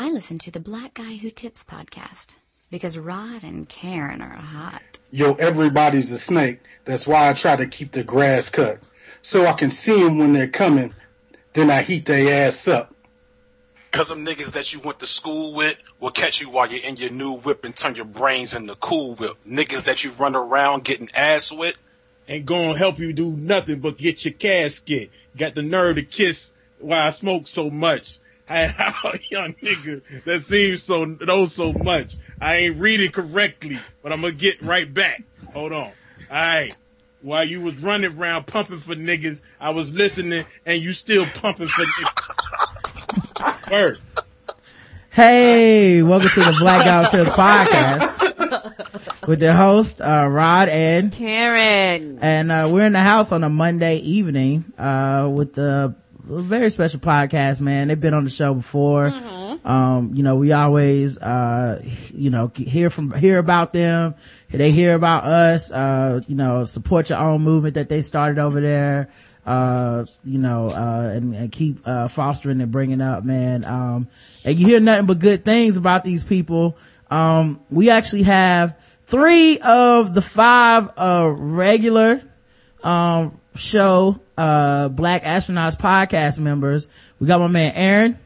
I listen to the Black Guy Who Tips podcast because Rod and Karen are hot. Yo, everybody's a snake. That's why I try to keep the grass cut. So I can see them when they're coming. Then I heat their ass up. Cause them niggas that you went to school with will catch you while you're in your new whip and turn your brains into cool whip. Niggas that you run around getting ass with ain't gonna help you do nothing but get your casket. Got the nerve to kiss while I smoke so much. I a young nigga that seems so knows so much. I ain't reading correctly, but I'm gonna get right back. Hold on. All right. While you was running around pumping for niggas, I was listening, and you still pumping for niggas. Word. Hey, welcome to the Black Guy Tips podcast with your host, uh, Rod and Karen. And, uh, we're in the house on a Monday evening, uh, with the very special podcast, man. They've been on the show before. Mm-hmm. Um, you know, we always, uh, you know, hear from, hear about them. They hear about us, uh, you know, support your own movement that they started over there. Uh, you know, uh, and, and keep, uh, fostering and bringing up, man. Um, and you hear nothing but good things about these people. Um, we actually have three of the five, uh, regular, um, show, uh, Black Astronauts podcast members. We got my man Aaron.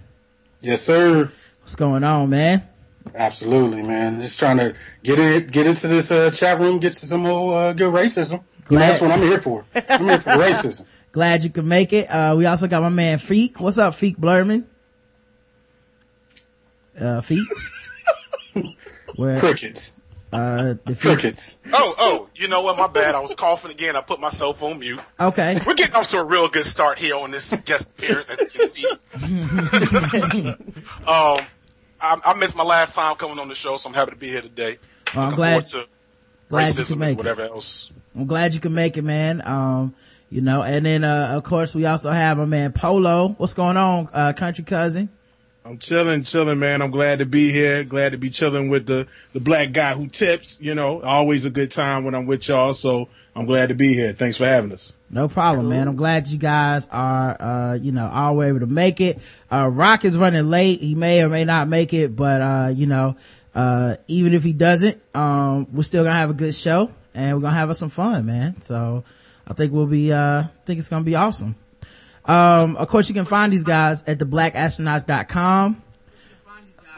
Yes, sir. What's going on, man? Absolutely, man. Just trying to get it, get into this, uh, chat room, get to some old, uh, good racism. Glad- That's what I'm here for. I'm here for racism. Glad you could make it. Uh, we also got my man Feek. What's up, Feek Blurman? Uh, Feek? Where, Crickets. Uh, the Crickets. Oh, oh, you know what? My bad. I was coughing again. I put myself on mute. Okay. We're getting off to a real good start here on this guest appearance, as you can see. um, I, I, missed my last time coming on the show, so I'm happy to be here today. Well, I'm glad. To glad you could make whatever it. else. I'm glad you can make it, man. Um, you know, and then, uh, of course we also have my man Polo. What's going on, uh, country cousin? I'm chilling, chilling, man. I'm glad to be here. Glad to be chilling with the, the black guy who tips, you know, always a good time when I'm with y'all. So I'm glad to be here. Thanks for having us. No problem, cool. man. I'm glad you guys are, uh, you know, all were able to make it. Uh, Rock is running late. He may or may not make it, but, uh, you know, uh, even if he doesn't, um, we're still gonna have a good show and we're gonna have some fun, man. So, I think we'll be, uh, I think it's to be awesome. Um, of course you can find these guys at theblackastronauts.com.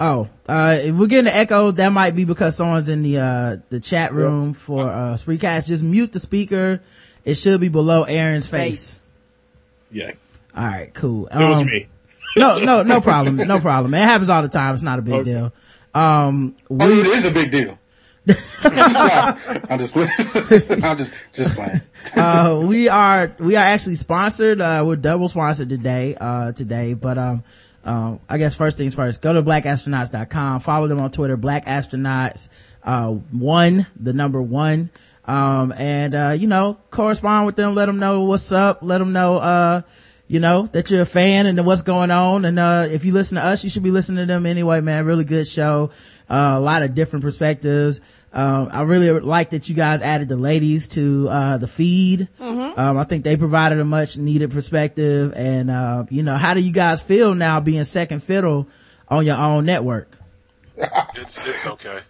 Oh, uh, if we're getting an echo, that might be because someone's in the, uh, the chat room for, uh, Spreecast. Just mute the speaker. It should be below Aaron's face. Yeah. All right, cool. Um, it was um, me. no, no, no problem. No problem. It happens all the time. It's not a big okay. deal. Um, we, oh, it is a big deal. I'm just, I'm just, just playing. uh, we are, we are actually sponsored. Uh, we're double sponsored today, uh, today, but, um, um, I guess first things first, go to blackastronauts.com, follow them on Twitter, black astronauts, uh, one, the number one, um, and, uh, you know, correspond with them, let them know what's up, let them know, uh, you know, that you're a fan and what's going on. And, uh, if you listen to us, you should be listening to them anyway, man. Really good show uh, a lot of different perspectives. Um, I really like that you guys added the ladies to, uh, the feed. Mm-hmm. Um, I think they provided a much needed perspective. And, uh, you know, how do you guys feel now being second fiddle on your own network? it's, it's okay.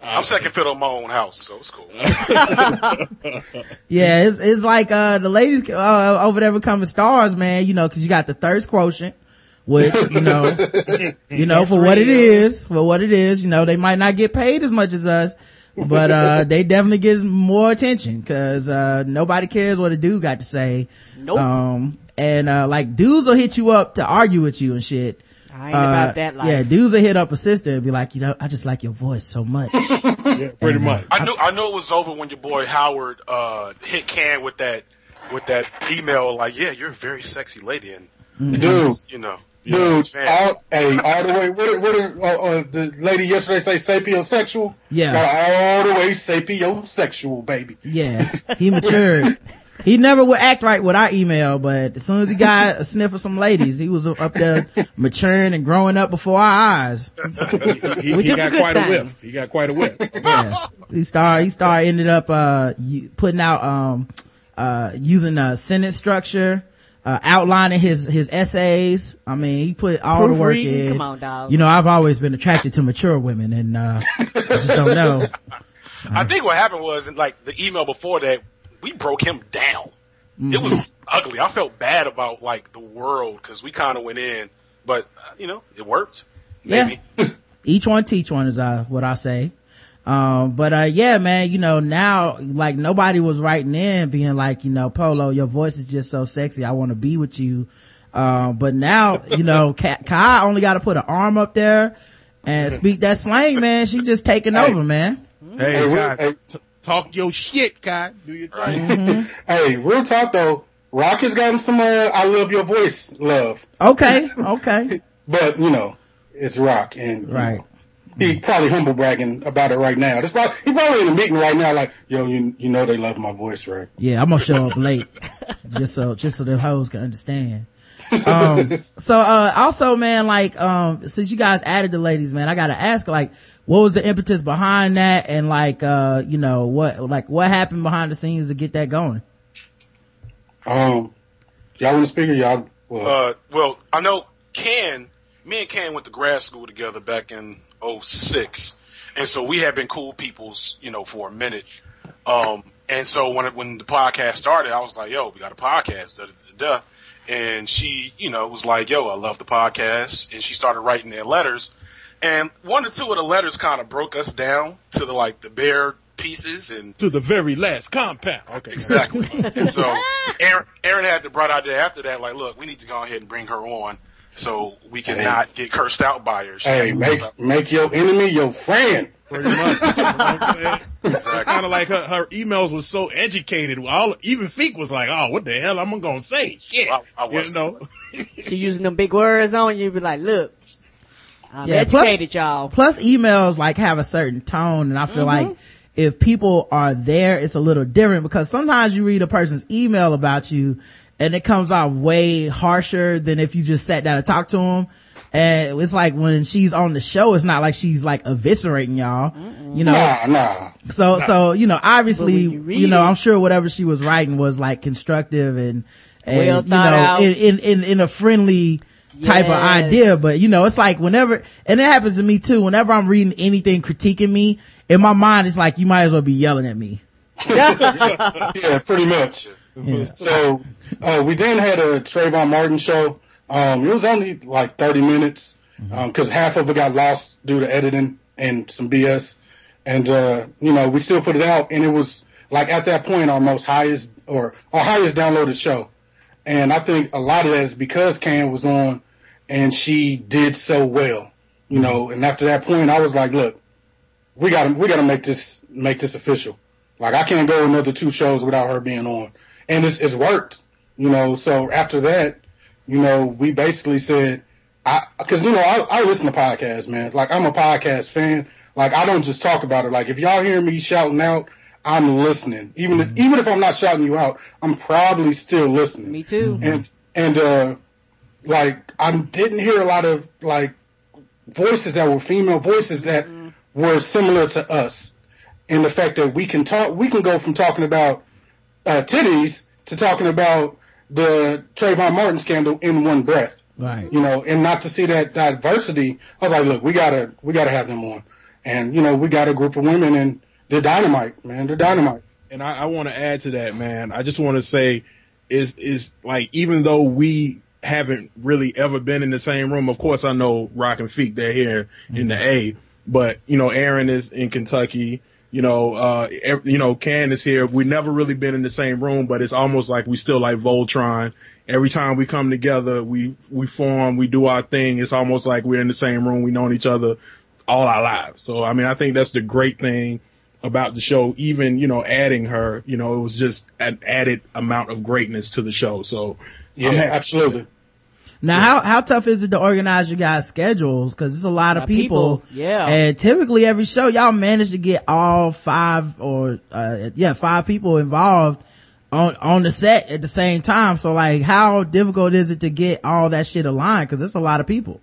I'm second fiddle in my own house, so it's cool. yeah, it's, it's like, uh, the ladies, uh, over there becoming stars, man, you know, cause you got the thirst quotient which you know you know for what it is for what it is you know they might not get paid as much as us but uh they definitely get more attention because uh nobody cares what a dude got to say nope. um and uh like dudes will hit you up to argue with you and shit I ain't uh, about that life. Yeah, dudes will hit up a sister and be like, you know, I just like your voice so much. yeah, pretty and, much. I knew I knew it was over when your boy Howard uh hit Can with that with that email like, yeah, you're a very sexy lady and mm-hmm. dude, you know. Dude, all, hey, all the way. What, what uh, uh, the lady yesterday say sapiosexual? Yeah. Got all the way sapiosexual, baby. Yeah. He matured. he never would act right with our email, but as soon as he got a sniff of some ladies, he was up there maturing and growing up before our eyes. he, he, he got a quite thing. a whiff. He got quite a whiff. yeah. He started, he started, ended up, uh, putting out, um, uh, using a sentence structure uh, outlining his his essays. I mean, he put all the work Proofreading? in. Come on, dog. You know, I've always been attracted to mature women, and uh, I just don't know. I think what happened was, like the email before that, we broke him down. It was ugly. I felt bad about like the world because we kind of went in, but uh, you know, it worked. Yeah. Each one teach one is uh, what I say. Um, but uh, yeah, man, you know, now like nobody was writing in being like, you know, Polo, your voice is just so sexy. I want to be with you. Uh, but now, you know, Kai only got to put an arm up there and speak that slang, man. She just taking Hey. over, man. Hey, Hey, real- Kai, hey. t- talk your shit, Kai. Do your thing. Right. Hey, real talk though, Rock has gotten some uh, "I love your voice" love, Okay. Okay. but you know, it's Rock, and Right. know, he probably humble bragging about it right now. That's probably he probably in a meeting right now, like, yo, you you know they love my voice, right? Yeah, I'm gonna show up late just so just so the hoes can understand. Um, so uh, also, man, like um, since you guys added the ladies, man, I gotta ask, like, what was the impetus behind that, and like, uh, you know, what like what happened behind the scenes to get that going? Um, y'all want to speak or y'all? Well, Uh, well, I know Ken, me and Ken went to grad school together back in 06. And so we had been cool peoples, you know, for a minute. Um, and so when it, when the podcast started, I was like, yo, we got a podcast. Da, da, da, da. And she, you know, was like, yo, I love the podcast. And she started writing their letters. And one or two of the letters kind of broke us down to the, like, the bare pieces. And To the very last compound. Okay. Exactly. and so Aaron, Aaron had the bright idea after that, like, look, we need to go ahead and bring her on so we cannot Hey. get cursed out by her. Hey, make make your enemy your friend. Pretty much. You know what I'm saying? It's kind of like her, her emails was so educated. All even Feek was like, "Oh, what the hell? I'm gonna say shit." I- I you know, She using them big words on you, be like, look, I'm Yeah, plus- educated, y'all. Plus, emails like have a certain tone, and I feel mm-hmm. like if people are there, it's a little different because sometimes you read a person's email about you, and it comes out way harsher than if you just sat down and talked to them. And it's like when she's on the show, it's not like she's like eviscerating y'all, you know. Nah, nah. So, so, you know, obviously, you you know, it- I'm sure whatever she was writing was like constructive and, and, Well you know, out. in, in, in, in a friendly type of idea. But, you know, it's like whenever, and it happens to me too, whenever I'm reading anything critiquing me, in my mind, it's like, you might as well be yelling at me. Yeah, pretty much. So uh, we then had a Trayvon Martin show. Um, it was only like 30 minutes because half of it got lost due to editing and some BS. And, uh, you know, we still put it out and it was like at that point our most highest or our highest downloaded show. And I think a lot of that is because Can was on and she did so well, you know, and after that point I was like, look, we gotta, we gotta make this, make this official. Like I can't go another two shows without her being on, and it's it's worked, you know. So after that, you know, we basically said, I because you know I, I listen to podcasts, man. Like I'm a podcast fan. Like I don't just talk about it. Like if y'all hear me shouting out, I'm listening. Even if, mm-hmm. even if I'm not shouting you out, I'm probably still listening. Me too. Mm-hmm. And and uh, like I didn't hear a lot of like voices that were female voices that mm-hmm. were similar to us in the fact that we can talk we can go from talking about uh, titties to talking about the Trayvon Martin scandal in one breath. Right. You know, and not to see that diversity, I was like, look, we gotta we gotta have them on. And you know, we got a group of women and they're dynamite, man. They're dynamite. and I, I want to add to that, man. I just want to say, is is like even though we haven't really ever been in the same room. Of course, I know Rock and Feek. They're here in the A, but you know, Aaron is in Kentucky. You know, uh, you know, Can is here. We've never really been in the same room, but it's almost like we still like Voltron. Every time we come together, we we form, we do our thing. It's almost like we're in the same room. We known each other all our lives. So I mean, I think that's the great thing about the show. Even you know, adding her, you know, it was just an added amount of greatness to the show. So Yeah, absolutely. Now, how, how tough is it to organize your guys' schedules? Cause it's a lot of Lot of people. people, yeah. And typically every show, y'all manage to get all five or, uh, yeah, five people involved on, on the set at the same time. So like, how difficult is it to get all that shit aligned? Cause it's a lot of people.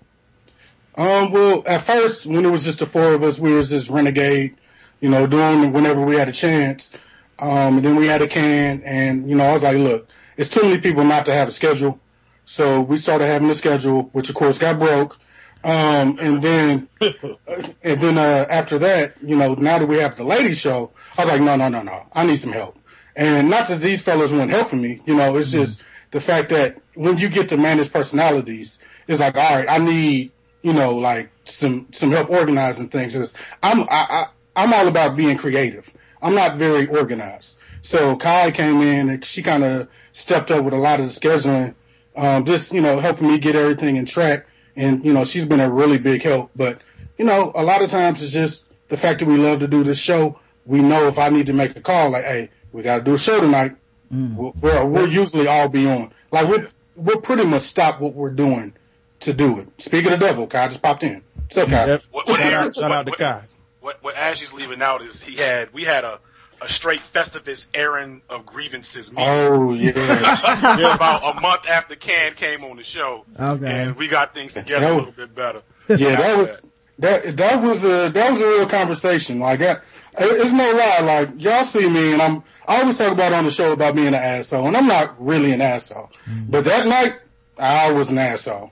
Um, well, at first, when it was just the four of us, we was just renegade, you know, doing whenever we had a chance. Um, and then we had a can, and you know, I was like, look, it's too many people not to have a schedule. So we started having a schedule, which of course got broke. Um, and then, and then, uh, after that, you know, now that we have the lady show, I was like, no, no, no, no, I need some help. And not that these fellas weren't helping me, you know, it's just the fact that when you get to manage personalities, it's like, all right, I need, you know, like some, some help organizing things. 'Cause I'm, I, I, I'm all about being creative. I'm not very organized. So Kai came in and she kind of stepped up with a lot of the scheduling, um, just, you know, helping me get everything in track. And, you know, she's been a really big help. But, you know, a lot of times it's just the fact that we love to do this show. We know if I need to make a call, like, hey, we got to do a show tonight. We'll, we'll, we'll usually all be on. Like, we'll, we'll pretty much stop what we're doing to do it. Speak of the devil, Kai just popped in. What's up, Kai? Yep. What- what- Shout out, shout out to what- Kai. What what Ashley's leaving out is he had we had a a straight Festivus airing of grievances meeting Oh, yeah. about a month after Can came on the show. Okay. And we got things together a little bit better. yeah, that was that that was a that was a real conversation. Like that, it's no lie. Like y'all see me, and I'm I always talk about on the show about being an asshole, and I'm not really an asshole. Mm-hmm. But that night, I was an asshole.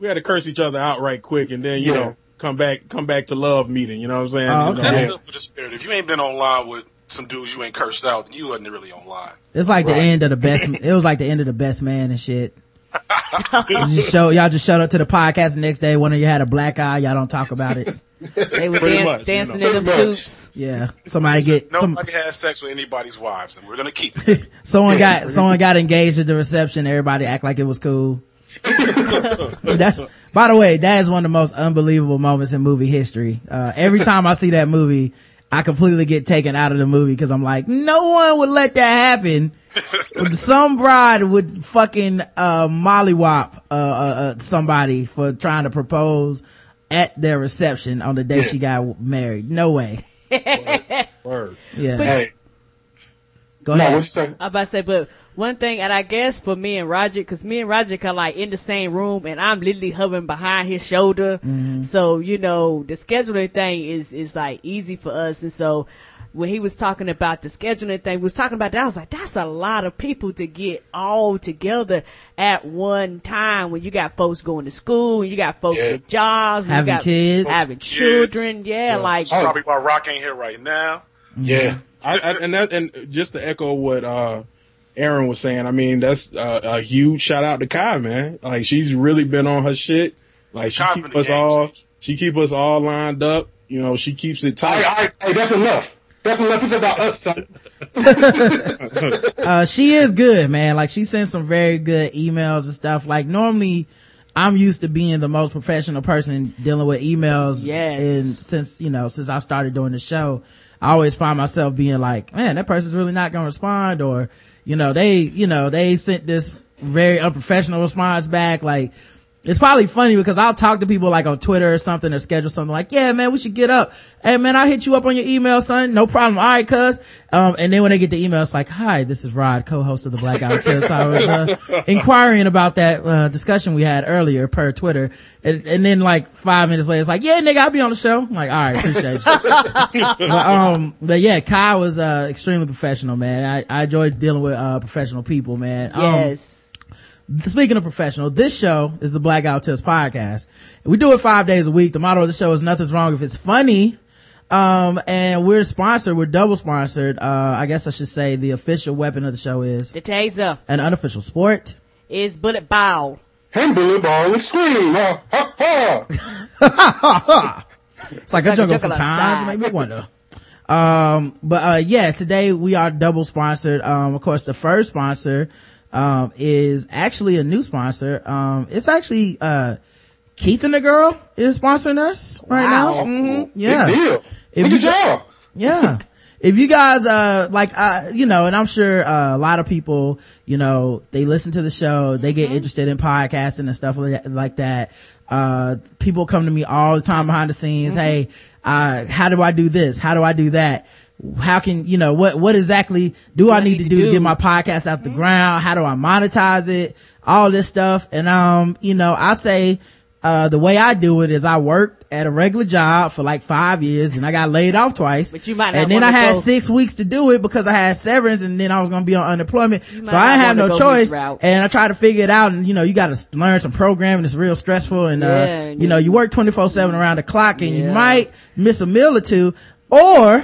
We had to curse each other out right quick and then, you Yeah. know, come back, come back to love meeting. You know what I'm saying? Oh, You know, That's Yeah. good for the spirit. If you ain't been on online with some dudes you ain't cursed out, you wasn't really on online. It's like the end of the best, it was like the end of the best man and shit. You just show, y'all just showed up to the podcast the next day. One of you had a black eye. Y'all don't talk about it. They were dan- much, you dancing know. in them suits. Yeah. Somebody get, some, Nobody has sex with anybody's wives, and we're gonna keep it. someone got, someone got engaged at the reception. Everybody act like it was cool. That's, by the way, that is one of the most unbelievable moments in movie history. Uh, every time I see that movie, I completely get taken out of the movie because I'm like, no one would let that happen. Some bride would fucking, uh, mollywop, uh, uh, uh, somebody for trying to propose at their reception on the day Yeah. she got married. No way. word. Yeah. hey, Go no, ahead. what you say? I'm about to say, but one thing, and I guess for me and Roger, cause me and Roger are like in the same room and I'm literally hovering behind his shoulder. So, you know, the scheduling thing is, is like easy for us. And so when he was talking about the scheduling thing, we was talking about that. I was like, that's a lot of people to get all together at one time when you got folks going to school and you got folks Yeah. with jobs, when you Having got kids. having Kids. children. Yeah, like, Oh. Probably why Rock ain't here right now. Yeah, I, I, and that, and just to echo what, uh, Aaron was saying, I mean, that's uh, a huge shout out to Kai, man. Like she's really been on her shit. Like she Kai's keep us game all, changer. she keep us all lined up. You know, she keeps it tight. right, all right, hey, that's enough. That's enough. It's about us, son. uh, she is good, man. Like she sends some very good emails and stuff. Like normally, I'm used to being the most professional person dealing with emails. Yes. And since you know, since I started doing the show, I always find myself being like, man, that person's really not gonna respond, or you know, they, you know, they sent this very unprofessional response back. Like it's probably funny because I'll talk to people like on Twitter or something or schedule something like, yeah, man, we should get up. Hey, man, I'll hit you up on your email, son. No problem. All right, cuz. Um, and then when they get the email, it's like, hi, this is Rod, co-host of the Blackout Tips. I was, uh, inquiring about that, uh, discussion we had earlier per Twitter. And, and then like five minutes later, it's like, yeah, nigga, I'll be on the show. I'm like, all right, appreciate you. but, um, but yeah, Kai was, uh, extremely professional, man. I, I enjoyed dealing with, uh, professional people, man. Um, yes. Speaking of professional, this show is the Blackout Tips podcast. We do it five days a week. The motto of the show is nothing's wrong if it's funny. Um, and we're sponsored, we're double sponsored. Uh, I guess I should say the official weapon of the show is The taser an unofficial sport. is bullet ball. Him, Billy Ball, and scream. Ha, ha, ha. It's like a like a jungle jungle sometimes. It make me wonder. Um, but, uh, yeah, today we are double sponsored. Um, of course, the first sponsor, um, is actually a new sponsor. Um, it's actually, uh, Keith and the girl is sponsoring us right Wow. now. Mhm. Yeah. Big deal. If you- yeah if you guys uh like uh you know and i'm sure uh, a lot of people you know they listen to the show they get interested in podcasting and stuff like that, uh people come to me all the time behind the scenes hey uh how do i do this how do i do that how can you know what what exactly do i need to do to get my podcast out the ground how do i monetize it all this stuff and um you know i say uh, the way I do it is I worked at a regular job for like five years and I got laid off twice. But you might And then I had go- six weeks to do it because I had severance and then I was going to be on unemployment. So I had wanna no choice. And I tried to figure it out and you know, you got to learn some programming. It's real stressful and, Yeah, uh, you know, you- work 24 seven around the clock and you might miss a meal or two or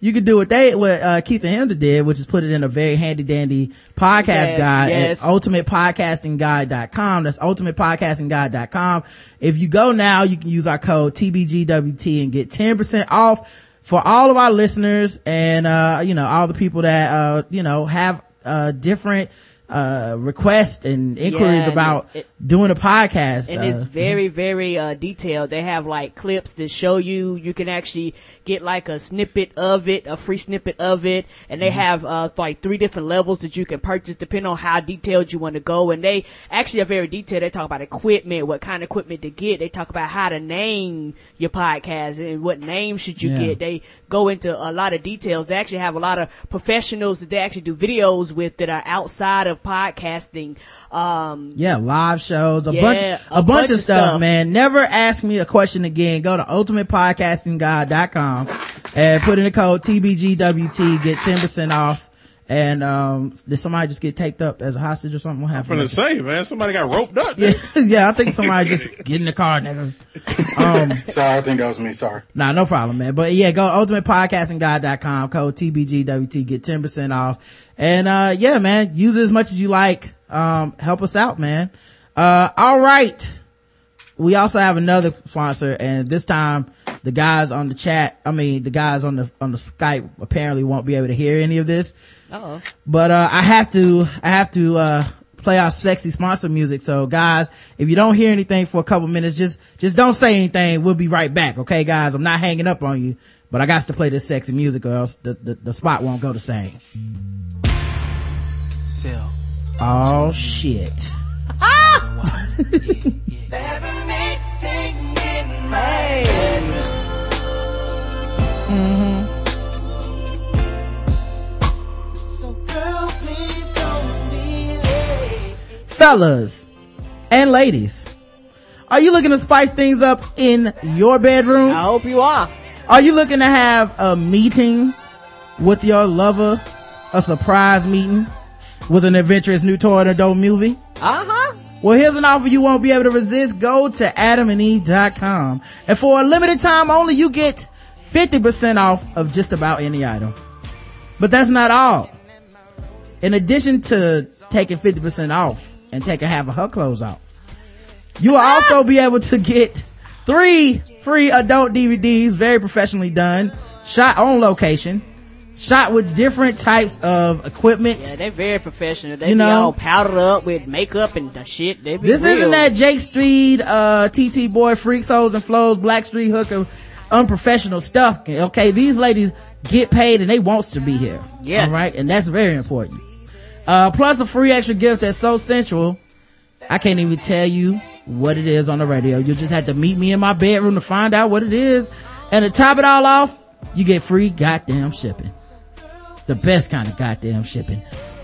you could do what they, what, uh, Keith and Chemda did, which is put it in a very handy dandy podcast Yes, guide yes. at ultimatepodcastingguide.com. That's ultimatepodcastingguide.com. If you go now, you can use our code TBGWT and get 10% off for all of our listeners and, uh, you know, all the people that, uh, you know, have, uh, different, uh, requests and inquiries and about it- doing a podcast. and uh, it's very very uh detailed. They have like clips that show you. You can actually get like a snippet of it a free snippet of it. And they have uh like three different levels that you can purchase depending on how detailed you want to go. And they actually are very detailed. They talk about equipment what kind of equipment to get. They talk about how to name your podcast and what name should you Yeah. get. They go into a lot of details. They actually have a lot of professionals that they actually do videos with that are outside of podcasting um Yeah, live shows, a Yeah, bunch, a a, bunch, bunch of of stuff, stuff. man. Never ask me a question again. Go to ultimatepodcastingguide.com and put in the code TBGWT, get 10% off. And, um, did somebody just get taped up as a hostage or something? What happened? I'm happened? gonna say, man, somebody got roped up. yeah, yeah, I think somebody just get in the car, nigga. Um, Sorry, I think that was me. Sorry. Nah, no problem, man. But yeah, go ultimatepodcastingguide.com, code TBGWT, get 10% off. And, uh, yeah, man, use it as much as you like. Um, help us out, man. Uh, all right. We also have another sponsor and this time the guys on the chat, I mean, the guys on the, on the Skype apparently won't be able to hear any of this. uh-oh But, uh, I have to, I have to, uh, play our sexy sponsor music. So guys, if you don't hear anything for a couple minutes, just, just don't say anything. We'll be right back. Okay, guys? I'm not hanging up on you, but I got to play this sexy music or else the, the, the spot won't go the same. Sell. Oh shit. Fellas and ladies, are you looking to spice things up in your bedroom? i hope you are Are you looking to have a meeting with your lover? A surprise meeting with an adventurous new toy and adult movie? uh-huh Well, here's an offer you won't be able to resist. Go to adamandeve.com. And for a limited time only, you get 50% off of just about any item. But that's not all. In addition to taking 50% off and taking half of her clothes off, you will also be able to get three free adult DVDs, very professionally done, shot on location, shot with different types of equipment. Yeah, they're very professional. They You know? all powdered up with makeup and the shit. They be This real. isn't that Jake Steed, uh, TT Boy, Freaks, Hoes and Flows, Black Street Hooker, unprofessional stuff. Okay, these ladies get paid and they wants to be here. Yes. All right, and that's very important. Uh, plus a free extra gift that's so sensual. I can't even tell you what it is on the radio. You'll just have to meet me in my bedroom to find out what it is. And to top it all off, you get free goddamn shipping. The best kind of goddamn shipping.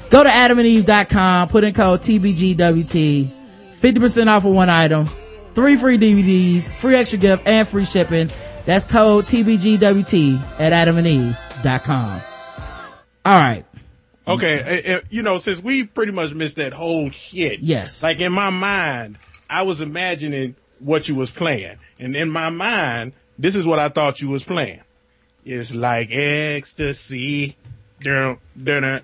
Go to adamandeve.com, put in code TBGWT, 50% off of one item, three free DVDs, free extra gift, and free shipping. That's code TBGWT at adamandeve.com. All right. Okay, eh, eh, you know, since we pretty much missed that whole shit. Yes. Like in my mind, I was imagining what you was playing. And in my mind, this is what I thought you was playing. It's like ecstasy. Dun, dun,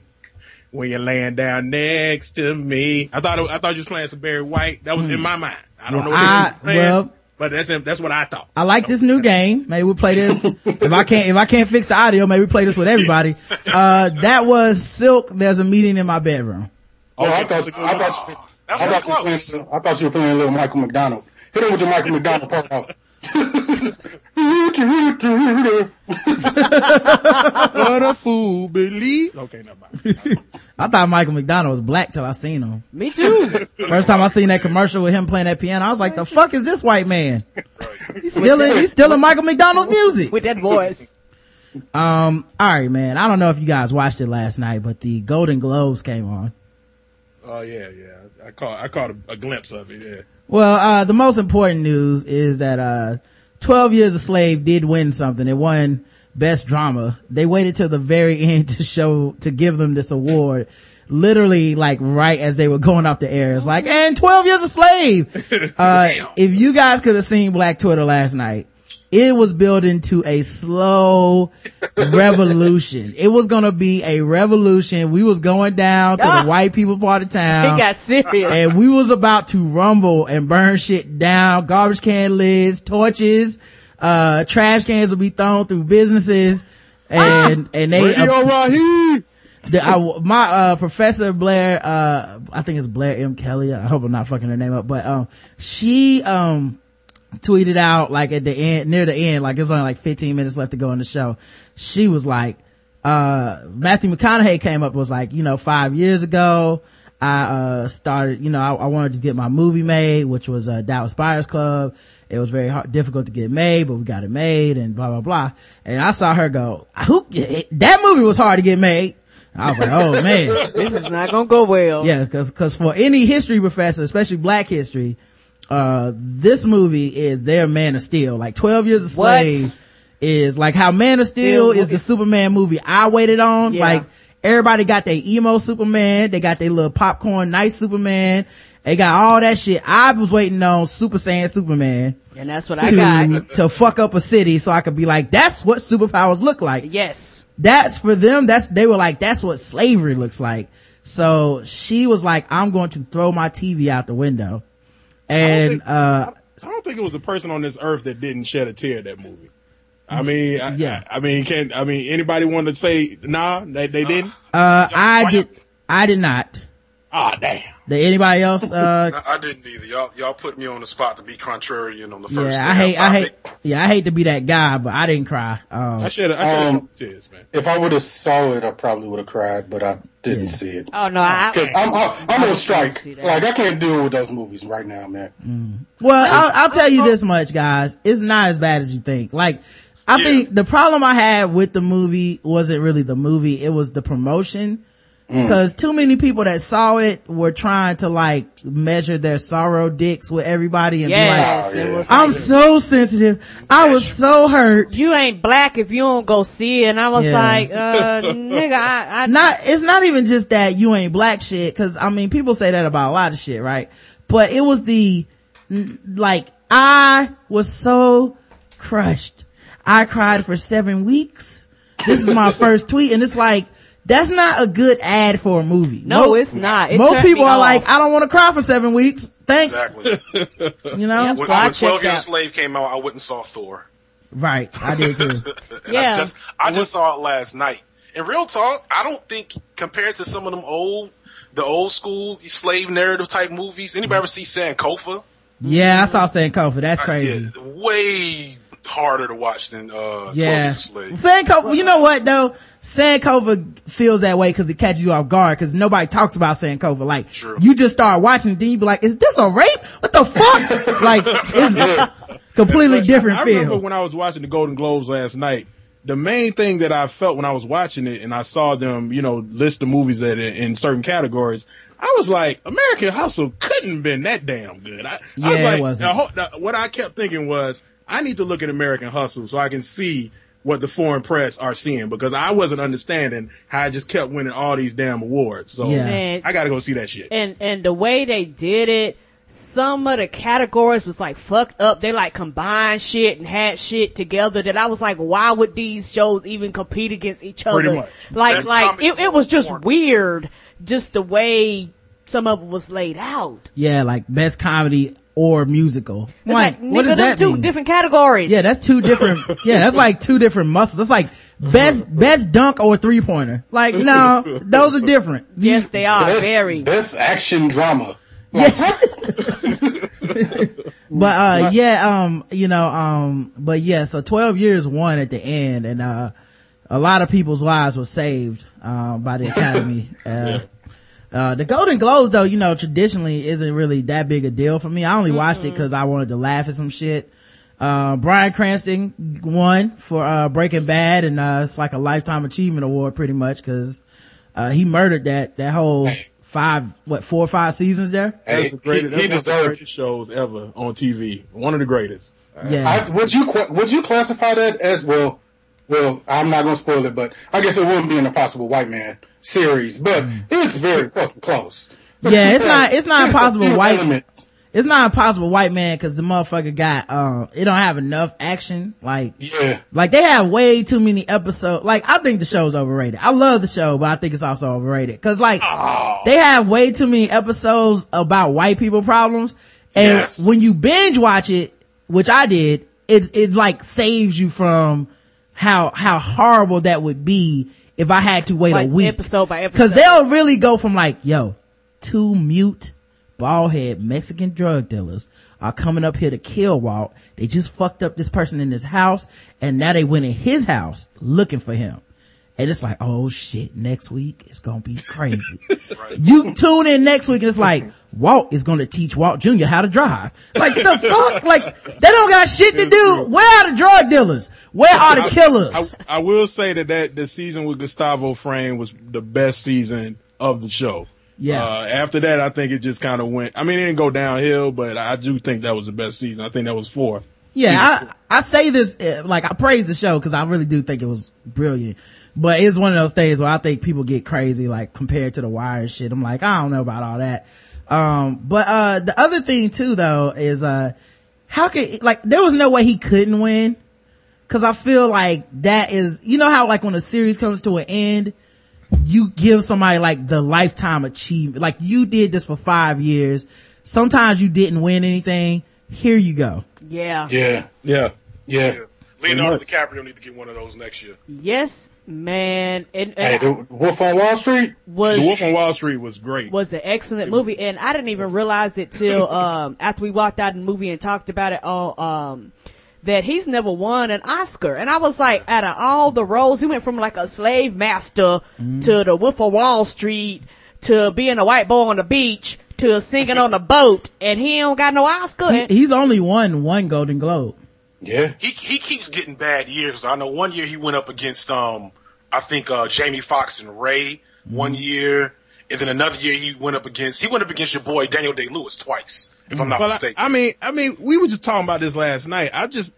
when you're laying down next to me. I thought it, I thought you was playing some Barry White. That was in my mind. I don't Well, know what I- you was playing, well- but that's that's what I thought. I like this new game. Maybe we play this. if I can't, if I can't fix the audio, maybe we play this with everybody. Uh, that was Silk. There's a meeting in my bedroom. Oh, I Okay, that's a thought, I thought, you, I, thought you were playing, I thought you were playing a little Michael McDonald. Hit him with the Michael McDonald part out. What a fool believe. Okay, never mind. I thought Michael McDonald was black till I seen him. Me too. First time I seen that commercial with him playing that piano, I was like, the fuck is this white man? He's stealing, he's stealing Michael McDonald's music. With that voice. Um, alright man, I don't know if you guys watched it last night, but the Golden Globes came on. Oh yeah, yeah. I caught I caught a, a glimpse of it. Yeah. Well, uh, the most important news is that, uh, 12 Years a Slave did win something. It won Best Drama. They waited till the very end to show, to give them this award. Literally, like, right as they were going off the air. It's like, and 12 Years a Slave! Uh, if you guys could have seen Black Twitter last night, it was building to a slow revolution. It was gonna be a revolution. We was going down to Ah. the white people part of town It got serious. and we was about to rumble and burn shit down, garbage can lids, torches, uh, trash cans would be thrown through businesses, and, and they, Radio Raheem. the, I, my, uh, professor Blair, uh, I think it's Blair M. Kelley. I hope I'm not fucking her name up, but, um, she, um, tweeted out like at the end, near the end, like it was only like 15 minutes left to go in the show. She was like, uh, Matthew McConaughey came up was like, you know, five years ago, I, uh, started, you know, I, I wanted to get my movie made, which was, uh, Dallas Buyers Club. It was very hard, difficult to get made, but we got it made and blah, blah, blah. And I saw her go, who, that movie was hard to get made. I was like, oh man. this is not gonna go well. Yeah, cause, cause for any history professor, especially black history, uh, this movie is their Man of Steel. Like 12 Years a What? Slave is like how Man of Steel Steel is the Superman movie I waited on. Yeah. Like everybody got their emo Superman. They got their little popcorn nice Superman. They got all that shit. I was waiting on Super Saiyan Superman And that's what I got. to, to fuck up a city so I could be like, that's what superpowers look like Yes. that's for them that's they were like that's what slavery looks like so she was like i'm going to throw my tv out the window and think- uh I don't think it was a person on this earth that didn't shed a tear at that movie. I mean, I, Yeah. I, I mean, can I mean anybody want to say nah? They they didn't. uh i did i did not Ah, damn. did anybody else uh I, I didn't either. Y'all, y'all put me on the spot to be contrarian on the first. yeah i damn hate i hate yeah i hate to be that guy but i didn't cry um I should have. I Um, tears, man. If I would have saw it, I probably would have cried, but I didn't Yeah. see it. Oh no, I, Cause I'm, I'm, I'm on strike. Like I can't deal with those movies right now, man. Well, I'll, I'll tell you this much, guys. It's not as bad as you think. Like, I Yeah. think the problem I had with the movie wasn't really the movie. It was the promotion. Mm. Cause too many people that saw it were trying to like measure their sorrow dicks with everybody and yes, Oh, yeah. was. be like, I'm so sensitive. I was so hurt. you ain't black if you don't go see it. And I was Yeah. like, uh, nigga, I, I Not, it's not even just that you ain't black shit. Cause I mean, people say that about a lot of shit, right? But it was the, like, I was so crushed. I cried for seven weeks. This is my first tweet and it's like, that's not a good ad for a movie. no, Mo- it's not. It most people are off. like, I don't want to cry for seven weeks. Thanks. Exactly. You know? Yep. when, So I when Twelve Years a out. Slave came out, I went and saw Thor. Right. I did too. Yeah. I just I just saw it last night. In real talk, I don't think compared to some of them old the old school slave narrative type movies, anybody ever see Sankofa? yeah, I saw Sankofa. That's crazy. Yeah, way harder to watch than uh Yeah. 12 Years. Sankofa, you know what though? Sankofa feels that way because it catches you off guard because nobody talks about Sankofa. Like, True. you just start watching then you be like, is this a rape? What the fuck? like, it's a completely different I remember feel. when I was watching the Golden Globes last night. The main thing that I felt when I was watching it and I saw them, you know, list the movies that in certain categories, I was like, American Hustle couldn't have been that damn good. I, I Yeah, was it like, wasn't. the whole- the- what I kept thinking was, I need to look at American Hustle so I can see what the foreign press are seeing because I wasn't understanding how I just kept winning all these damn awards. So Yeah. Man. I got to go see that shit. and and the way they did it some of the categories was like fucked up they like combined shit and had shit together that i was like why would these shows even compete against each other Pretty much. like Best like it, it was just form. weird just the way some of it was laid out Yeah, like best comedy or musical. it's like, what nigga, does them that two mean? different categories Yeah, that's two different. yeah, that's like two different muscles. That's like best best dunk or three pointer. Like no, those are different. yes they are Best, very best action drama. Yeah. but uh yeah, um, you know, um, but yeah, so twelve years won at the end, and uh, a lot of people's lives were saved uh, by the Academy. Uh, uh, the Golden Globes, though, you know, traditionally isn't really that big a deal for me. I only watched it because I wanted to laugh at some shit. Uh, Bryan Cranston won for uh, Breaking Bad, and uh, it's like a lifetime achievement award, pretty much, because uh, he murdered that that whole five, what, four or five seasons there. Hey, That's the greatest, he, he that's one of the greatest shows ever on TV. One of the greatest. Yeah. I, would you would you classify that as well? Well, I'm not gonna spoil it, but I guess it wouldn't be an Impossible White Man series, but it's very fucking close. Mm. Yeah, it's not- it's not Impossible White- elements. it's not impossible white man because the motherfucker got, um, it don't have enough action. Like, Yeah, Like they have way too many episodes. Like I think the show's overrated. I love the show, but I think it's also overrated. Cause like they have way too many episodes about white people problems. And Yes. when you binge watch it, which I did, it, it like saves you from how, how horrible that would be if I had to wait Like, a week. episode by episode. Cause they'll really go from like, yo, two mute, bald head Mexican drug dealers are coming up here to kill Walt. They just fucked up this person in his house and now they went in his house looking for him. And it's like, oh shit, next week it's gonna be crazy. You tune in next week and it's like, Walt is gonna teach Walt Jr. how to drive. Like the fuck? Like, they don't got shit to do. Where are the drug dealers? Where are the killers? I, I will say that, that the season with Gustavo Fring was the best season of the show. Yeah. Uh, after that, I think it just kind of went. I mean, it didn't go downhill, but I do think that was the best season. I think that was four. Yeah, I, I say this, uh, like, I praise the show because I really do think it was brilliant. But it's one of those things where I think people get crazy, like, compared to the wire shit. I'm like, I don't know about all that. Um, but, uh, the other thing too, though, is, uh, how could, like, there was no way he couldn't win. Cause I feel like that is, you know how like when a series comes to an end, you give somebody like the lifetime achievement. Like you did this for five years. Sometimes you didn't win anything. Here you go. yeah. yeah, Yeah. yeah. Yeah. Leonardo DiCaprio need to get one of those next year. Yes, man. And, Hey, and the Wolf on Wall Street. was The Wolf on Wall Street was great. was an excellent movie, and I didn't even realize it till um, after we walked out of the movie and talked about it on um, that he's never won an Oscar. And I was like, out of all the roles, he went from like a slave master to the Wolf of Wall Street to being a white boy on the beach to singing on the boat, and he don't got no Oscar. He, he's only won one Golden Globe. Yeah, He he keeps getting bad years. I know one year he went up against um I think uh Jamie Foxx and Ray one year, and then another year he went up against he went up against your boy Daniel Day Lewis twice, if I'm not But mistaken. I mean, I mean, we were just talking about this last night. I just,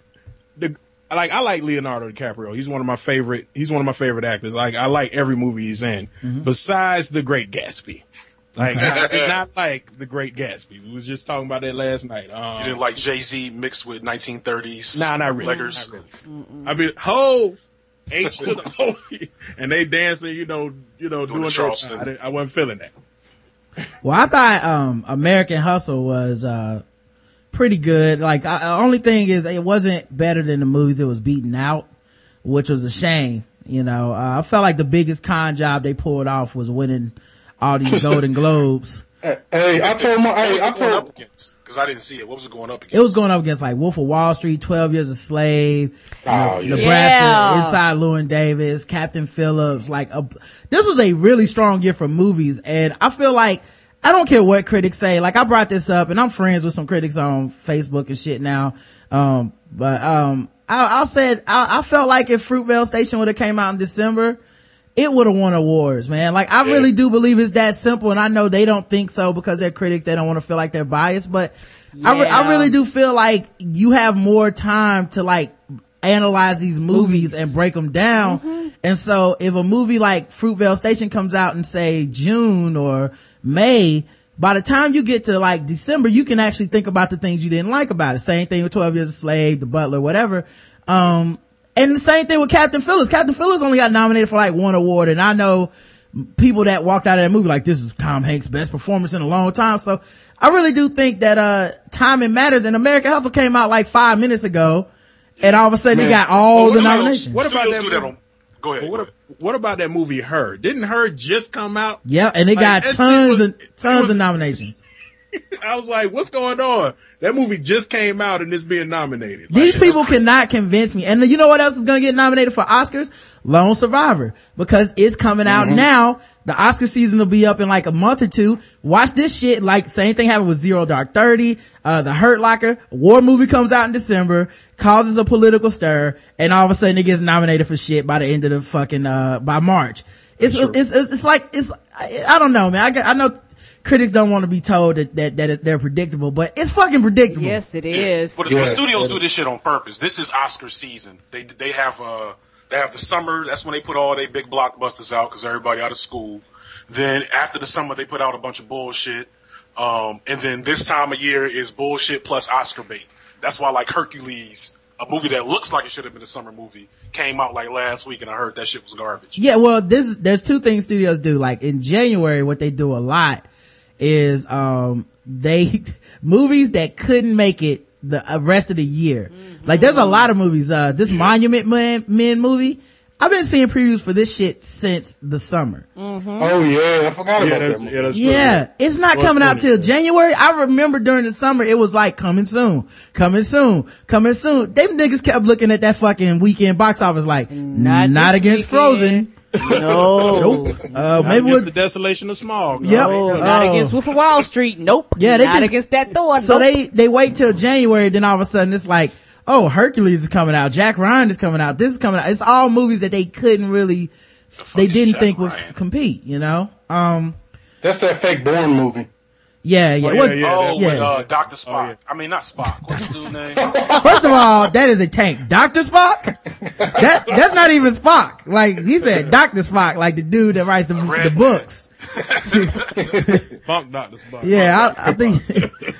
the, like, I like Leonardo DiCaprio. He's one of my favorite, he's one of my favorite actors. Like, I like every movie he's in, besides The Great Gatsby. Like, I did not like The Great Gatsby. We was just talking about that last night. Um, you didn't like Jay Z mixed with 1930s. Nah, not really. Leggers. Not really. I mean, Hove, H to the O, and they dancing, you know, you know, doing, the their- Charleston. I, I wasn't feeling that. Well, I thought, um, American Hustle was, uh, pretty good. Like, I, the only thing is it wasn't better than the movies it was beaten out, which was a shame. You know, uh, I felt like the biggest con job they pulled off was winning all these Golden Globes. Hey, I told my, What hey, was I told, up against? Because I didn't see it. What was it going up against? It was going up against like Wolf of Wall Street, 12 Years a Slave, Oh, yeah. Nebraska, Yeah. Inside Llewyn Davis, Captain Phillips, like a, this was a really strong year for movies. And I feel like, I don't care what critics say. Like I brought this up and I'm friends with some critics on Facebook and shit now. Um, but, um, I, I said, I, I felt like if Fruitvale Station would have came out in December, it would have won awards, man. Like I really do believe it's that simple, and I know they don't think so because they're critics. They don't want to feel like they're biased, but I, re- I really do feel like you have more time to like analyze these movies, and break them down. And so if a movie like Fruitvale Station comes out in say June or May, by the time you get to like December, you can actually think about the things you didn't like about it. Same thing with 12 Years a Slave, The Butler, whatever. Um, and the same thing with Captain Phillips. Captain Phillips only got nominated for like one award, and I know people that walked out of that movie like this is Tom Hanks' best performance in a long time. So I really do think that uh timing matters. And American Hustle came out like five minutes ago, and all of a sudden it Man. got all the nominations. What about studios that movie? Go ahead. But go what, ahead. what about that movie Her? Didn't Her just come out? Yeah, and it got Like, that shit tons was- and tons was- of nominations. I was like, what's going on? That movie just came out and it's being nominated. Like, These people cannot convince me. And you know what else is going to get nominated for Oscars? Lone Survivor. Because it's coming out now. The Oscar season will be up in like a month or two. Watch this shit. Like same thing happened with Zero Dark Thirty. Uh, The Hurt Locker. A war movie comes out in December. Causes a political stir. And all of a sudden it gets nominated for shit by the end of the fucking, uh, by March. it's, it's, it's, it's like, it's, I, I don't know, man. I, got- I know critics don't want to be told that, that, that they're predictable, but it's fucking predictable. Yes, it is. But, Yeah. but studios do this shit on purpose. This is Oscar season. They they have uh they have the summer. That's when they put all their big blockbusters out because everybody out of school. Then after the summer, they put out a bunch of bullshit. Um, and then this time of year is bullshit plus Oscar bait. That's why like Hercules, a movie that looks like it should have been a summer movie, came out like last week, and I heard that shit was garbage. Yeah, well, this there's two things studios do. Like in January, what they do a lot is um they movies that couldn't make it the uh, rest of the year. Like there's a lot of movies. Uh, this Monument Man, Men movie. I've been seeing previews for this shit since the summer. Oh yeah, I forgot Yeah, about that's, that. Movie. yeah. Yeah, it's not Well, coming out till January. I remember during the summer it was like coming soon, coming soon, coming soon. Them niggas kept looking at that fucking weekend box office like not, this against weekend. Frozen. No. Uh, Not maybe against with the desolation of Smaug. Yep. No, Oh. not against Wolf of Wall Street. Nope. Yeah, they not just- against that Thor. So nope. they, they wait till January, then all of a sudden it's like, oh, Hercules is coming out, Jack Ryan is coming out, this is coming out. It's all movies that they couldn't really, they didn't Jack think would Ryan? compete, you know? Um, That's that fake Bourne movie. Yeah, yeah. Oh, yeah, What- yeah. Oh, yeah. with uh, Doctor Spock. Oh, yeah. I mean, not Spock. What's the dude's name? First of all, that is a tank. Dr. Spock? That, that's not even Spock. Like, he said Dr. Spock, like the dude that writes the, the books. Funk Doctor Spock. Yeah, I, I think,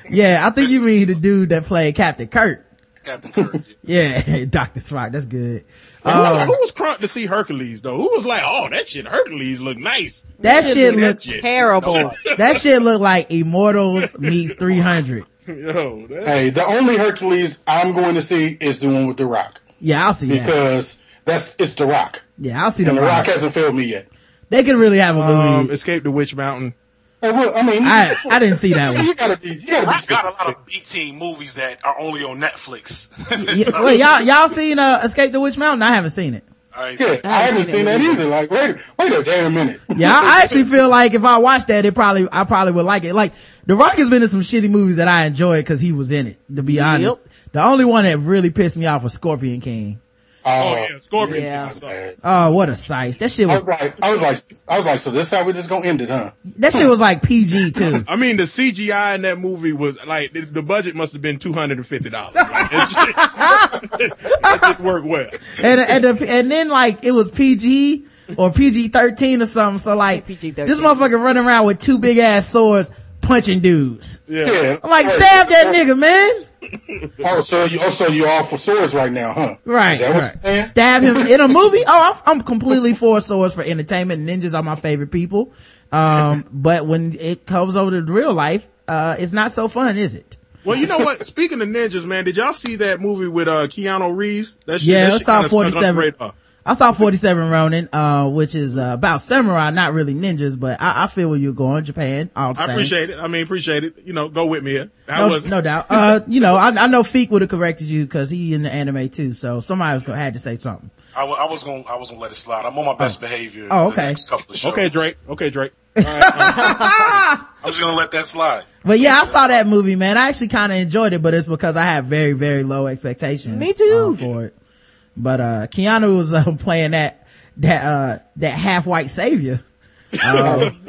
yeah, I think you mean the dude that played Captain Kirk. Captain Kirk. Yeah, Dr. Spock, that's good. Who- Uh, who was crunk to see Hercules though? Who was like, oh, that shit, Hercules look nice. that shit That looked, shit. terrible. that shit looked like Immortals meets 300. Yo, that, Hey, the only Hercules I'm going to see is the one with The Rock Yeah, I'll see that. because that's it's The Rock, Yeah, I'll see the and The Rock rock. hasn't failed me yet. They could really have a um, movie. Escape the Witch Mountain. Hey, well, I mean, I, I didn't see that one. you gotta be, you gotta Rock be. got a lot of B team movies that are only on Netflix. Yeah, wait, y'all, y'all seen, uh, Escape the Witch Mountain? I haven't seen it. I Yeah, seen- I haven't seen that either. Like, wait, wait a damn minute. Yeah, I, I actually feel like if I watched that, it probably, I probably would like it. Like, The Rock has been in some shitty movies that I enjoyed because he was in it, to be honest. The only one that really pissed me off was Scorpion King. Oh Uh, yeah, Scorpion. Yeah. King, I saw it. Oh, what a size. That shit I was, was like, I was like, I was like, so this how we just gonna end it, huh? that shit was like PG too. I mean, the CGI in that movie was like the, the budget must have been two hundred and fifty dollars. Like, it, it just worked well. and and, the, and then like it was PG or PG thirteen or something. So like PG-13. this motherfucker running around with two big ass swords punching dudes. Yeah. Yeah. I'm like stab that nigga, man. Oh, so you, oh, so you all for swords right now, huh? Right. Is that what right. you're saying? Stab him in a movie. Oh, I'm, I'm completely for swords for entertainment. Ninjas are my favorite people. Um, but when it comes over to real life, uh, it's not so fun, is it? Well, you know what? Speaking of ninjas, man, did y'all see that movie with uh Keanu Reeves? That shit, Yeah, that I shit saw kinda stuck 47. Radar. I saw 47 Ronin, uh, which is uh, about samurai, not really ninjas, but I, I feel where you're going. Japan, all I appreciate it. I mean, appreciate it. You know, go with me here. I No, was no doubt. Uh, you know, I, I know Feek would have corrected you because he in the anime too. So somebody was gonna had to say something. I, I was gonna I was gonna let it slide. I'm on my best behavior. Oh, the okay. next couple of shows. okay, Drake. Okay, Drake. I'm just gonna let that slide. But yeah, I saw that movie, man. I actually kind of enjoyed it, but it's because I had very, very low expectations. Me too. uh, for it. But, uh, Keanu was uh, playing that, that, uh, that half white savior. Uh,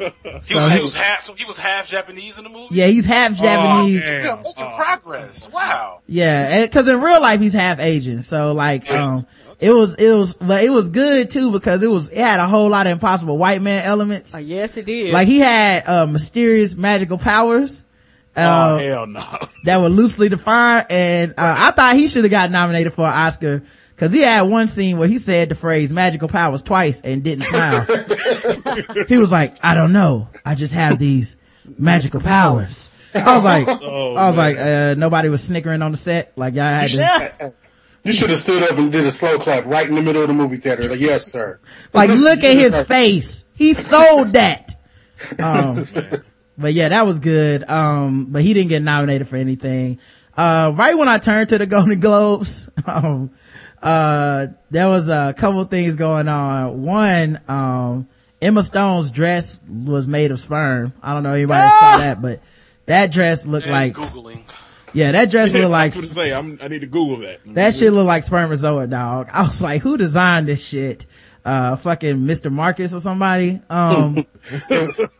He was, he was half so he was half Japanese in the movie. yeah, he's half Japanese. Oh, damn. Yeah, making progress. Wow. Yeah, cause in real life he's half Asian. So like, um, it was, it was, but it was good too because it was, it had a whole lot of impossible white man elements. Uh, yes, it did. Like he had, uh, mysterious magical powers. oh Uh, hell no. that were loosely defined and uh, I thought he should have got nominated for an Oscar cause he had one scene where he said the phrase magical powers twice and didn't smile. he was like, I don't know. I just have these magical powers. I was like, Oh, I was man. like, uh, nobody was snickering on the set. Like y'all had to, You should have stood up and did a slow clap right in the middle of the movie theater. Like, yes, sir. like look at his face. He sold that. Um, but yeah, that was good. Um, but he didn't get nominated for anything. Uh, right when I turned to the Golden Globes, um, uh, there was a couple things going on. One, um, Emma Stone's dress was made of sperm. I don't know if anybody saw that, but that dress looked And like, googling. yeah, that dress looked like, That's say. I'm, I need to Google that. that shit looked like spermatozoa dog. I was like, who designed this shit? Uh, fucking Mr. Marcus or somebody. Um,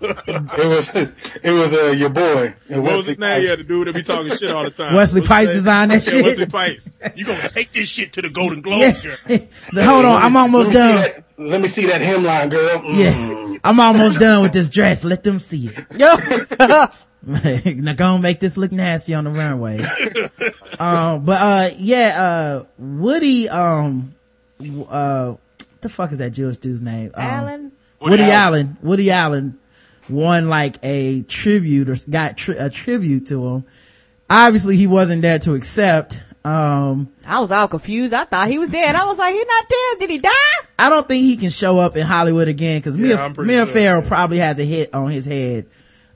It was it was uh, your boy. What was his name? Yeah, the dude that be talking shit all the time. Wesley What's his Pipes designed that Yeah, shit. Wesley Pipes. You gonna take this shit to the Golden yeah. Globes, girl. Hold on, I'm almost let done. that, let me see that hemline, girl. Mm. Yeah, I'm almost done with this dress. Let them see it. Yo. now gonna make this look nasty on the runway. um, but, uh, yeah, uh, Woody, um, uh, what the fuck is that Jewish dude's name? Um, Alan? Woody, Woody Allen. Woody Allen won like a tribute or got tri- a tribute to him. Obviously he wasn't there to accept. Um, I was all confused. I thought he was dead. I was like, he not dead. Did he die? I don't think he can show up in Hollywood again because Mia, I'm Mia sure, Farrow probably has a hit on his head,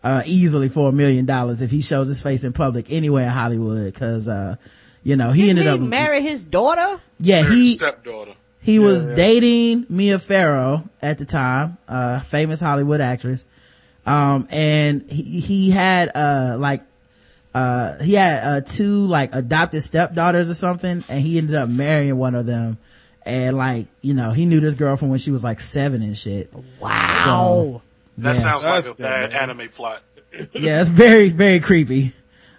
uh, easily for a million dollars if he shows his face in public anywhere in Hollywood because, uh, you know, he Didn't ended he up, marry his daughter? yeah, Married he, stepdaughter. He was dating Mia Farrow at the time, uh, famous Hollywood actress. Um, and he, he had, uh, like, uh, he had, uh, two, like, adopted stepdaughters or something, and he ended up marrying one of them. And like, you know, he knew this girl from when she was like seven and shit. Wow. That Yeah. sounds like That's a bad man. anime plot. Yeah, it's very, very creepy.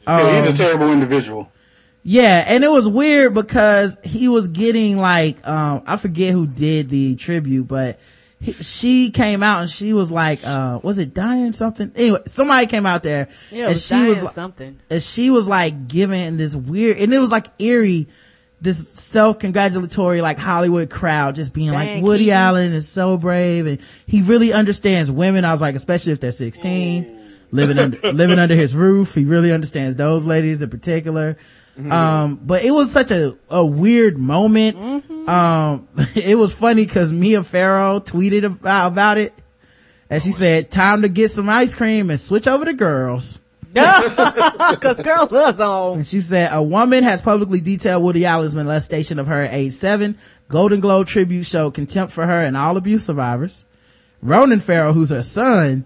Yeah, he's Um, a terrible individual. Yeah, and it was weird because he was getting like, um, I forget who did the tribute, but he, she came out and she was like, uh, was it dying something? Anyway, somebody came out there Yeah, and was she was, li- something. and she was like giving this weird, and it was like eerie, this self-congratulatory like Hollywood crowd just being like, Woody. Allen is so brave and he really understands women. I was like, especially if they're 16, living under, living under his roof. He really understands those ladies in particular. Um, but it was such a, a weird moment. Um, it was funny cause Mia Farrow tweeted about, about it. And she said, time to get some ice cream and switch over to girls. Cause girls was on. And she said, a woman has publicly detailed Woody Allen's molestation of her at age seven. Golden Globe tribute showed contempt for her and all abuse survivors. Ronan Farrow, who's her son,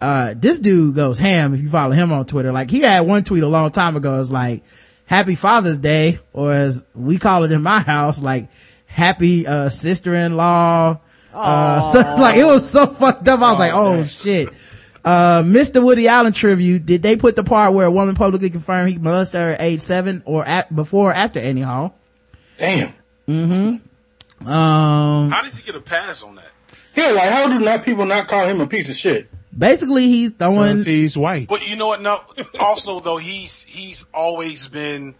uh, this dude goes ham if you follow him on Twitter. Like he had one tweet a long time ago. It's like, happy Father's Day, or as we call it in my house, like happy, uh, sister-in-law. Uh, so like it was so fucked up. I was like, oh shit. Uh, Mr. Woody Allen tribute, did they put the part where a woman publicly confirmed he molested her at age seven or at, before or after Annie Hall? Damn. Mm-hmm. Um, How does he get a pass on that? Yeah, like how do not people not call him a piece of shit? Basically he's throwing, Cause he's white. But you know what? No. Also, though, he's he's always been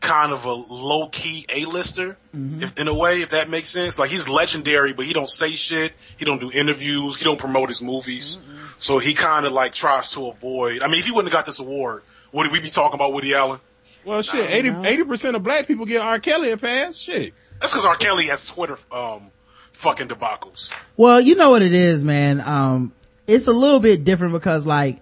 kind of a low key a lister, if in a way, if that makes sense. Like he's legendary, but he don't say shit. He don't do interviews. He don't promote his movies. So he kind of like tries to avoid. I mean, if he wouldn't have got this award, would we be talking about Woody Allen? Well, shit, 80 percent of black people get R. Kelly a pass. Shit. That's because R. Kelly has Twitter um fucking debacles. well, you know what it is, man. Um, it's a little bit different because like,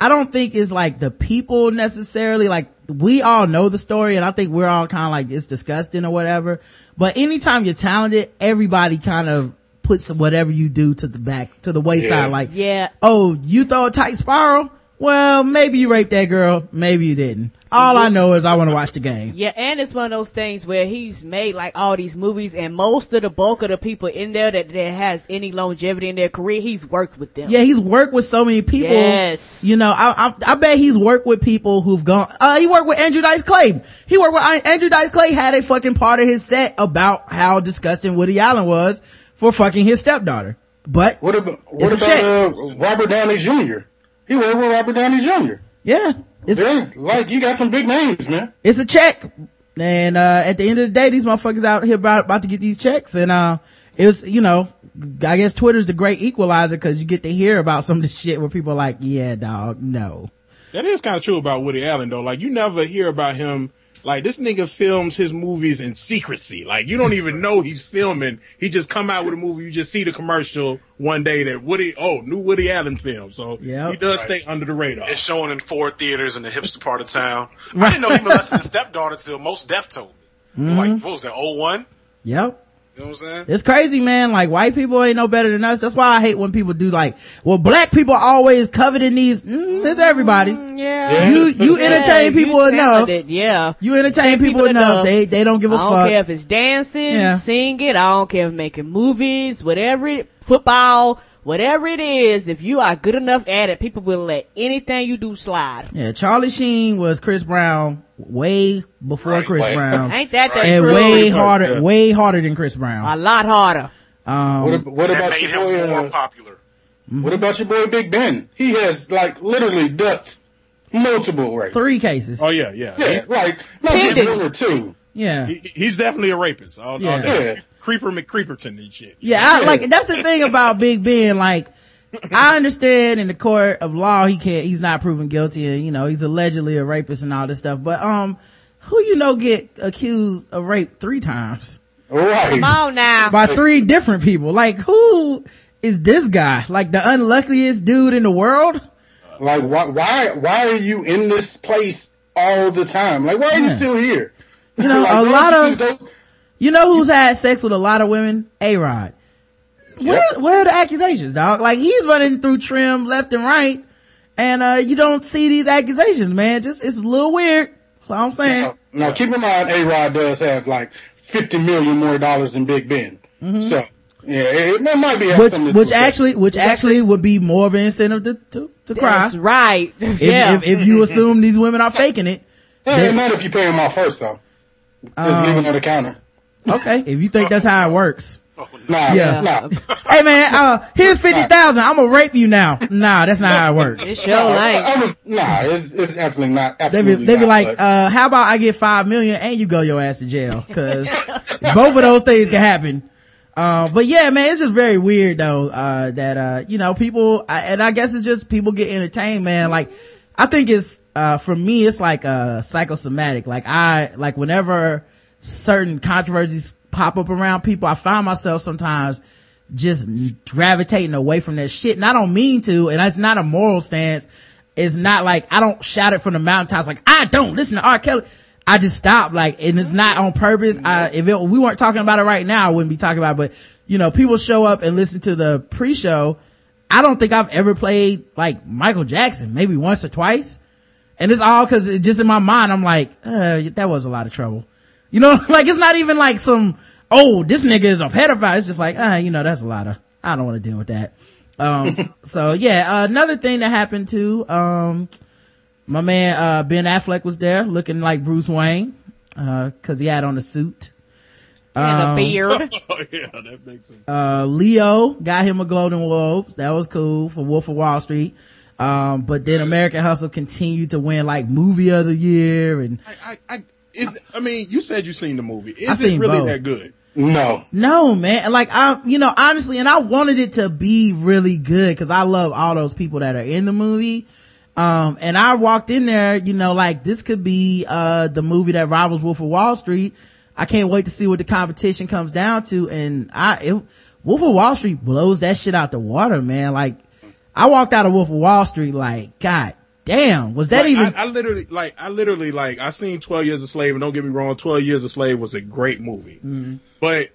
I don't think it's like the people necessarily, like, we all know the story and I think we're all kind of like, it's disgusting or whatever. But anytime you're talented, everybody kind of puts whatever you do to the back, to the wayside. Yeah. Like, Yeah. oh, you throw a tight spiral? Well, maybe you raped that girl. Maybe you didn't. All I know is I want to watch the game. Yeah, and it's one of those things where he's made like all these movies, and most of the bulk of the people in there that, that has any longevity in their career, he's worked with them. Yeah, he's worked with so many people. Yes. You know, I, I, I bet he's worked with people who've gone, uh, he worked with Andrew Dice Clay. He worked with, uh, Andrew Dice Clay had a fucking part of his set about how disgusting Woody Allen was for fucking his stepdaughter. But, What about what It's a check. about uh, Robert Downey Jr.? He worked with Robert Downey Jr. yeah, it's, Yeah, like you got some big names, man. it's a check. And, uh, at the end of the day, these motherfuckers out here about, about to get these checks. And, uh, it was, you know, I guess Twitter's the great equalizer because you get to hear about some of the shit where people are like, yeah, dog, no. That is kind of true about Woody Allen though. Like you never hear about him. Like this nigga films his movies in secrecy. Like you don't even know he's filming. He just come out with a movie. You just see the commercial one day that Woody, oh, new Woody Allen film. So Yep. he does stay under the radar. It's showing in four theaters in the hipster part of town. I didn't know he molested his stepdaughter till Mos Def told me. Mm-hmm. Like, what was that, 01? Yep. You know what I'm saying? It's crazy, man. Like white people ain't no better than us. That's why I hate when people do like, well, black people always coveting these. Mm, it's everybody. Yeah. You you entertain Yeah, people you enough. talented, Yeah. You entertain people, people enough. enough. They they don't give a I don't fuck. care if it's dancing, Yeah. singing. I don't care if making movies, whatever football, whatever it is. If you are good enough at it, people will let anything you do slide. Yeah, Charlie Sheen was Chris Brown way before Right, Chris right. Brown, Ain't that that and true? way harder, yeah. way harder than Chris Brown. a lot harder. Um, What, ab- what about made your him boy? more Uh, popular. what about your boy Big Ben? He has like literally ducked multiple rapes. three cases. Oh yeah, yeah. Yeah, like not just Pending. one or two. Yeah. He, he- he's definitely a rapist. All, Yeah. all day. Yeah. Creeper McCreeperton and shit. Yeah, I, like that's the thing about Big Ben. Like, I understand in the court of law he can't, he's not proven guilty, and you know he's allegedly a rapist and all this stuff. But um, who you know get accused of rape three times Right. Come on now. by three different people? Like, who is this guy? Like the unluckiest dude in the world? Like why why why are you in this place all the time? Like why are you still here? You know, Like, a lot you of just go- you know who's had sex with a lot of women? A Rod. Where where are the accusations, dog? Like he's running through trim left and right, and uh you don't see these accusations, man. Just it's a little weird. That's all I'm saying. Now, now keep in mind, A Rod does have like fifty million more dollars than Big Ben. So yeah, it, it might be Mm-hmm. which which do with that. actually which actually would be more of an incentive to to, to cry That's right. if, yeah. if if you assume these women are faking it. Yeah, then- not if you pay them off first though. Just Um, leave them on the counter. Okay, if you think that's how it works. Nah, Yeah. nah. Hey man, uh, here's fifty thousand. I'm gonna rape you now. Nah, that's not how it works. it sure Nah, I, ain't. I was, nah, it's, it's absolutely not. They Absolutely be, they be not, like, but- uh, how about I get five million and you go your ass to jail? Cause both of those things can happen. Uh, but yeah, man, it's just very weird though, uh, that, uh, you know, people, I, and I guess it's just people get entertained, man. Like, I think it's, uh, for me, it's like, uh, psychosomatic. Like I, like whenever certain controversies pop up around people, I find myself sometimes just gravitating away from that shit. And I don't mean to, and it's not a moral stance. It's not like, I don't shout it from the mountaintops like, I don't listen to R. Kelly. I just stop, like, and it's not on purpose. I, if it, we weren't talking about it right now, I wouldn't be talking about it, but, you know, people show up and listen to the pre-show. I don't think I've ever played, like, Michael Jackson, maybe once or twice. And it's all cause it just in my mind, I'm like, uh, that was a lot of trouble. You know, like it's not even like some, oh, this nigga is a pedophile. It's just like, ah, you know, that's a lot of, I don't want to deal with that. Um, so yeah, uh, another thing that happened too, um, my man, uh, Ben Affleck was there looking like Bruce Wayne, uh, cause he had on a suit. and um, a beard. Oh yeah, that makes sense. Uh, Leo got him a Golden Globes. That was cool for Wolf of Wall Street. Um, but then American Hustle continued to win like movie of the year and I, I, I, is, I mean, you said you seen the movie. Is I it really both. that good? no. No, man. Like I, you know, honestly, and I wanted it to be really good because I love all those people that are in the movie. Um, and I walked in there, you know, like this could be, uh, the movie that rivals Wolf of Wall Street. I can't wait to see what the competition comes down to. And I, it, Wolf of Wall Street blows that shit out the water, man. Like I walked out of Wolf of Wall Street like, God damn, was that Like, even, I, I literally, like, I literally, like, I seen 12 Years a Slave, and don't get me wrong, 12 Years a Slave was a great movie. Mm-hmm. But,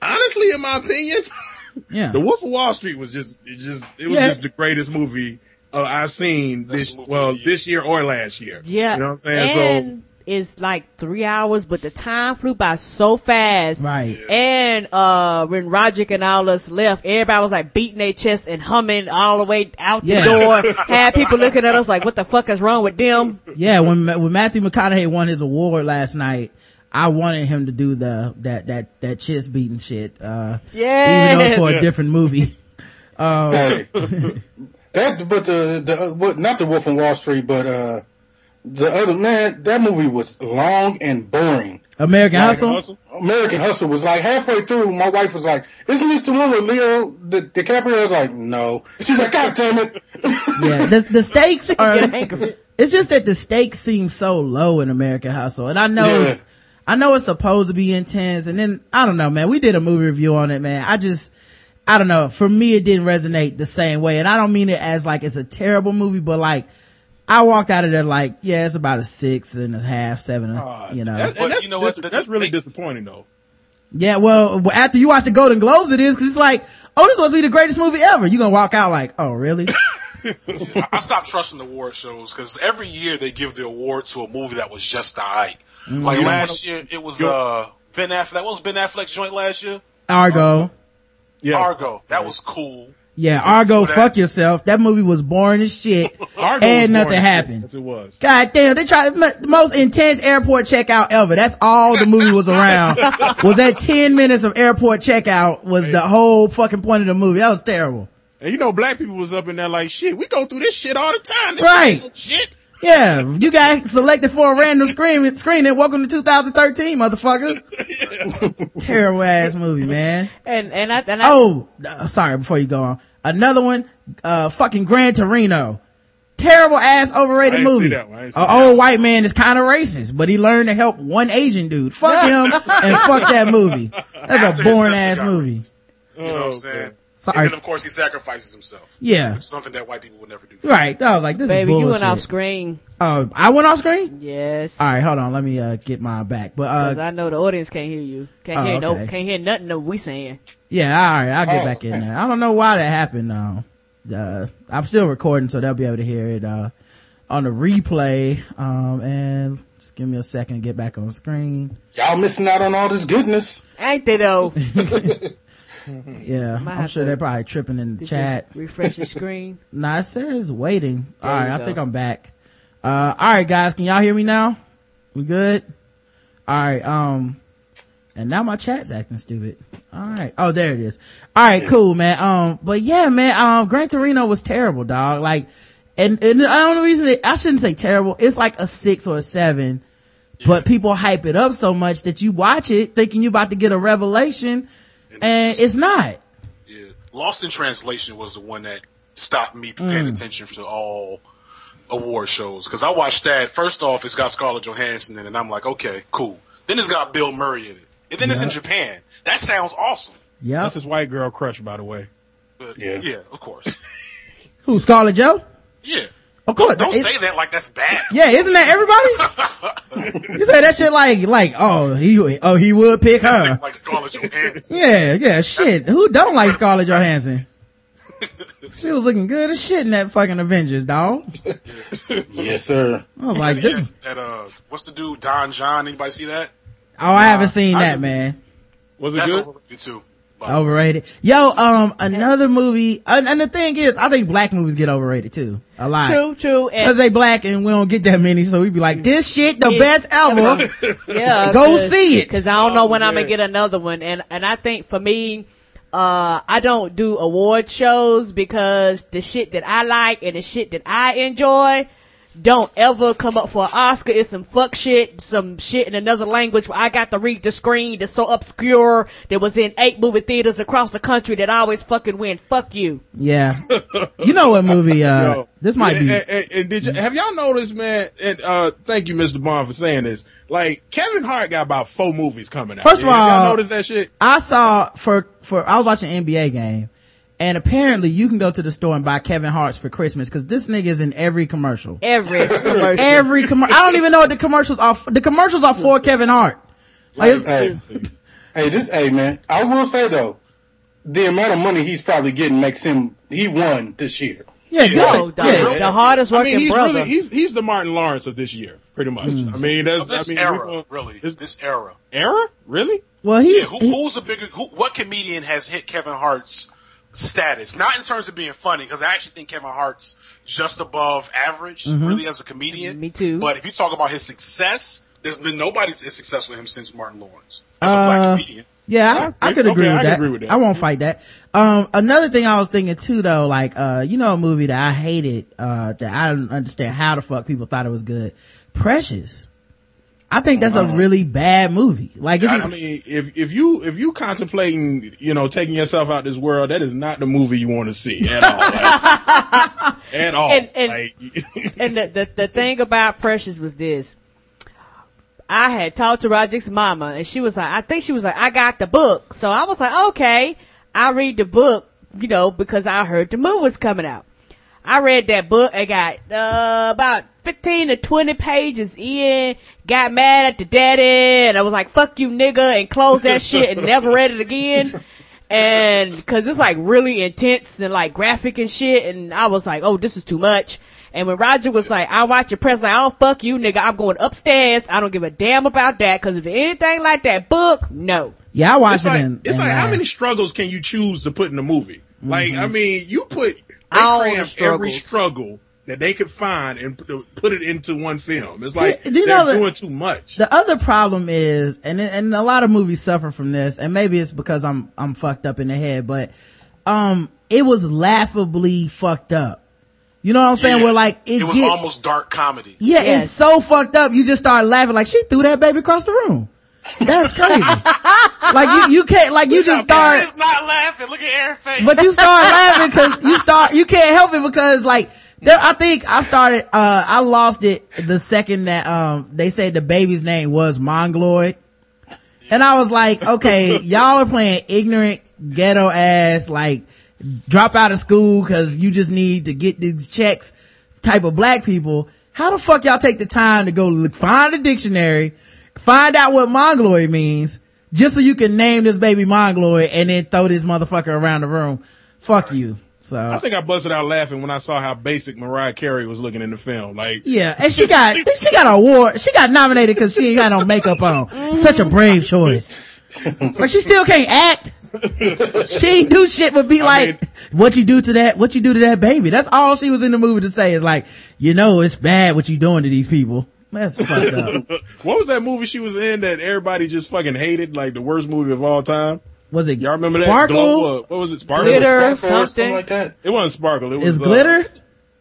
honestly, in my opinion, yeah. The Wolf of Wall Street was just, it just, it was Yeah. just the greatest movie uh, I've seen this, well, of the year. this year or last year. Yeah. You know what I'm saying? And it's like three hours, but the time flew by so fast. Right. And, uh, when Roger and all us left, everybody was like beating their chest and humming all the way out Yeah. the door. Had people looking at us like, what the fuck is wrong with them? Yeah, when when Matthew McConaughey won his award last night, I wanted him to do the that that that chest beating shit. Uh, yeah. even though it's for a different movie. Hey. that, but the, the, uh, what, not the Wolf on Wall Street, but, uh, the other, man, that movie was long and boring. American Like, Hustle. Hustle? American Hustle was like halfway through. My wife was like, "Isn't this the one with Leo Di- DiCaprio?" I was like, "No." She's like, "God damn it!" Yeah, the the stakes are. It's just that the stakes seem so low in American Hustle, and I know. Yeah. I know it's supposed to be intense, and then I don't know, man. We did a movie review on it, man. I just, I don't know. For me, it didn't resonate the same way, and I don't mean it as like it's a terrible movie, but like I walked out of there like, yeah, it's about a six and a half, seven, Uh, you know. That's, and that's, you know what? The- that's really they- disappointing though. Yeah, well, after you watch the Golden Globes, it is because it's like, oh, this must be the greatest movie ever. You're gonna walk out like, oh, really? I, I stopped trusting the award shows because every year they give the award to a movie that was just alright. Mm-hmm. Like last year, it was uh Ben Affleck. What was Ben Affleck's joint last year? Argo. Yeah. Argo. That was cool. Yeah, Argo, fuck yourself. That movie was boring as shit. And nothing happened. Yes, it was. God damn, they tried the most intense airport checkout ever. That's all the movie was around. was that 10 minutes of airport checkout was the whole fucking point of the movie. That was terrible. And you know, black people was up in there like, shit, we go through this shit all the time. This Right. shit ain't no Shit. Yeah, you got selected for a random screen screening. Welcome to 2013, motherfucker. Terrible ass movie, man. And and I and I, Oh, uh, sorry, before you go on. Another one, uh, fucking Gran Torino. Terrible ass overrated I didn't see movie. that one. I didn't see An that old white man is kind of racist, but he learned to help one Asian dude. Fuck him and fuck that movie. That's a his boring sister ass movie. raped. You know what I'm saying? Sorry. And then of course he sacrifices himself. Yeah. Something that white people would never do. Right. I was like, this baby, is you went off screen. Oh, I went off screen? Yes. All right, hold on. Let me, uh, get mine back. But, Cause uh, I know the audience can't hear you. Can't Oh, hear no. okay. Can't hear nothing that we saying. yeah, all right. I'll get Oh, back in there. I don't know why that happened, though. Uh, I'm still recording, so they'll be able to hear it, uh, on the replay. Um, and just give me a second to get back on screen. Y'all missing out on all this goodness. Ain't they though? Yeah, Might I'm sure to- they're probably tripping in the Did chat. you refresh your screen. Nah, it says waiting. There all right, I think I'm back. Uh, all right, guys, can y'all hear me now? We good? All right, um, and now my chat's acting stupid. All right. Oh, there it is. All right, cool, man. Um, but yeah, man, um, Gran Torino was terrible, dog. Like, and, and the only reason it, I shouldn't say terrible, it's like a six or a seven, but people hype it up so much that you watch it thinking you're about to get a revelation and it's not. Yeah. Lost in Translation was the one that stopped me paying Mm. attention to all award shows. Cause I watched that. First off, it's got Scarlett Johansson in it, and I'm like, okay, cool. Then it's got Bill Murray in it. And then it's in Japan. That sounds awesome. Yep. That's his white girl crush, by the way. But Yeah. yeah, of course. Who, Scarlett Joe? Yeah. Of course. Don't It- say that like that's bad. Yeah, isn't that everybody's? you say that shit like, like, oh, he, oh, he would pick her. like Scarlett Johansson. Yeah, yeah, shit. Who don't like Scarlett Johansson? She was looking good as shit in that fucking Avengers, dog. Yes, sir. I was like, this is, that uh, what's the dude Don Jon? Anybody see that? oh, I haven't seen I that, just- man. Was it That's good? overrated too. But Overrated. Yo, um, another movie, and, and the thing is, I think black movies get overrated too. A lot. True, true. Cause they black and we don't get that many, so we be like, this shit the Yeah. best ever. yeah, Go see it. Cause I don't know when I'm gonna get another one. And, and I think for me, uh, I don't do award shows because the shit that I like and the shit that I enjoy don't ever come up for an Oscar. It's some fuck shit, some shit in another language where I got to read the screen that's so obscure that was in eight movie theaters across the country that I always fucking win. Fuck you. Yeah. You know what movie, uh, Yo. this might and, be, And, and- and did you, have y'all noticed, man? And uh, thank you, Mr. Bond, for saying this. Like Kevin Hart got about four movies coming out. First of Have all- y'all noticed that shit? I saw for for I was watching an NBA game, and apparently you can go to the store and buy Kevin Hart's for Christmas because this nigga is in every commercial. Every commercial. Every commercial. I don't even know what the commercials are. f- The commercials are for Kevin Hart. Like, Hey, hey, this, hey, man. I will say though, the amount of money he's probably getting makes him. He won this year. yeah, Yo, good. the, Yeah. the hardest I working mean, he's brother. really he's he's the Martin Lawrence of this year, pretty much. Mm. I mean, that's Of this I mean, era, gonna- really. This, This era. era, really? Well, he, Yeah, who, he- who's a bigger? Who, what comedian has hit Kevin Hart's status? Not in terms of being funny, because I actually think Kevin Hart's just above average, Mm-hmm. really, as a comedian. Me too. But if you talk about his success, there's been nobody as successful as him since Martin Lawrence as a Uh, black comedian. Yeah, I, I could agree, I with that. agree with that. I won't fight that. Um, another thing I was thinking too, though, like, uh, you know, a movie that I hated, uh, that I don't understand how the fuck people thought it was good. Precious. I think that's a uh-huh. really bad movie. Like, it's, I mean, if if you if you contemplating, you know, taking yourself out this world, that is not the movie you want to see at all. Like, at all. And- and- like, and the, the the thing about Precious was this. I had talked to Roderick's mama, and she was like, I think she was like, I got the book. So I was like, okay, I read the book, you know, because I heard the movie was coming out. I read that book. I got uh, about fifteen to twenty pages in. Got mad at the daddy, and I was like, "Fuck you, nigga," and closed that shit and never read it again. And cause it's like really intense and like graphic and shit. And I was like, oh, this is too much. And when Roger was like, I watch your press, like, I don't fuck you, nigga. I'm going upstairs. I don't give a damn about that. Cause if anything like that book, no. Yeah, I watched It's it like, in, it's in like how uh, many struggles can you choose to put in a movie? Like, I mean, you put they All the cram every struggle that they could find and put put it into one film. It's like Yeah, you they're know that- doing too much. The other problem is, and and a lot of movies suffer from this, and maybe it's because I'm I'm fucked up in the head, but um, it was laughably fucked up. You know what I'm saying? Yeah. Where like it, it was get- almost dark comedy. yeah, Yes. it's so fucked up. You just start laughing like she threw that baby across the room. That's crazy. like you you can't like you just start. It's not laughing. Look at Aaron's face. But you start laughing because you start, you can't help it because like, there, I think I started, uh, I lost it the second that, um, they said the baby's name was Mongoloid. And I was like, okay, y'all are playing ignorant, ghetto ass, like, drop out of school cause you just need to get these checks type of black people. How the fuck y'all take the time to go look, find a dictionary, find out what Mongoloid means, just so you can name this baby Mongoloid and then throw this motherfucker around the room. Fuck you. So I think I busted out laughing when I saw how basic Mariah Carey was looking in the film. Like, yeah. And she got, she got an award. She got nominated cause she ain't got no makeup on. Such a brave choice. Like she still can't act. She ain't do shit but be like, mean- what you do to that, what you do to that baby. That's all she was in the movie to say is like, you know, it's bad what you doing to these people. That's fucked up. what was that movie she was in that everybody just fucking hated? Like the worst movie of all time. Was it Y'all remember that? Sparkle? Glow Up. What was it? Sparkle. Glitter. Or something. something like that. It wasn't Sparkle. It was Is uh, glitter?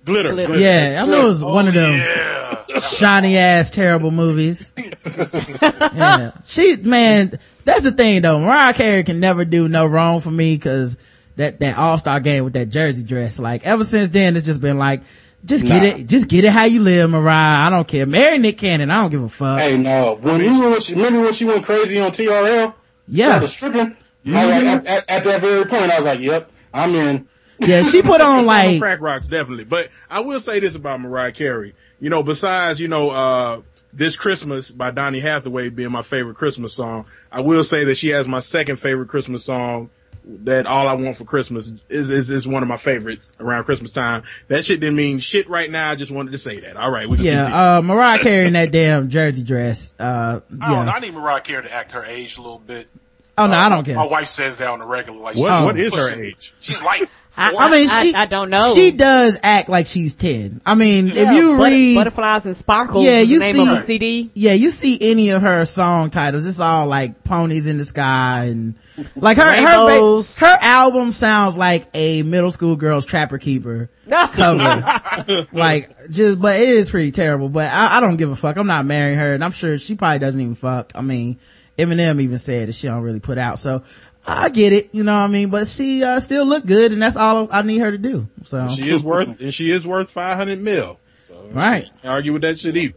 glitter. Glitter. Glitter. Yeah, I know it was one of them yeah. shiny ass terrible movies. yeah. She, man, that's the thing though. Mariah Carey can never do no wrong for me cause that, that all-star game with that jersey dress, like ever since then it's just been like, just get Nah. it, just get it how you live, Mariah. I don't care. Marry Nick Cannon. I don't give a fuck. Hey, no. When you when she, remember when she went crazy on TRL? Yeah. Started stripping. I was like, at, at, at that very point, I was like, "Yep, I'm in." Yeah, she put on like, crack rocks definitely. But I will say this about Mariah Carey. You know, besides you know, uh, this Christmas by Donny Hathaway being my favorite Christmas song, I will say that she has my second favorite Christmas song. That all I want for Christmas is, is is one of my favorites around Christmas time. That shit didn't mean shit right now. I just wanted to say that. All right, we can continue. yeah, uh, Mariah Carey in that damn jersey dress. Uh, yeah. I don't know. yeah. I need Mariah Carey to act her age a little bit. Oh no, I Uh, don't care. My wife says that on the regular. Like, What- she's what is her age? She's like, I, I mean, I, she, I don't know. She does act like she's 10. I mean, if you Butter- read, Butterflies and Sparkles Yeah, you the name see- CD. yeah, you see any of her song titles, it's all like ponies in the sky and like her, her, her album sounds like a middle school girl's trapper keeper cover. like just, but it is pretty terrible, but I, I don't give a fuck. I'm not marrying her and I'm sure she probably doesn't even fuck. I mean, Eminem even said that she don't really put out. So I get it, you know what I mean? But she, uh, still look good and that's all I need her to do. So. She is worth and she is worth five hundred mil. So Right. can't argue with that shit either.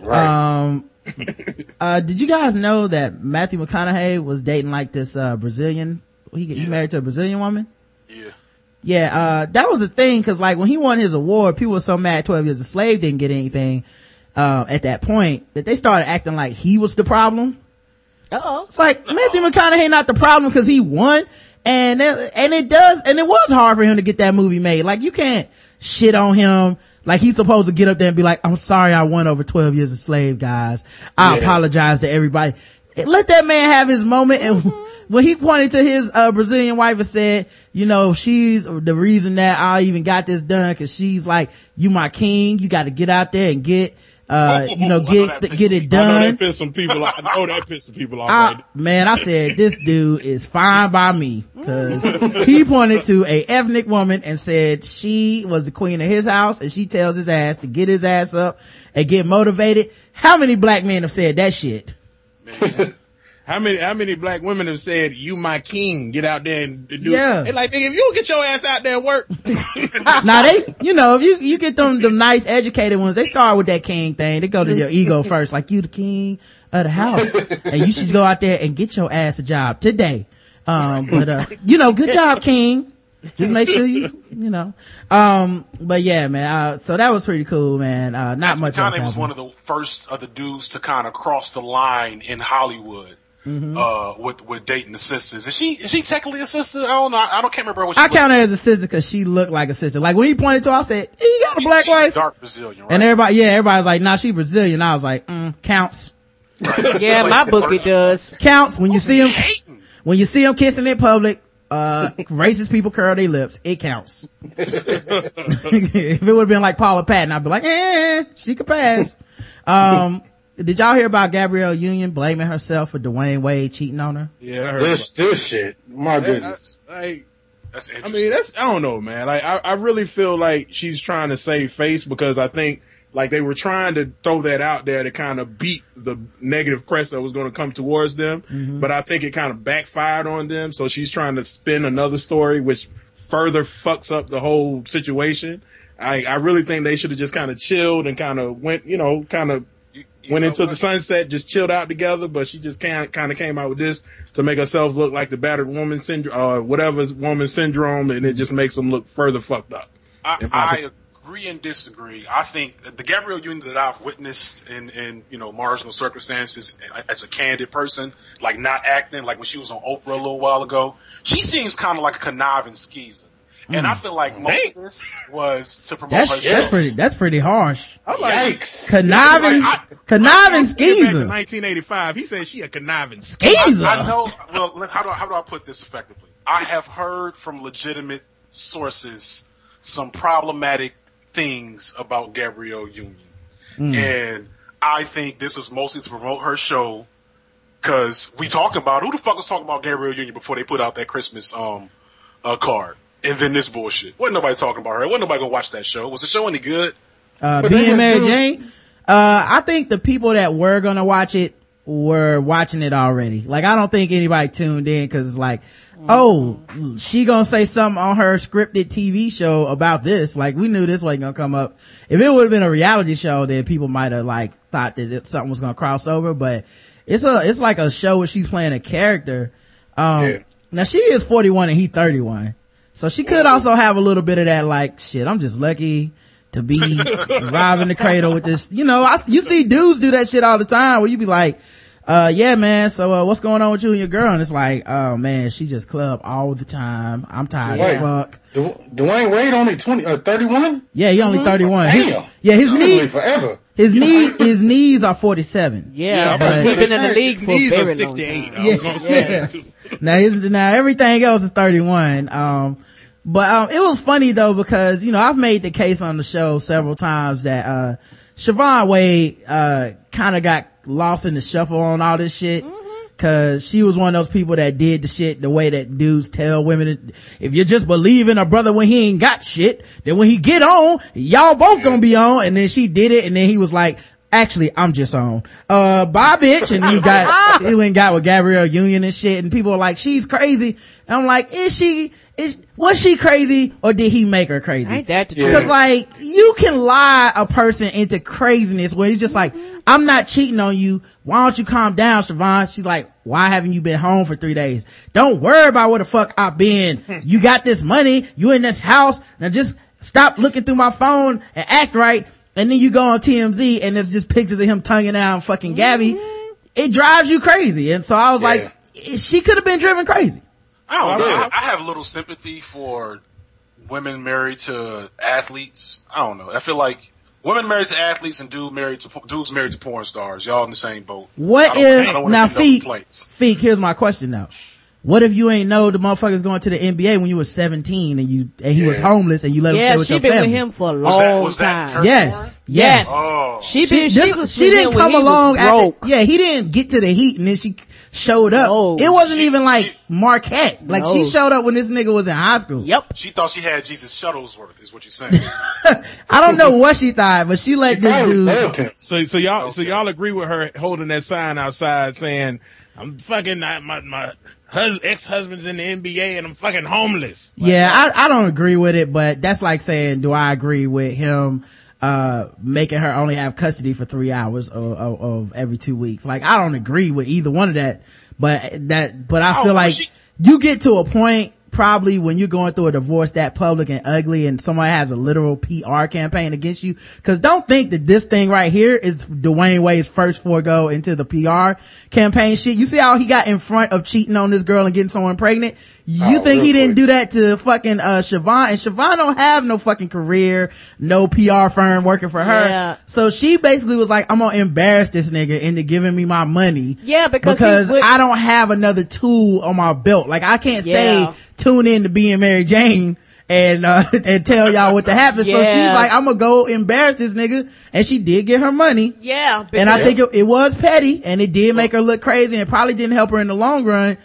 Right. Um, uh, did you guys know that Matthew McConaughey was dating like this, uh, Brazilian, he, he married to a Brazilian woman? yeah. Yeah, uh, that was the thing, cause like when he won his award, people were so mad 12 Years a Slave didn't get anything, uh, at that point, that they started acting like he was the problem. Uh-oh. It's like, Matthew McConaughey not the problem cause he won, and, it- and it does, and it was hard for him to get that movie made. Like you can't shit on him, like he's supposed to get up there and be like, I'm sorry I won over 12 Years a Slave, guys. I Yeah. apologize to everybody. Let that man have his moment and when he pointed to his uh, Brazilian wife and said, you know, she's the reason that I even got this done cause she's like, you my king, you gotta get out there and get, uh, you know, I know get, get it me I know done. that pissed some people off. I know that pissed some people off. I, man, I said this dude is fine by me because he pointed to a ethnic woman and said she was the queen of his house and she tells his ass to get his ass up and get motivated. How many black men have said that shit? How many how many black women have said, "You my king, get out there and do"? Yeah. They like, nigga, if you don't get your ass out there and work, now they, you know, if you, you get them, them nice educated ones, they start with that king thing. They go to your ego first, like you the king of the house and you should go out there and get your ass a job today. Um, but, uh, you know, good job, king. Just make sure you, you know. Um, but yeah, man. Uh, so that was pretty cool, man. Uh, not much else. Kanye was one of the first of the dudes to kind of cross the line in Hollywood. Mm-hmm. Uh, with with dating the sisters, is she is she technically a sister? I don't know. I, I don't can't remember what she I count her as a sister because she looked like a sister. Like when he pointed to her, I said, hey, "You got a black She's wife?" dark Brazilian, right? And everybody, yeah, everybody was like, "Nah, she Brazilian." I was like, mm, "Counts, Yeah, my book it does. counts." When you see him, hating. when you see him kissing in public, uh, racist people curl their lips. It counts. if it would have been like Paula Patton, I'd be like, "Eh, she could pass." Um, did y'all hear about Gabrielle Union blaming herself for Dwyane Wade cheating on her? Yeah, I heard This this shit. My about- goodness. I- like, That's I mean, that's, I don't know, man. Like, I, I really feel like she's trying to save face because I think, like, they were trying to throw that out there to kind of beat the negative press that was going to come towards them. Mm-hmm. But I think it kind of backfired on them. So she's trying to spin another story, which further fucks up the whole situation. I, I really think they should have just kind of chilled and kind of went, you know, kind of You- you went into what? the sunset, just chilled out together, but she just kind kind of came out with this to make herself look like the battered woman syndrome, uh, whatever woman syndrome, and it just makes them look further fucked up. I, I agree and disagree. I think the Gabrielle Union that I've witnessed in, in you know marginal circumstances as a candid person, like not acting, like when she was on Oprah a little while ago, she seems kind of like a conniving skeezer. And I feel like most Dang. of this was to promote That's her that's pretty that's pretty harsh. Yikes. Conniving, Like, I- conniving Back in skeezer, 1985, he said she a conniving skeezer. skeezer. I know. Well, let- how do I, how do I put this effectively? I have heard from legitimate sources some problematic things about Gabrielle Union, and I think this was mostly to promote her show. Because we talking about who the fuck was talking about Gabrielle Union before they put out that Christmas um uh, card, and then this bullshit. Wasn't nobody talking about her. Wasn't nobody gonna watch that show. Was the show any good? uh, being went Mary Jane, uh, I think the people that were gonna watch it were watching it already. Like, I don't think anybody tuned in cause it's like, oh, she gonna say something on her scripted TV show about this. Like, we knew this wasn't gonna come up. If it would have been a reality show, then people might have like thought that it, something was gonna cross over, but it's a, it's like a show where she's playing a character. Um, Yeah. now she is 41 and he 31. So she could also have a little bit of that like, shit, I'm just lucky to be robbing the cradle with this. You know, I, you see dudes do that shit all the time where you be like, uh, yeah, man. So, uh, what's going on with you and your girl? And it's like, oh man, she just club all the time. I'm tired as fuck. Dwyane Wade only 20, uh, 31? Yeah, he only 31. His- Damn. yeah, his He's knee, forever. His knee, his knees are 47. Yeah, I'm but about to he's say, been in the league for a knees are very long 68. time. I was gonna. Yes. now his, now everything else is 31. Um, but, um, it was funny though because, you know, I've made the case on the show several times that, uh, Siohvaughn Wade, uh, kind of got lost in the shuffle on all this shit. Cause she was one of those people that did the shit the way that dudes tell women, if you just believe in a brother when he ain't got shit, then when he get on, y'all both gonna be on. And then she did it and then he was like, actually, I'm just on. Uh, bye bitch. And he got, he went got with Gabrielle Union and shit. And people are like, she's crazy. And I'm like, is she, is, was she crazy or did he make her crazy? Ain't that the truth? Because like you can lie a person into craziness where you're just like, I'm not cheating on you. Why don't you calm down, Siohvaughn? She's like, why haven't you been home for three days? Don't worry about where the fuck I've been. You got this money. You in this house. Now just stop looking through my phone and act right. And then you go on TMZ and there's just pictures of him tonguing out fucking Gabby. Mm-hmm. It drives you crazy. And so I was Yeah. like, she could have been driven crazy. I don't know. I, I have a little sympathy for women married to athletes. I don't know. I feel like women married to athletes and dude married to dudes married to porn stars. Y'all in the same boat. What I don't- if I don't now see no Feek, complaints. Feek, here's my question now. What if you ain't know the motherfucker's going to the NBA when you were 17 and you and he was homeless and you let him stay with your family? Yeah, with she your been family? with him for a Was that- long was that time. Yes, Yes. yes. Oh. She She, been, this- she was she didn't come along after, broke. yeah, he didn't get to the heat and then she showed up. No. it wasn't She- even like Marquette. Like she showed up when this nigga was in high school. Yep. She thought she had Jesus Shuttlesworth, is what you're saying. I don't know what she thought, but she let She this dude. loved him. So, so y'all, so y'all agree with her holding that sign outside saying, "I'm fucking my my, my hus- ex-husband's in the NBA and I'm fucking homeless." Like, Yeah, I, I don't agree with it, but that's like saying, do I agree with him, uh, making her only have custody for three hours of, of, of every two weeks? Like, I don't agree with either one of that, but that, but I Oh, feel like she- you get to a point probably when you're going through a divorce that public and ugly and someone has a literal PR campaign against you. Cause don't think that this thing right here is Dwyane Wade's first forego into the PR campaign shit. You see how he got in front of cheating on this girl and getting someone pregnant? You Oh, think he didn't do that to fucking, uh, Siohvaughn and Siohvaughn don't have no fucking career, no PR firm working for her. Yeah. So she basically was like, I'm gonna embarrass this nigga into giving me my money. Yeah, because because would- I don't have another tool on my belt. Like I can't Yeah. say tune in to being Mary Jane and uh and tell y'all what to happen. So she's like, I'm gonna go embarrass this nigga, and she did get her money. Yeah. And I think it, it was petty, and it did make her look crazy, and it probably didn't help her in the long run.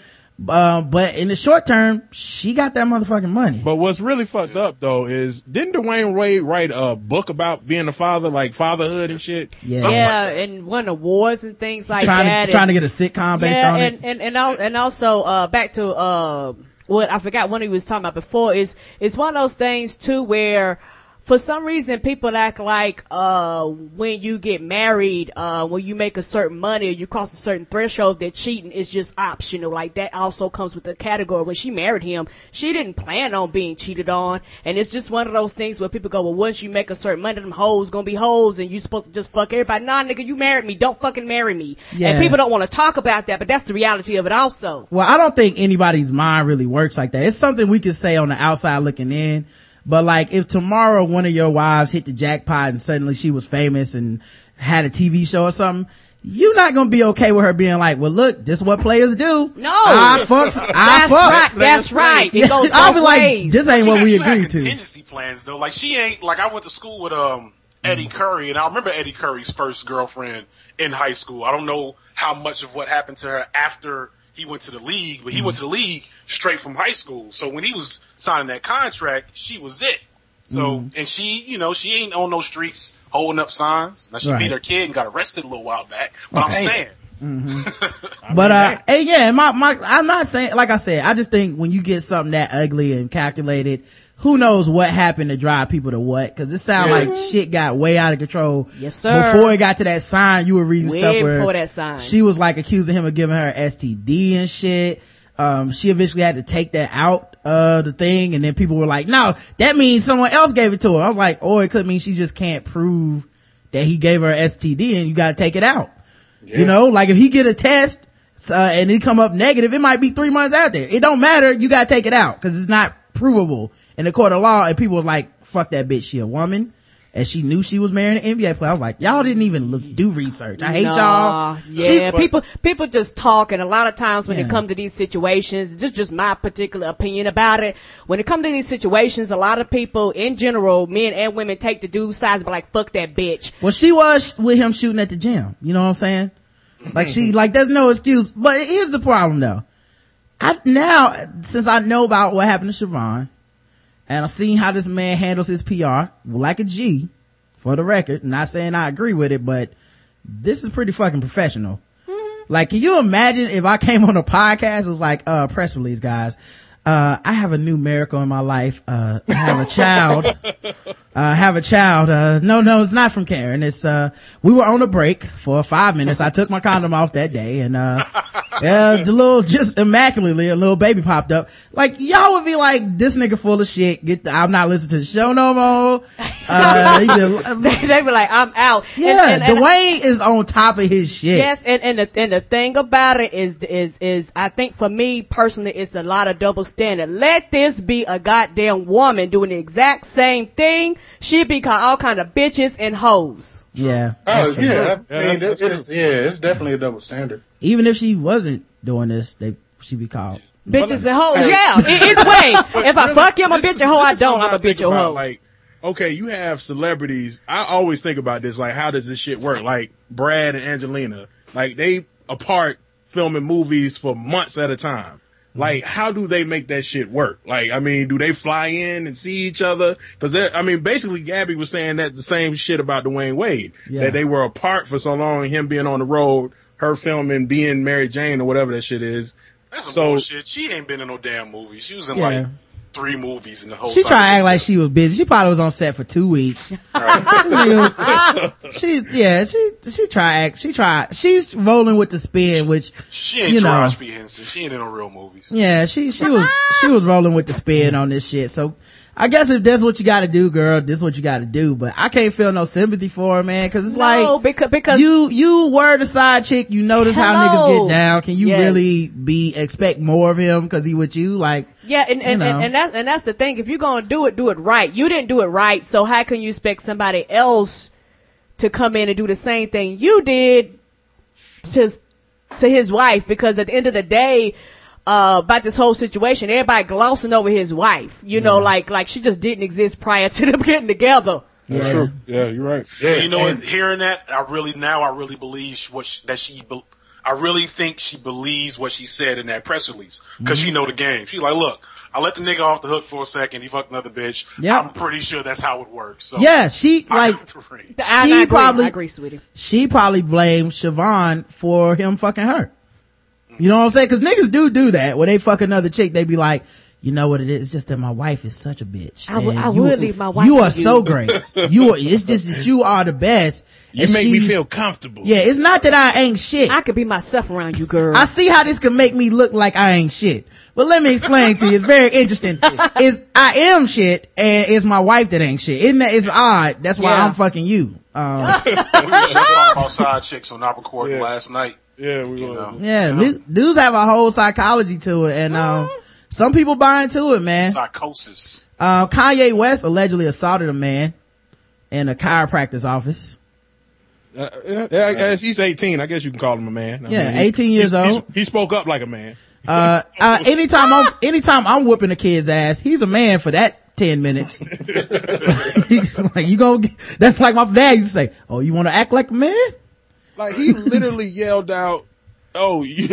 Uh, but in the short term, she got that motherfucking money. But what's really fucked up though is didn't Dwyane Wade write a book about being a father, like fatherhood and shit? Yeah. Yeah, like that. and won awards and things like trying that. to trying to get a sitcom based yeah, on and, it. and and and also uh back to uh what I forgot what he was talking about before is it's one of those things too where for some reason people act like uh when you get married uh when you make a certain money or you cross a certain threshold that cheating is just optional like that also comes with the category when she married him she didn't plan on being cheated on and it's just one of those things where people go well once you make a certain money them hoes gonna be hoes and you supposed to just fuck everybody nah nigga you married me don't fucking marry me Yeah. and people don't want to talk about that but that's the reality of it also Well, I don't think anybody's mind really works like that. It's something we can say on the outside looking in. But like if tomorrow one of your wives hit the jackpot and suddenly she was famous and had a TV show or something, you're not gonna be okay with her being like, well look, this is what players do. No. I fucks, I that's fuck. right that's right it goes I'll both be like, this ain't You what had- we you had agreed to. Contingency plans though, like she ain't like I went to school with um Eddie Curry, and I remember Eddie Curry's first girlfriend in high school. I don't know how much of what happened to her after he went to the league, but he went mm-hmm. to the league straight from high school. So when he was signing that contract, she was it. So mm-hmm. and she, you know, she ain't on no streets holding up signs. Now she Right. beat her kid and got arrested a little while back. But I'm Okay. Saying, But uh, hey, yeah, my my, I'm not saying like I said. I just think when you get something that ugly and calculated, who knows what happened to drive people to what? Because it sounds Yeah. like shit got way out of control. Yes, sir. Before it got to that sign, you were reading Way stuff where before that sign. she was like accusing him of giving her STD and shit. Um, she eventually had to take that out uh the thing, and then people were like, "No, that means someone else gave it to her." I was like, "Or it could mean she just can't prove that he gave her STD, and you got to take it out." You know, like if he get a test, uh, and he come up negative, it might be three months out there. It don't matter. You gotta take it out because it's not provable in the court of law. And people was like, fuck that bitch. She a woman. And she knew she was marrying an NBA player. I was like, y'all didn't even look, do research. I hate Nah, y'all. Yeah, She- people people just talk, and a lot of times when Yeah. it comes to these situations, just just my particular opinion about it. When it comes to these situations, a lot of people in general, men and women, take the dude's sides, but like fuck that bitch. well, she was with him shooting at the gym. You know what I'm saying? Like she, mm-hmm. like there's no excuse. But here's the problem though. I now, since I know about what happened to Siohvaughn, and I've seen how this man handles his PR, like a G, for the record, not saying I agree with it, but this is pretty fucking professional. Like, can you imagine if I came on a podcast, it was like, uh, press release, guys. Uh, I have a new miracle in my life. Uh, I have a child. uh, have a child. Uh, no, no, it's not from Karen. It's, uh, we were on a break for five minutes. I took my condom off that day and, uh, yeah, the little, just immaculately, a little baby popped up. Like, y'all would be like, this nigga full of shit. Get the, I'm not listening to the show no more. Uh, he they, they be like, I'm out. And- yeah, and- and- Dwyane is on top of his shit. Yes, and, and the and the thing about it is is is I think for me personally it's a lot of double standard. Let this be a goddamn woman doing the exact same thing. She'd be called all kind of bitches and hoes. Yeah. Oh that's yeah, I Yeah, mean, that's- that's it's, yeah, it's definitely a double standard. Even if she wasn't doing this, they, she'd be called. Bitches and hoes. Yeah, it, it's way. If I fuck you, I'm a bitch is- and hoe. I don't. I'm a bitch and about, hoe. Like, okay, you have celebrities. I always think about this. Like, how does this shit work? Like Brad and Angelina, like they apart filming movies for months at a time. Like, how do they make that shit work? Like, I mean, do they fly in and see each other? Cause I mean, basically Gabby was saying that the same shit about Dwyane Wade. Yeah. That they were apart for so long, him being on the road, her filming, being Mary Jane or whatever that shit is. that's some So- bullshit. She ain't been in no damn movie. She was in Yeah. like three movies in the whole. She time. tried to act like she was busy. She probably was on set for two weeks. This she, yeah, she, she tried, act- she tried, she's rolling with the spin, which, She ain't you know. Taraji P Henson. She ain't in no real movies. yeah, she, she was, she was rolling with the spin on this shit. So, I guess if that's what you gotta do, girl, this is what you gotta do. But I can't feel no sympathy for her, man, cause it's No, like, because because you, you were the side chick, you notice how niggas get down. Can you Yes. really be, expect more of him cause he with you? Like, Yeah, and, and, You know. and, and that's and that's the thing. If you're gonna do it, do it right. You didn't do it right, so how can you expect somebody else to come in and do the same thing you did to to his wife? Because at the end of the day, uh, about this whole situation, everybody glossing over his wife. You know, like like she just didn't exist prior to them getting together. That's yeah. true. Yeah, you're right. Yeah, you know, and- hearing that, I really now I really believe what she, that she. Be, I really think she believes what she said in that press release because Mm-hmm. she know the game. She's like, look, I let the nigga off the hook for a second. He fucked another bitch. Yeah. I'm pretty sure that's how it works. So Yeah, she, like, got. I, She I agree, probably- I agree, sweetie. she probably blamed Siohvaughn for him fucking her. You know what I'm saying? Cause niggas do do that. When they fuck another chick, they be like, you know what it is? It's just that my wife is such a bitch. I would- And you- would leave my wife You are you." so great. You are, it's just that you are the best. You And make me feel comfortable. Yeah, it's not that I ain't shit. I could be myself around you, girl. I see how this can make me look like I ain't shit. But let me explain to you. It's very interesting. Is I am shit and it's my wife that ain't shit. Isn't that, it's odd. That's why Yeah. I'm fucking you. Um, we were just talking about side chicks on our recording Yeah. last night. Yeah, we You will. know. yeah, du- dudes have a whole psychology to it and, um, some people buy into it, man. Psychosis. Uh, Kanye West allegedly assaulted a man in a chiropractor's office. Uh, yeah, yeah, I he's 18. I guess you can call him a man. I Yeah, he- 18 years he's- he's- old. He spoke up like a man. Uh, uh, anytime I'm, anytime I'm whooping a kid's ass, he's a man for that 10 minutes. he's like, you go, that's like my dad used to say, oh, you want to act like a man? Like he literally yelled out, "Oh, you,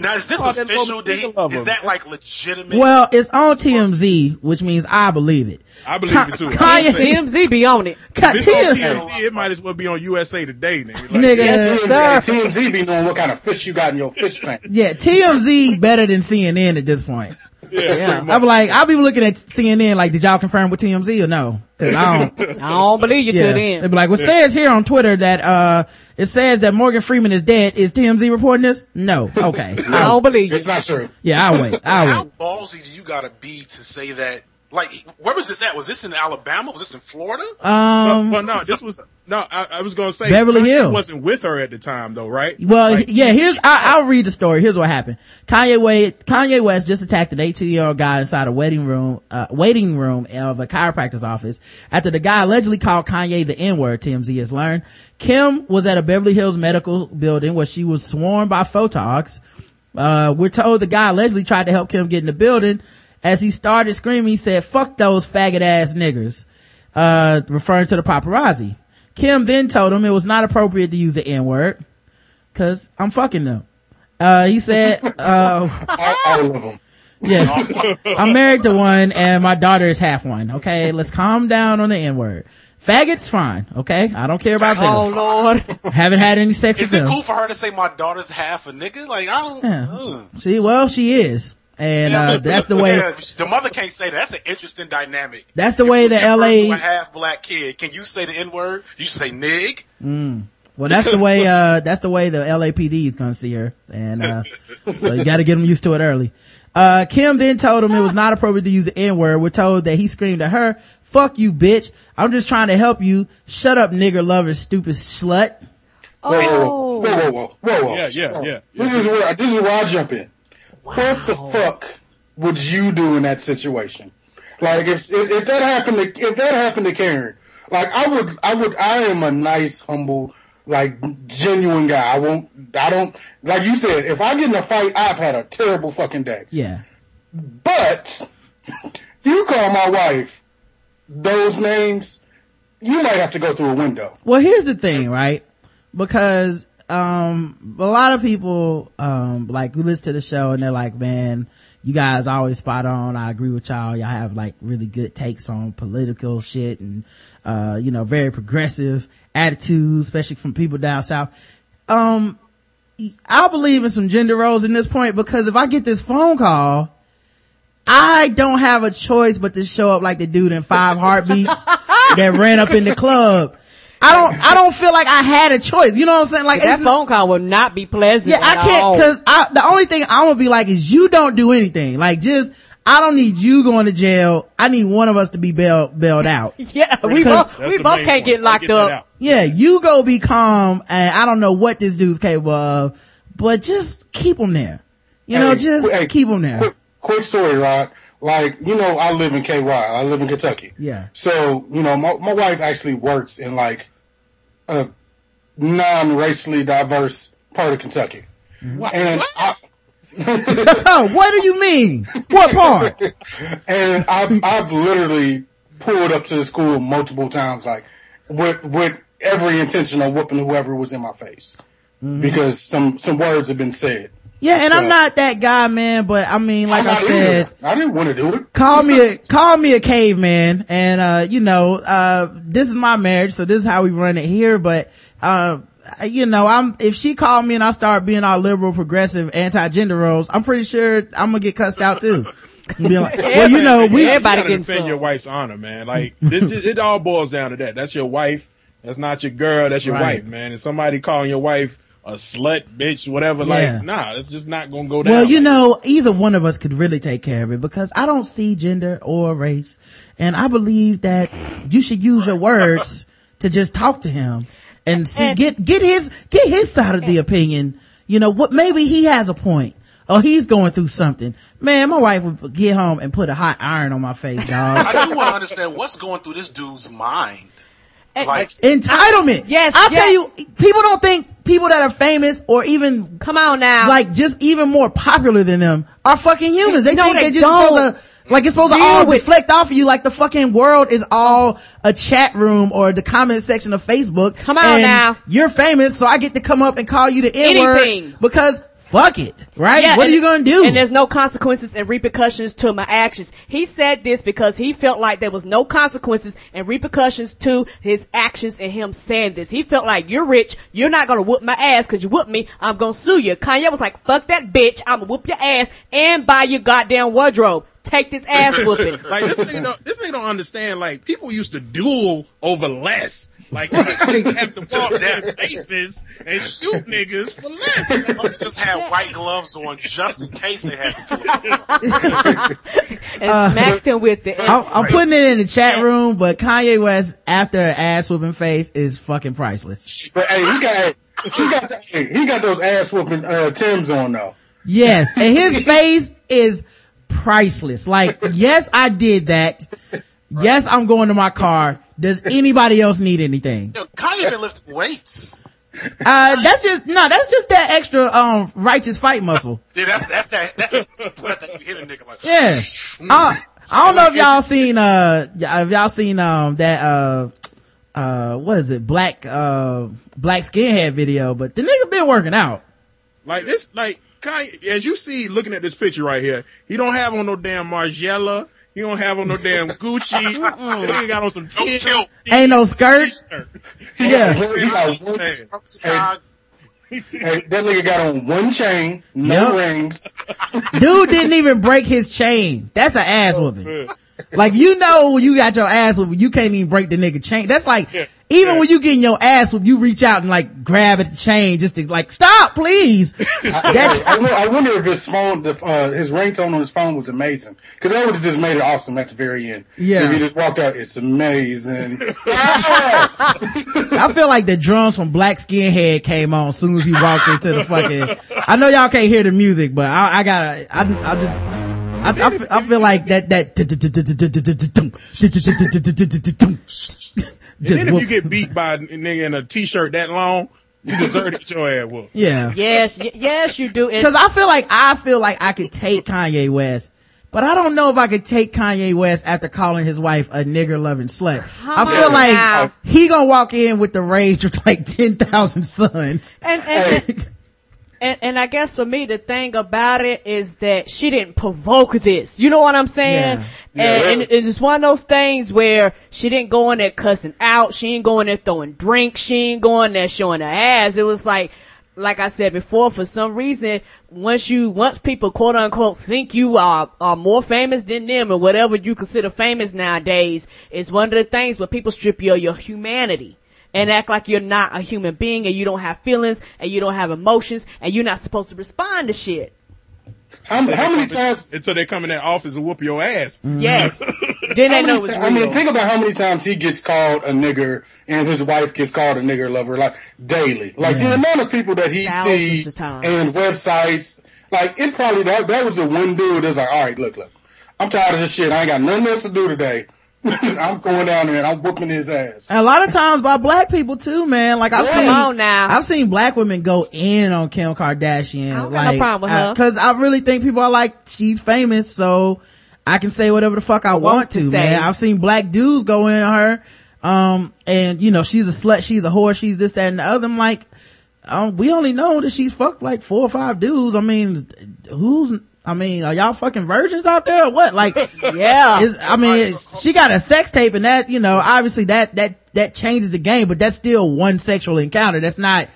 Now is this that official? little Did he, nigga lover. is that like legitimate? Well, it's on TMZ, which means I believe it. I believe it too. Kanye- TMZ be on it. Ka- If it's on TMZ, TMZ, it might as well be on USA Today, nigga. Like, nigga, Yes, sir. TMZ be knowing what kind of fish you got in your fish tank. yeah, TMZ better than CNN at this point. Yeah, Yeah. I'm like, I'll be looking at CNN like, did y'all confirm with TMZ or no? Cause I don't, I don't believe you yeah. till They'd be like, well, it says here on Twitter that, uh, it says that Morgan Freeman is dead. Is TMZ reporting this? No. Okay. I don't believe you. It's not true. Yeah, I'll wait. I'll How wait. ballsy do you gotta be to say that? Like, where was this at? Was this in Alabama? Was this in Florida? Um, well, no, this was no. I, I was gonna say Beverly Kanye Hills. wasn't with her at the time, though, right? Well, Like, yeah, here's, I, I'll read the story. Here's what happened. Kanye West, Kanye West just attacked an 18 year old guy inside a waiting room, uh, waiting room of a chiropractor's office after the guy allegedly called Kanye the N-word, TMZ has learned. Kim was at a Beverly Hills medical building where she was sworn by photogs. Uh, we're told the guy allegedly tried to help Kim get in the building. As he started screaming, he said, fuck those faggot ass niggers, uh, referring to the paparazzi. Kim then told him it was not appropriate to use the N-word cause I'm fucking them. Uh, he said, uh, All, all of them. yeah, I'm married to one and my daughter is half one. Okay. Let's calm down on the N word. Faggots fine. Okay. I don't care about that. Oh. Lord. Haven't had any sex Is with it them. cool for her to say my daughter's half a nigga? Like, I don't. Yeah. ugh. See, well, she is. And, Yeah, uh, but- that's the way, Yeah, the mother can't say that. That's an interesting dynamic. that's the way the Give birth LA, a half black kid. Can you say the N word? You say nig? well, that's the way, uh, that's the way the LAPD is gonna see her. And, uh, so you gotta get them used to it early. Uh, Kim then told him it was not appropriate to use the N-word. We're told that he screamed at her, fuck you, bitch. I'm just trying to help you. Shut up, nigger lover, stupid slut. Whoa, whoa, Oh. whoa, whoa, whoa, whoa, whoa. Yeah, yeah, yeah, This is where this is where I jump in. What the fuck would you do in that situation? Like if if, if that happened to if that happened to Karen, like I would I would I am a nice humble like genuine guy. I won't I don't like you said if I get in a fight I've had a terrible fucking day. Yeah. But you call my wife those names, you might have to go through a window. Well, here's the thing, right? Because, um, a lot of people, um, like who listen to the show and they're like, man, you guys always spot on. I agree with y'all. Y'all have like really good takes on political shit and, uh, you know, very progressive attitudes, especially from people down south. Um, I believe in some gender roles in this point because if I get this phone call I don't have a choice but to show up like the dude in five heartbeats that ran up in the club. I don't, I don't feel like I had a choice. You know what I'm saying? Like, That it's, phone call will not be pleasant. yeah, I can't, all. cause I, the only thing I'm gonna be like is you don't do anything. Like just, I don't need you going to jail. I need one of us to be bailed, bailed out. Yeah, we both, we both can't point. get locked that up. Yeah, you go be calm and I don't know what this dude's capable of, but just keep him there. You know, just hey, keep him there. Quick, quick story, Rod. Like, you know, I live in KY. I live in Kentucky. Yeah. So, you know, my, my wife actually works in like a non-racially diverse part of Kentucky. What? And What? I, what do you mean? What part? and I've, I've literally pulled up to the school multiple times, like with with every intention of whooping whoever was in my face, Mm-hmm. because some some words have been said. Yeah, and I'm not that guy, man, but I mean, like I'm I not said, either. I didn't want to do it. call me a, call me a caveman. And, uh, you know, uh, this is my marriage, so this is how we run it here. But, uh, you know, I'm, if she called me and I start being all liberal, progressive, anti-gender roles, I'm pretty sure I'm gonna get cussed out too. Be like, well, you know, we, Everybody you gotta defend some. your wife's honor, man. Like this, just- it all boils down to that. That's your wife. That's not your girl. That's your Right. wife, man. And somebody calling your wife a slut, bitch, whatever. Yeah. Like, nah, it's just not gonna go down. Well, you like know, either one of us could really take care of it because I don't see gender or race. And I believe that you should use your words to just talk to him and see, And- get, get his, get his side of the opinion. You know, what, maybe he has a point. Or he's going through something. Man, my wife would get home and put a hot iron on my face, dog. I do want to understand what's going through this dude's mind. Like, Entitlement. Yes, I'll yes. tell you, people don't think people that are famous or even Come on now. like just even more popular than them are fucking humans. They No, think they just supposed to like it's supposed to all reflect off of you like the fucking world is all a chat room or the comment section of Facebook. Come on and now. You're famous, so I get to come up and call you the N word because fuck it, right? Yeah, what are you gonna do? And there's no consequences and repercussions to my actions. He said this because he felt like there was no consequences and repercussions to his actions and him saying this. He felt like you're rich, you're not gonna whoop my ass because you whooped me, I'm gonna sue you. Kanye was like, fuck that bitch, I'm gonna whoop your ass and buy your goddamn wardrobe. Take this ass whooping. Like this nigga, don't, this nigga don't understand. Like people used to duel over less. Like niggas have to fall their faces and shoot niggas for less. they just had white gloves on just in case they had to do it. and smacked him with it. And- I'm, I'm putting it in the chat room, but Kanye West after ass whooping face is fucking priceless. But hey, he got he got the, hey, he got those ass whooping uh, Timbs on though. Yes, and his face is priceless. Like, yes, I did that. Yes, I'm going to my car. Does anybody else need anything? Yo, Kanye been lifting weights. Uh, that's just, no, that's just that extra, um, righteous fight muscle. Yeah, that's that's that that's that put that you hit a nigga like Yeah. I, I don't know if y'all seen, uh, if y'all seen, um, that, uh, uh, what is it? Black, uh, black skinhead video, but the nigga been working out. Like this, like Kanye, as you see, looking at this picture right here, he don't have on no damn Margiela. He don't have on no damn Gucci. He got on some no tin kilt. Ain't no skirt. t-shirt. Yeah. He got one, hey, that nigga got on one chain, no Yep. rings. Dude didn't even break his chain. That's an ass oh, whooping. Like you know when you got your ass whooping, you can't even break the nigga chain. That's like Yeah. even Yeah. when you getting your ass whooped, you reach out and like grab at the chain just to like stop, please. I, wonder- I wonder if his phone, the, uh, his ringtone on his phone was amazing. Cause that would have just made it awesome at the very end. Yeah. If he just walked out, it's amazing. I feel like the drums from Black Skinhead came on as soon as he walked into the fucking. I know y'all can't hear the music, but I, I gotta. I, I just. I, I, feel- I feel like that that And then if you get beat by a nigga in a t-shirt that long, you deserve to get your ass whooped. yeah yes, y- yes, you do. Because I feel like I feel like I could take Kanye West, but I don't know if I could take Kanye West after calling his wife a nigger loving slut. I feel on like now. he gonna walk in with the rage of like ten thousand sons. And and, and and and I guess for me the thing about it is that she didn't provoke this. You know what I'm saying? Yeah. And, and it's one of those things where she didn't go in there cussing out. She ain't going there throwing drinks. She ain't going there showing her ass. It was like like I said before, for some reason, once you, once people quote unquote think you are, are more famous than them or whatever you consider famous nowadays, it's one of the things where people strip you of your humanity. And act like you're not a human being and you don't have feelings and you don't have emotions and you're not supposed to respond to shit. How, how many times? until they come in that office and whoop your ass. Mm-hmm. Yes. then How they many know ti- it's I mean, think about how many times he gets called a nigger and his wife gets called a nigger lover, like daily. Like the amount of people that he Thousands sees and websites, like it's probably that that was the one dude that's like, all right, look, look, I'm tired of this shit. I ain't got nothing else to do today. I'm going down there and I'm whooping his ass. a lot of times by black people too, man. Like I've Come seen, on now. I've seen black women go in on Kim Kardashian. I don't got no problem with her. Cause I really think people are like, she's famous, so I can say whatever the fuck I want, want to to, say. man. I've seen black dudes go in on her. Um, and you know, she's a slut, she's a whore, she's this, that, and the other. I'm like, um, we only know that she's fucked like four or five dudes. I mean, who's, I mean, are y'all fucking virgins out there or what? Like, Yeah. I mean, she got a sex tape and that, you know, obviously that, that, that changes the game, but that's still one sexual encounter. That's not,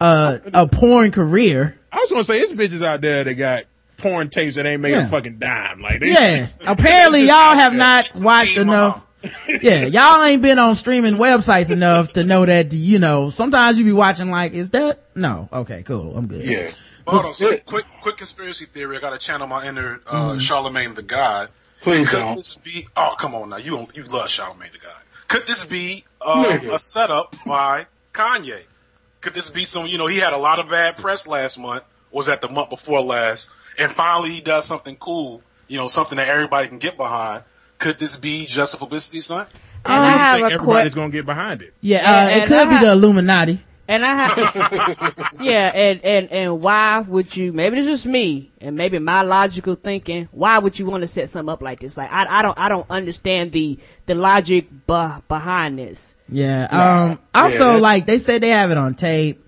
uh, a porn career. I was gonna say, it's bitches out there that got porn tapes that ain't made Yeah. a fucking dime. Like, they, Yeah. Apparently y'all have not watched enough. Yeah. Y'all ain't been on streaming websites enough to know that, you know, sometimes you be watching like, is that? No. Okay, cool. I'm good. Yeah. Hold on, so quick, quick conspiracy theory. I got to channel my inner uh, Charlemagne the God. Please Could don't. this be? Oh, come on now, you don't, you love Charlemagne the God. Could this be uh, a setup by Kanye? Could this be some? You know, he had a lot of bad press last month. Was that the month before last? And finally, he does something cool. You know, something that everybody can get behind. Could this be just a publicity stunt? And I I have think a everybody's que- gonna get behind it. Yeah. And- Uh, it could I be ha- the Illuminati. And I have, yeah, and, and, and why would you, maybe it's just me, and maybe my logical thinking, why would you want to set something up like this? Like, I, I don't, I don't understand the, the logic be- behind this. Yeah. Um, also, Yeah. like, they said they have it on tape.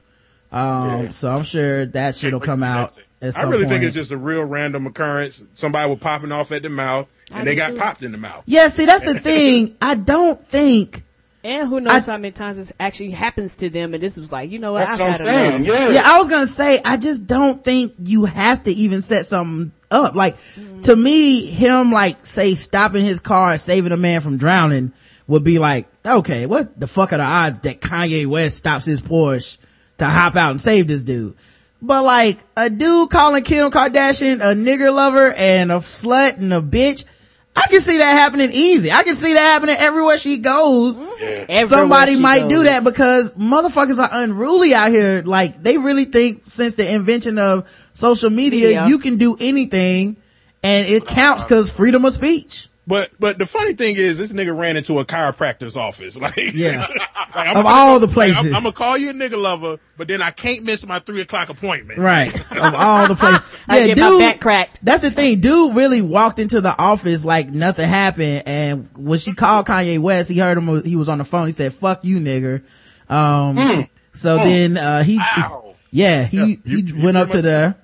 Um, Yeah. so I'm sure that shit'll come out that tape. at I really point. think it's just a real random occurrence. Somebody was popping off at the mouth, and I they got too. popped in the mouth. yeah, see, that's the thing. I don't think, And who knows I- how many times this actually happens to them, and this was like, you know what, That's I've what I'm saying. Yeah. yeah, I was gonna say, I just don't think you have to even set something up. Like, to me, him, like, say, stopping his car, saving a man from drowning would be like, okay, what the fuck are the odds that Kanye West stops his Porsche to hop out and save this dude? But like, a dude calling Kim Kardashian a nigger lover and a slut and a bitch, I can see that happening easy. I can see that happening everywhere she goes mm-hmm. Everywhere somebody she might do that because motherfuckers are unruly out here. Like they really think since the invention of social media, Media. you can do anything and it counts because freedom of speech. But but the funny thing is, this nigga ran into a chiropractor's office. Like, Yeah. like, I'm Of gonna- all the like, places. I'm, I'm gonna call you a nigga lover, but then I can't miss my three o'clock appointment. Right. of all the places. I get my back cracked. That's the thing. Dude really walked into the office like nothing happened. And when she called Kanye West, he heard him, he was on the phone. He said, fuck you, nigga." Um, so then, uh, he, Ow. yeah, he, Yeah, he you- you went up to the,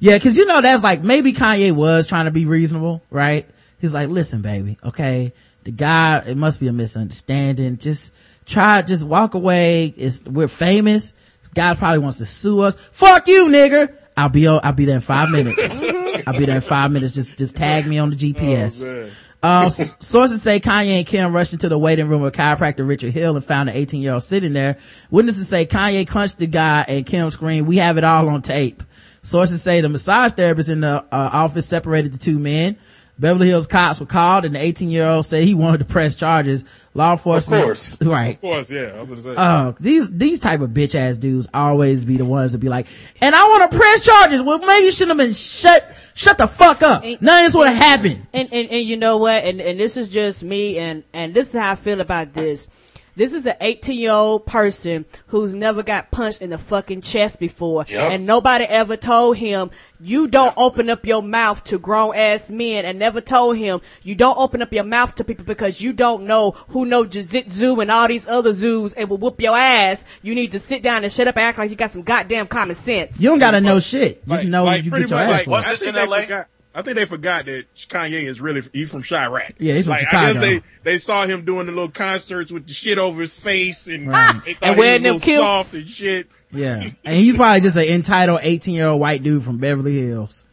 yeah, cause you know, that's like, maybe Kanye was trying to be reasonable, right? He's like, listen, baby, okay, the guy, it must be a misunderstanding. Just try, just walk away. It's, we're famous. God probably wants to sue us. Fuck you, nigger. I'll be, I'll be there in five minutes. I'll be there in five minutes. Just, just tag me on the GPS. man. Uh, sources say Kanye and Kim rushed into the waiting room of chiropractor Richard Hill and found an 18 year old sitting there. Witnesses say Kanye punched the guy and Kim screamed, we have it all on tape. Sources say the massage therapist in the uh, office separated the two men. Beverly Hills cops were called and the 18 year old said he wanted to press charges. Law enforcement. course. Right. Of course, yeah. I was gonna say. Uh, these, these type of bitch ass dudes always be the ones to be like, and I want to press charges. Well, maybe you shouldn't have been shut, shut the fuck up. None of this would have happened. And, and, and you know what? And, and this is just me and, and this is how I feel about this. This is an 18 year old person who's never got punched in the fucking chest before. Yep. And nobody ever told him, you don't open up your mouth to grown ass men and never told him, you don't open up your mouth to people because you don't know who know jiu-jitsu and all these other zoos and will whoop your ass. You need to sit down and shut up and act like you got some goddamn common sense. You don't gotta know shit. Just Like- know like, you get your much, ass like. What's this in they LA? Forgot- I think they forgot that Kanye is really he's from Chiraq. Yeah, he's from like, I Chicago. guess they they saw him doing the little concerts with the shit over his face and Right. And wearing them little kilts. soft and shit. Yeah. And he's probably just an entitled 18 year old white dude from Beverly Hills.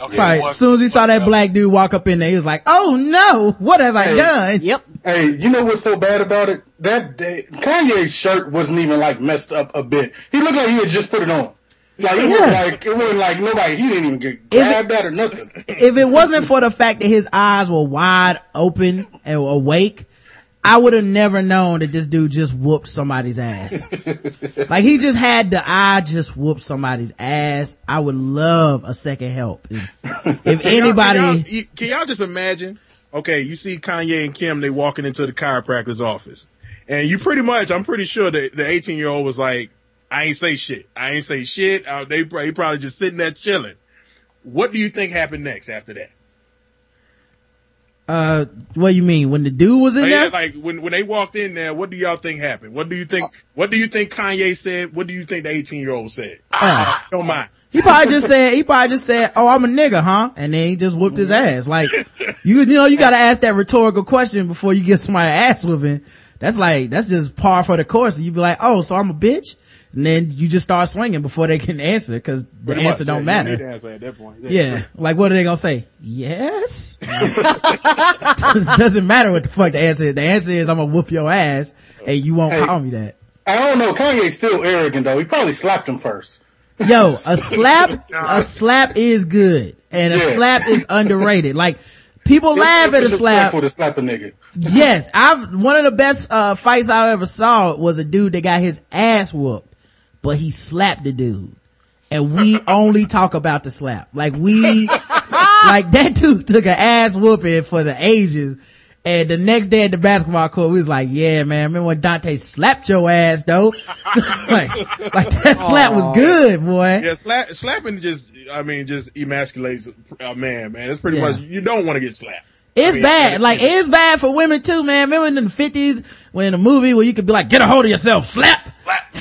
Okay, Right. As soon as he saw that black dude walk up in there, he was like, oh no, what have I done? Yep. Hey, you know what's so bad about it? That day, Kanye's shirt wasn't even like messed up a bit. He looked like he had just put it on. Like it Yeah. wasn't like it wasn't like nobody. He didn't even get grabbed at or nothing. If it wasn't for the fact that his eyes were wide open and awake, I would have never known that this dude just whooped somebody's ass. like he just had the eye just whoop somebody's ass. I would love a second help. If, if Can y'all- anybody, can y'all, can y'all just imagine? Okay, you see Kanye and Kim, they walking into the chiropractor's office. And you pretty much, I'm pretty sure that the 18 year old was like, I ain't say shit. I ain't say shit. Uh, they pro- probably just sitting there chilling. What do you think happened next after that? uh, what you mean? When the dude was in Like, there? like when when they walked in there, what do y'all think happened? What do you think? What do you think Kanye said? What do you think the 18 year old said? Uh, Don't mind. He probably just said, he probably just said, oh, I'm a nigga, huh? And then he just whooped his ass. Like, you, you know, you gotta ask that rhetorical question before you get somebody ass whooping. That's like, that's just par for the course. And you be like, oh, so I'm a bitch? And then you just start swinging before they can answer cause the Pretty answer much, don't yeah, you matter. to answer at that point. Yeah. Like, what are they gonna say? Yes? Does- doesn't matter what the fuck the answer is. The answer is I'm gonna whoop your ass and you won't Hey. call me that. I don't know. Kanye's still arrogant though. He probably slapped him first. Yo, a slap, a slap is good, and a Yeah. slap is underrated. Like people laugh at a slap. For to slap a nigga. Yes, I've one of the best uh, fights I ever saw was a dude that got his ass whooped, but he slapped the dude, and we only talk about the slap. Like we, like that dude took an ass whooping for the ages. And the next day at the basketball court, we was like, yeah, man, remember when Dante slapped your ass though? like, like that slap was good, boy. Yeah, slap, slapping just, I mean, just emasculates a man, man. It's pretty Yeah. much, you don't want to get slapped. It's I bad. it- Like it's bad for women too, man. Remember in the fifties when in a movie where you could be like, get a hold of yourself, slap.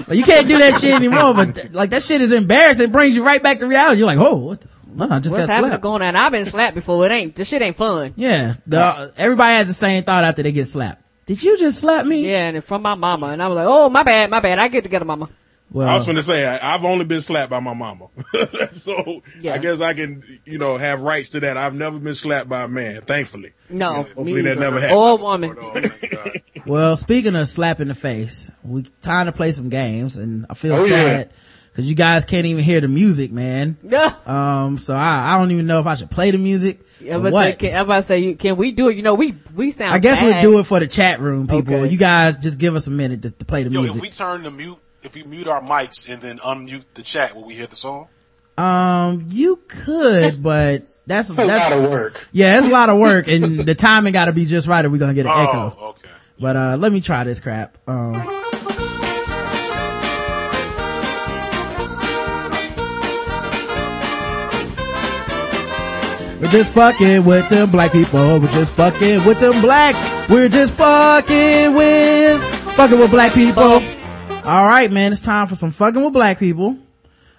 Like, you can't do that shit anymore, but like that shit is embarrassing. It brings you right back to reality. You're like, oh, what the, no, I just What's got happening slapped. going on? I've been slapped before. It ain't, this shit ain't fun. Yeah. The, uh, everybody has the same thought after they get slapped. Did you just slap me? Yeah, and from my mama. And I was like, oh, my bad, my bad. I get together, mama. Well, I was going to say, I, I've only been slapped by my mama. so Yeah. I guess I can, you know, have rights to that. I've never been slapped by a man, thankfully. No. Hopefully me that never happened. Or a woman. Oh, well, speaking of slap in the face, we time to play some games and I feel Oh, sad cause you guys can't even hear the music, man. Yeah. Um, so I, I don't even know if I should play the music. I'm about to say, can, I'm about to say, can we do it? You know, we, we sound I guess bad. we'll do it for the chat room people. Okay. You guys just give us a minute to, to play the Yo, music. if we turn the mute, if we mute our mics and then unmute the chat, will we hear the song? um, you could, but that's, that's a lot of work. yeah, it's a lot of work and the timing gotta be just right or we're gonna get an Oh, echo. okay. But, uh, let me try this crap. Um, We're just fucking with them black people. We're just fucking with them blacks. We're just fucking with, fucking with black people. All right, man. It's time for some fucking with black people.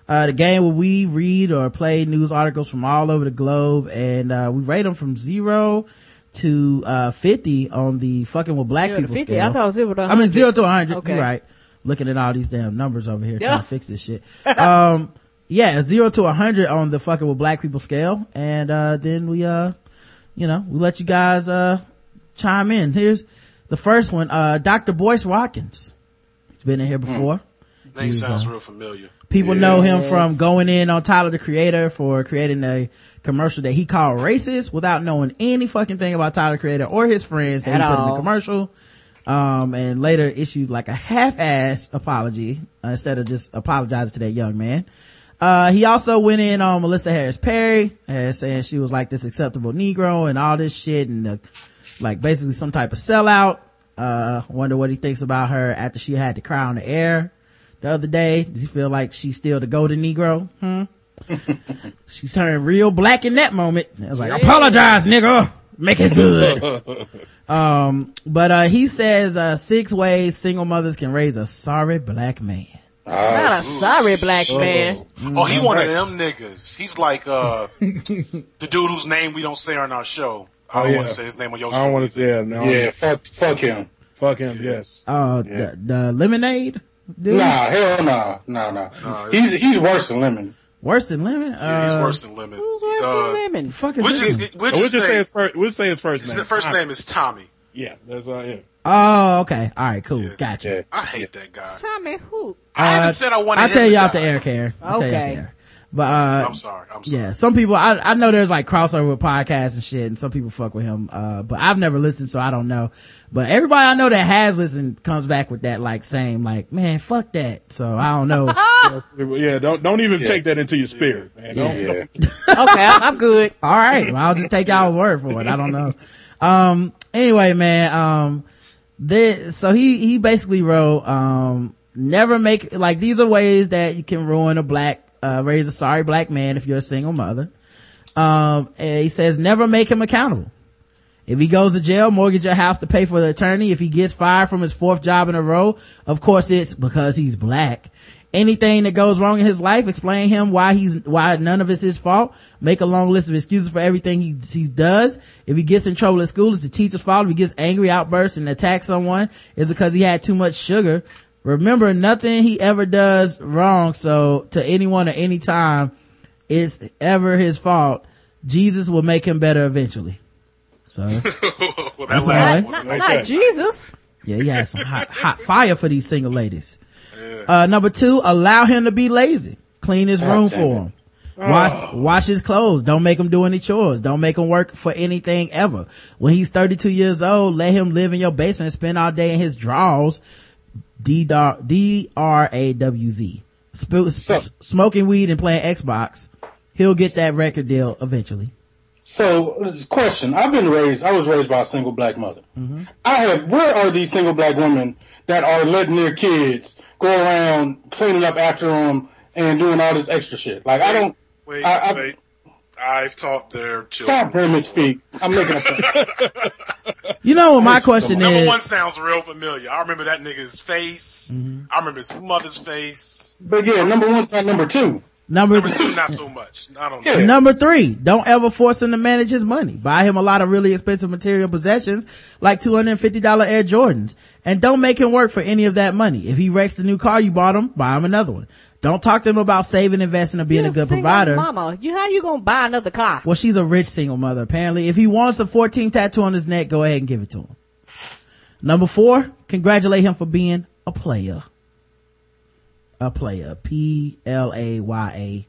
Uh, the game where we read or play news articles from all over the globe and, uh, we rate them from zero to, uh, 50 on the fucking with black Zero people 50. scale. I thought zero to 100. I mean, zero to 100. Okay. You're right. Looking at all these damn numbers over here trying to fix this shit. um, yeah, zero to 100 on the fucking with black people scale. And, uh, then we, uh, you know, we let you guys, uh, chime in. Here's the first one. Uh, Dr. Boyce Watkins. He's been in here before. Name He's, sounds uh, real familiar. People know him from going in on Tyler the Creator for creating a commercial that he called racist without knowing any fucking thing about Tyler the Creator or his friends that At he put in the commercial. Um, and later issued like a half-ass apology uh, instead of just apologizing to that young man. Uh, he also went in on Melissa Harris Perry, uh, saying she was like this acceptable Negro and all this shit and uh, like basically some type of sellout. Uh, wonder what he thinks about her after she had to cry on the air the other day. Does he feel like she's still the golden Negro? Hmm. she turned real black in that moment. I was like, apologize, nigga. Make it good. um, but, uh, he says, uh, six ways single mothers can raise a sorry black man. Not a sorry black man. Oh, he one of them niggas. He's like uh the dude whose name we don't say on our show. I don't yeah. want to say his name on your I don't want to say it. No. Yeah, fuck, fuck him. Fuck him, yes. Uh, the, the lemonade. dude? Nah, hell nah, nah, nah. Nah, he's he's worse than Lemon. Worse than Lemon? Yeah, he's Uh, worse than Lemon. Who's worse Uh, than lemon? fuck is We'll this? just, we'll We'll just just say say his first. We'll say his first name. the first name is Tommy. Yeah, that's uh, yeah. Oh, okay. All right, cool. Yeah. Gotcha. Yeah. I hate that guy. Tommy who? I haven't said I want. to. I'll tell you off die. the air, Karen. I'll tell you off Okay. The air. But, uh, I'm sorry. I'm sorry. yeah, some people, I, I know there's like crossover with podcasts and shit, and some people fuck with him, uh, but I've never listened, so I don't know. But everybody I know that has listened comes back with that like same, like, man, fuck that. So I don't know. Yeah, don't don't even Yeah. take that into your spirit, man. Don't, Yeah. Okay, I'm, I'm good. All right. Well, I'll just take y'all's word for it. I don't know. Um, anyway, man, um, this, so he, he basically wrote, um, never make, like, these are ways that you can ruin a black, uh, raise a sorry black man if you're a single mother. Um, he says never make him accountable. If he goes to jail, mortgage your house to pay for the attorney. If he gets fired from his fourth job in a row, of course it's because he's black. Anything that goes wrong in his life, explain him why he's, why none of it's his fault. Make a long list of excuses for everything he, he does. If he gets in trouble at school, it's the teacher's fault. If he gets angry, outbursts, and attacks someone, it's because he had too much sugar. Remember, nothing he ever does wrong, so to anyone at any time, it's ever his fault. Jesus will make him better eventually. So, well, that That's last all right. wasn't Not, nice. not Jesus. yeah, he had some hot, hot fire for these single ladies. Uh, number two, allow him to be lazy. Clean his room damn for it. him. Wash, wash his clothes. Don't make him do any chores. Don't make him work for anything ever. When he's 32 years old, let him live in your basement and spend all day in his drawers. D-R-A-W-Z. Sp- So- smoking weed and playing Xbox. He'll get that record deal eventually. So, uh, question: I've been raised. I was raised by a single black mother. Mm-hmm. I have. Where are these single black women that are letting their kids go around cleaning up after them and doing all this extra shit? Like I don't. Wait, I, I, wait. I've taught their children. God damn it, feet. I'm making a point. You know what my question Number is? Number one sounds real familiar. I remember that nigga's face. Mm-hmm. I remember his mother's face. But yeah, number one's not number two. Number, Number two, not so much. I don't know. Yeah. Number three, don't ever force him to manage his money. Buy him a lot of really expensive material possessions like $250 Air Jordans. And don't make him work for any of that money. If he wrecks the new car you bought him, buy him another one. Don't talk to him about saving, investing, or being You're a good single provider. Mama, you how you gonna buy another car? Well, she's a rich single mother, apparently. If he wants a 14 tattoo on his neck, go ahead and give it to him. Number four, congratulate him for being a player. A player. P-L-A-Y-A.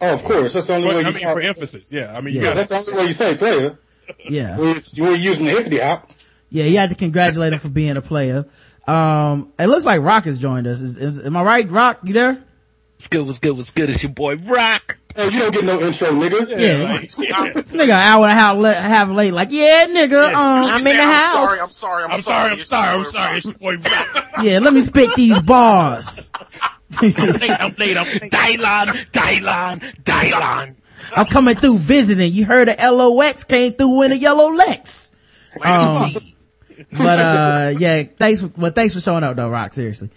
Oh, of course. That's the only But, way I you. mean, for emphasis, yeah. I mean, Yeah, yeah, got that's the only way you say player. Yeah. When you were using the hippity hop. Yeah, you had to congratulate him for being a player. Um, it looks like Rock has joined us. Is, is- am I right, Rock? You there? What's good? What's good? What's good? It's your boy Rock. Oh, you don't get no intro, nigga. Yeah. like, yeah. This nigga hour and a half, le- half late, like, yeah, nigga, um, I'm in the I'm house. sorry. I'm sorry. I'm, I'm sorry. I'm sorry. I'm sorry. It's your boy Rock. yeah, let me spit these bars. Later, later. Dylan, Dylan, Dylan. I'm coming through visiting. You heard of LOX came through in a yellow Lex. Um, but, uh, yeah, thanks, for, well, thanks for showing up though, Rock, seriously.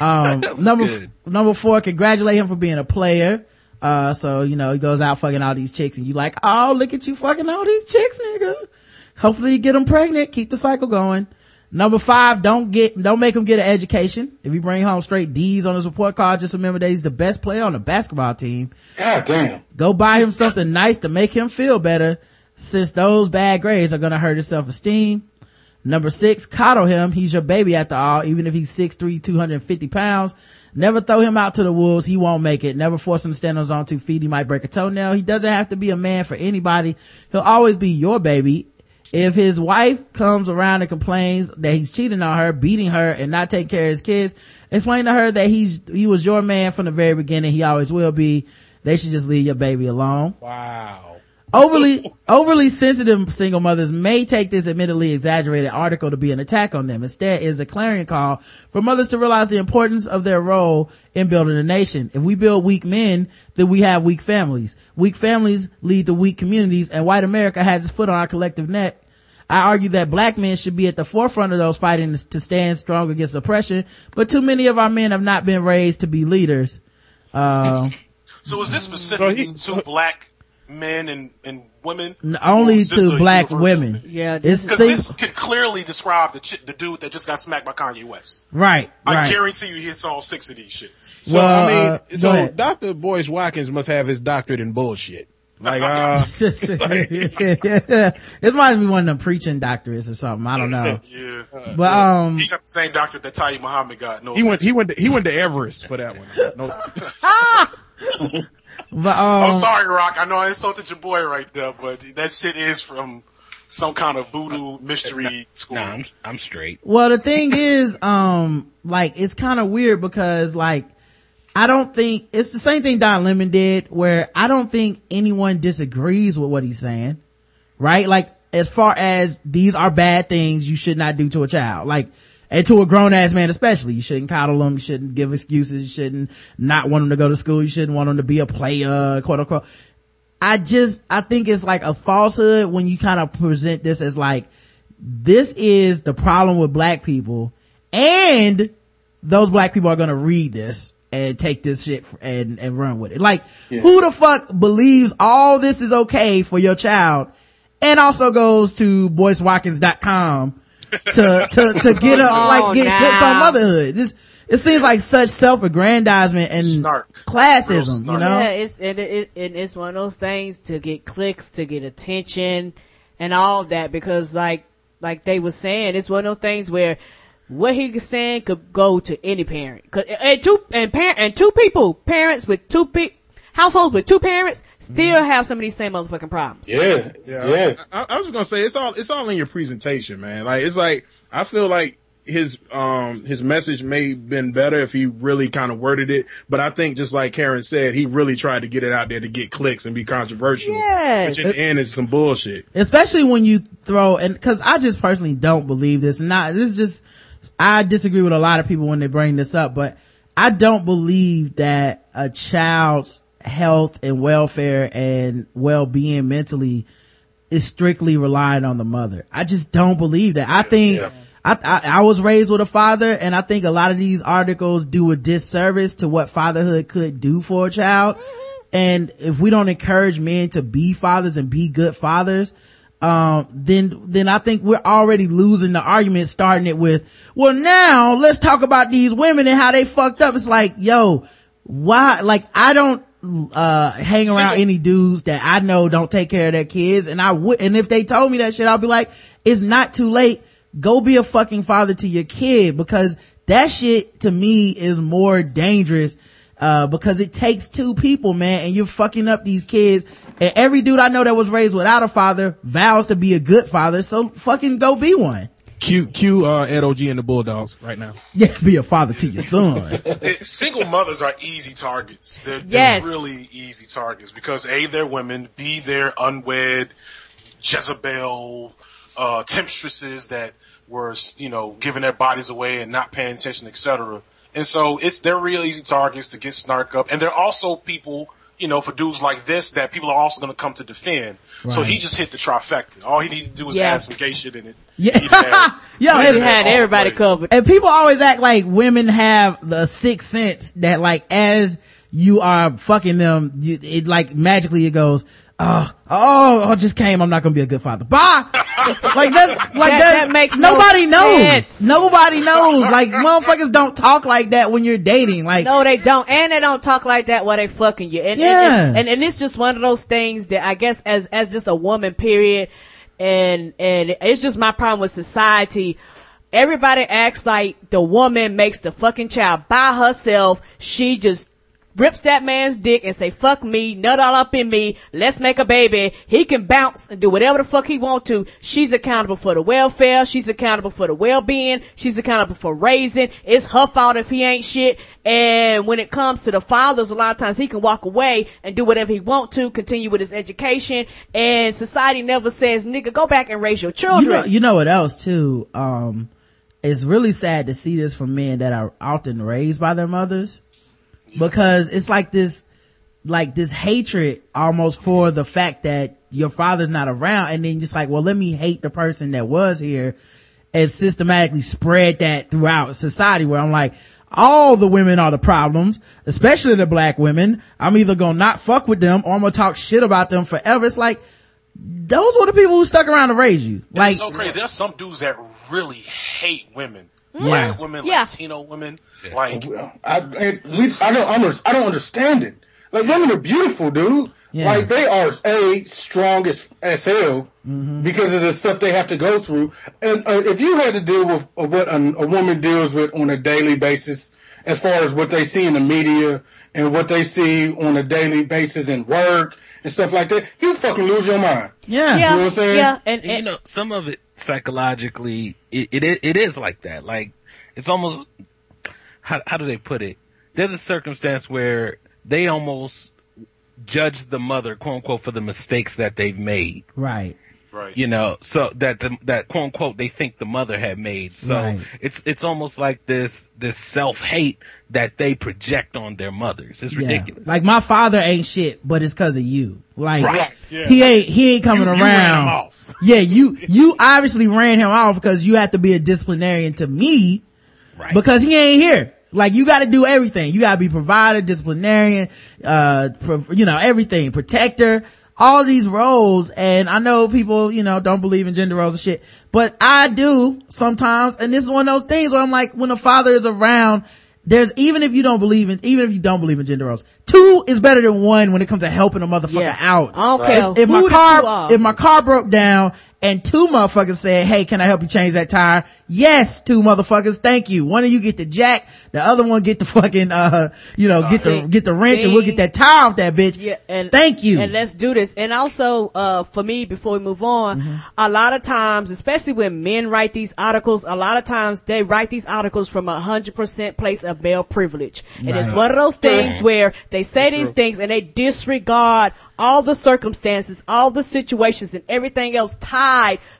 Um, number, f- number four, congratulate him for being a player. Uh, so, you know, he goes out fucking all these chicks and you like, oh, look at you fucking all these chicks, nigga. Hopefully you get them pregnant. Keep the cycle going. Number five, don't get, don't make him get an education. If you bring home straight D's on his report card, just remember that he's the best player on the basketball team. God damn. Go buy him something nice to make him feel better since those bad grades are gonna hurt his self-esteem. Number six, coddle him. He's your baby after all, even if he's 6'3", 250 pounds. Never throw him out to the wolves. He won't make it. Never force him to stand on his own two feet. He might break a toenail. He doesn't have to be a man for anybody. He'll always be your baby. If his wife comes around and complains that he's cheating on her, beating her, and not taking care of his kids, explain to her that he's, he was your man from the very beginning. He always will be. They should just leave your baby alone Wow. Overly overly sensitive single mothers may take this admittedly exaggerated article to be an attack on them. Instead it is a clarion call for mothers to realize the importance of their role in building a nation. If we build weak men then we have weak families. Weak families lead to weak communities and white america has its foot on our collective neck. I argue that black men should be at the forefront of those fighting to stand strong against oppression, but too many of our men have not been raised to be leaders. Uh, So is this specifically he- to black men and, and women. Only Or is this to black universal women. Yeah, this Because see- this could clearly describe the ch- the dude that just got smacked by Kanye West. right, I right. guarantee you, he hits all six of these shits. So Well, I mean, uh, so ahead. Dr. Boyce Watkins must have his doctorate in bullshit. Like, uh, it reminds me of one of them preaching doctorates or something. I don't know. Yeah, But um he got the same doctor that Tayyip Muhammad got. No, he went, he went, to, he went to Everest for that one. No, but I'm um sorry, Rock. I know I insulted your boy right there, but that shit is from some kind of voodoo mystery school. Nah, I'm, I'm straight. well the thing is um like it's kind of weird because like I don't think it's the same thing Don Lemon did where I don't think anyone disagrees with what he's saying. Right? Like as far as these are bad things you should not do to a child. Like and to a grown ass man especially. You shouldn't coddle them, you shouldn't give excuses, you shouldn't not want them to go to school, you shouldn't want them to be a player, quote unquote. I just, I think it's like a falsehood when you kind of present this as like, this is the problem with black people and those black people are going to read this and take this shit and, and run with it. Like, who the fuck believes all this is okay for your child and also goes to boycewatkins.com to, to, to oh, get up, Come like on get tips on motherhood. Just it seems like such self-aggrandizement and Snark. classism, Real you know? Yeah, it's and it, it, it's one of those things to get clicks, to get attention, and all that. Because like like they were saying, it's one of those things where what he was saying could go to any parent. 'Cause- And two and parent and two people, parents with two pe- households with two parents, still have some of these same motherfucking problems. Yeah, yeah. I, I was just gonna say it's all it's all in your presentation, man. Like it's like I feel like his um his message may have been better if he really kind of worded it, but I think just like Karen said, he really tried to get it out there to get clicks and be controversial. Yes. Which in the end is some bullshit. especially when you throw and because i just personally don't believe this not this is just i disagree with a lot of people when they bring this up but i don't believe that a child's health and welfare and well-being mentally is strictly reliant on the mother i just don't believe that i think Yeah. I, I, I was raised with a father and I think a lot of these articles do a disservice to what fatherhood could do for a child. And if we don't encourage men to be fathers and be good fathers, um, then, then I think we're already losing the argument starting it with, well now let's talk about these women and how they fucked up. It's like, yo, why, like I don't, uh, hang around any dudes that I know don't take care of their kids. And I would, and if they told me that shit, I'll be like, it's not too late. Go be a fucking father to your kid because that shit to me is more dangerous. Uh, because it takes two people, man, and you're fucking up these kids. And every dude I know that was raised without a father vows to be a good father. So fucking go be one. Q Q uh Ed OG and the Bulldogs right now. Yeah, be a father to your son. Single mothers are easy targets. They're, they're Yes. really easy targets because A, they're women, B, they're unwed, Jezebel, uh, temptresses that were, you know, giving their bodies away and not paying attention, etc. And so it's, they're real easy targets to get snark up. And they're also people, you know, for dudes like this that people are also going to come to defend. So he just hit the trifecta. All he needed to do was Yeah. add some gay shit in it. Yeah. He'd Yo, he'd had everybody plays. covered. and people always act like women have the sixth sense that like as you are fucking them, you, it like magically it goes, oh, oh, I just came. I'm not gonna be a good father. Bye. like that's like That- that, that makes no nobody knows. sense. Nobody knows. Like motherfuckers don't talk like that when you're dating. Like No, they don't, and they don't talk like that while they fucking you. And, Yeah. and, and and it's just one of those things that I guess as as just a woman, period, and and it's just my problem with society. Everybody acts like the woman makes the fucking child by herself. She just rips that man's dick and say, fuck me, nut all up in me, let's make a baby. He can bounce and do whatever the fuck he want to. She's accountable for the welfare. She's accountable for the well-being. She's accountable for raising. It's her fault if he ain't shit. And when it comes to the fathers, a lot of times he can walk away and do whatever he want to, continue with his education. And society never says, nigga, go back and raise your you children. know, you know what else too? Um, it's really sad to see this from men that are often raised by their mothers because it's like this, like this hatred almost for the fact that your father's not around and then just like, well, let me hate the person that was here and systematically spread that throughout society where I'm like, all the women are the problems, especially the black women. I'm either gonna not fuck with them or I'm gonna talk shit about them forever. It's like, those were the people who stuck around to raise you. It's Like, so crazy. There's some dudes that really hate women. Yeah. Black women, Yeah. Latino women. Like, I, and we, I don't, under, I don't understand it. Like women are beautiful, dude. Yeah. Like they are a strong as, as hell Mm-hmm. because of the stuff they have to go through. And uh, if you had to deal with uh, what a, a woman deals with on a daily basis, as far as what they see in the media and what they see on a daily basis in work and stuff like that, you fucking lose your mind. yeah. yeah, know what I'm saying? yeah, and, And, you know, some of it psychologically, it, it it is like that. Like it's almost how how do they put it? There's a circumstance where they almost judge the mother, quote unquote, for the mistakes that they've made. Right. Right. You know, so that the, that quote unquote they think the mother had made. So Right. it's it's almost like this this self hate that they project on their mothers. It's Yeah. ridiculous. Like my father ain't shit, but it's cause of you. Like, Right. Yeah. he ain't, he ain't coming You- around. you ran him off. Yeah, you, you obviously ran him off because you have to be a disciplinarian to me right. because he ain't here. Like you got to do everything. You got to be provider, disciplinarian, uh, pro, you know, everything, protector, all these roles. And I know people, you know, don't believe in gender roles and shit, but I do sometimes. And this is one of those things where I'm like, when a father is around, there's, even if you don't believe in, even if you don't believe in gender roles, two is better than one when it comes to helping a motherfucker Yeah. out. I If- If my car, if my car broke down and two motherfuckers said, Hey, can I help you change that tire? Yes, two motherfuckers. Thank you. One of you get the jack. The other one get the fucking, uh, you know, get the, get the wrench and we'll get that tire off that bitch. Yeah, and Thank you. And let's do this. And also, uh, for me, before we move on, Mm-hmm. a lot of times, especially when men write these articles, a lot of times they write these articles from a hundred percent place of male privilege. And it's one of those things where they say these things and they disregard all the circumstances, all the situations and everything else tied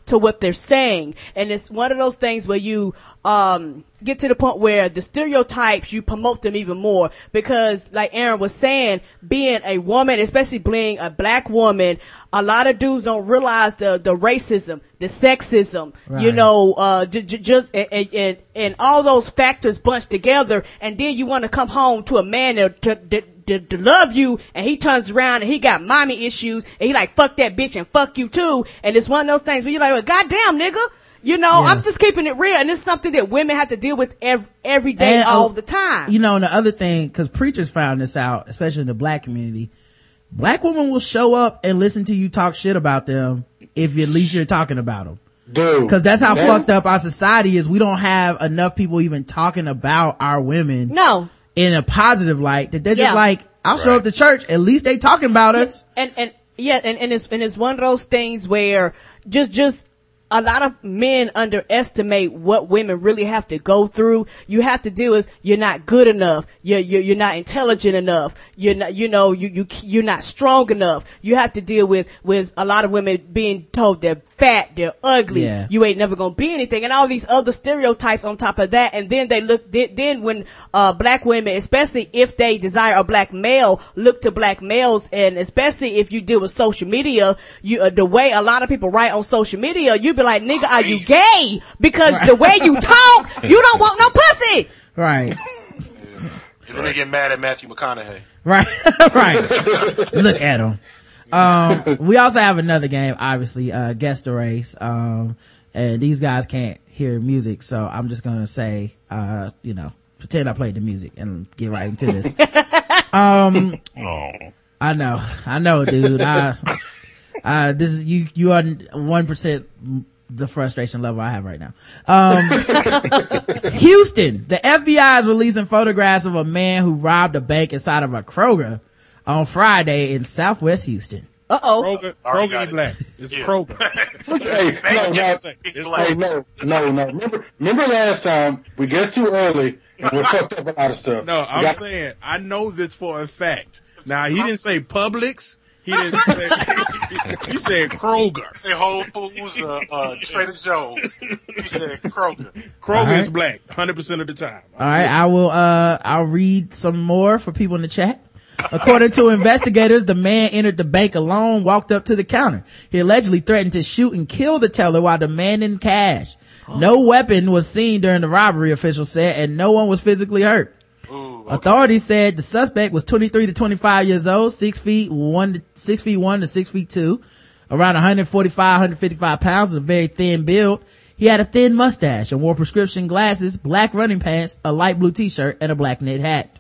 to what they're saying. And it's one of those things where you, um, get to the point where the stereotypes, you promote them even more because like Aaron was saying, being a woman, especially being a black woman, a lot of dudes don't realize the, the racism, the sexism, you know, uh, j- j- just, and, and- and, all those factors bunched together. And then you want to come home to a man to, to, to, to, to love you and he turns around and he got mommy issues and he like, fuck that bitch and fuck you too. And it's one of those things where you're like, well, goddamn nigga. You know, Yeah. I'm just keeping it real, and it's something that women have to deal with every, every day, And, all uh, the time. You know, and the other thing, cause preachers found this out, especially in the black community, black women will show up and listen to you talk shit about them if at least you're talking about them. Dude. Cause that's how that- fucked up our society is. We don't have enough people even talking about our women no, in a positive light that they're just Yeah. like, I'll show up to church. At least they talking about us. and and yeah, and, and it's and it's one of those things where just just a lot of men underestimate what women really have to go through. You have to deal with you're not good enough. You're you're, you're not intelligent enough. You're not you know you you you're not strong enough. You have to deal with with a lot of women being told they're fat, they're ugly. Yeah. You ain't never gonna be anything, and all these other stereotypes on top of that. And then they look then, then when uh black women, especially if they desire a black male, look to black males, and especially if you deal with social media, you uh, the way a lot of people write on social media, you be like, nigga, are you gay? Because the way you talk, you don't want no pussy. Right. And then they get mad at Matthew McConaughey. Right. right. Look at him. Um, we also have another game, obviously, uh, guess the race. Um, and these guys can't hear music, so I'm just gonna say, uh, you know, pretend I played the music and get right into this. um, oh. I know, I know, dude. I, uh, this is, you, you are 1% the frustration level I have right now. Um, Houston, the FBI is releasing photographs of a man who robbed a bank inside of a Kroger on Friday in Southwest Houston. Uh oh. Kroger, Kroger got is it. black. It's Yeah. Kroger. Look, hey, no, no, He's hey, no, no, no. Remember, remember last time we guessed too early and we fucked up a lot of stuff. No, I'm got- saying I know this for a fact. Now he didn't say Publix. He didn't. Say, he said Kroger. Say Whole Foods, uh, uh, Trader Joe's. He said Kroger. Kroger All right. is black, hundred percent of the time. All right, I will. Uh, I'll read some more for people in the chat. According to investigators, the man entered the bank alone, walked up to the counter. He allegedly threatened to shoot and kill the teller while demanding cash. No weapon was seen during the robbery, officials said, and no one was physically hurt. Authorities said the suspect was 23 to 25 years old, six feet one, to, six feet one to six feet two. Around 145, 155 pounds, a very thin build. He had a thin mustache and wore prescription glasses, black running pants, a light blue t-shirt, and a black knit hat.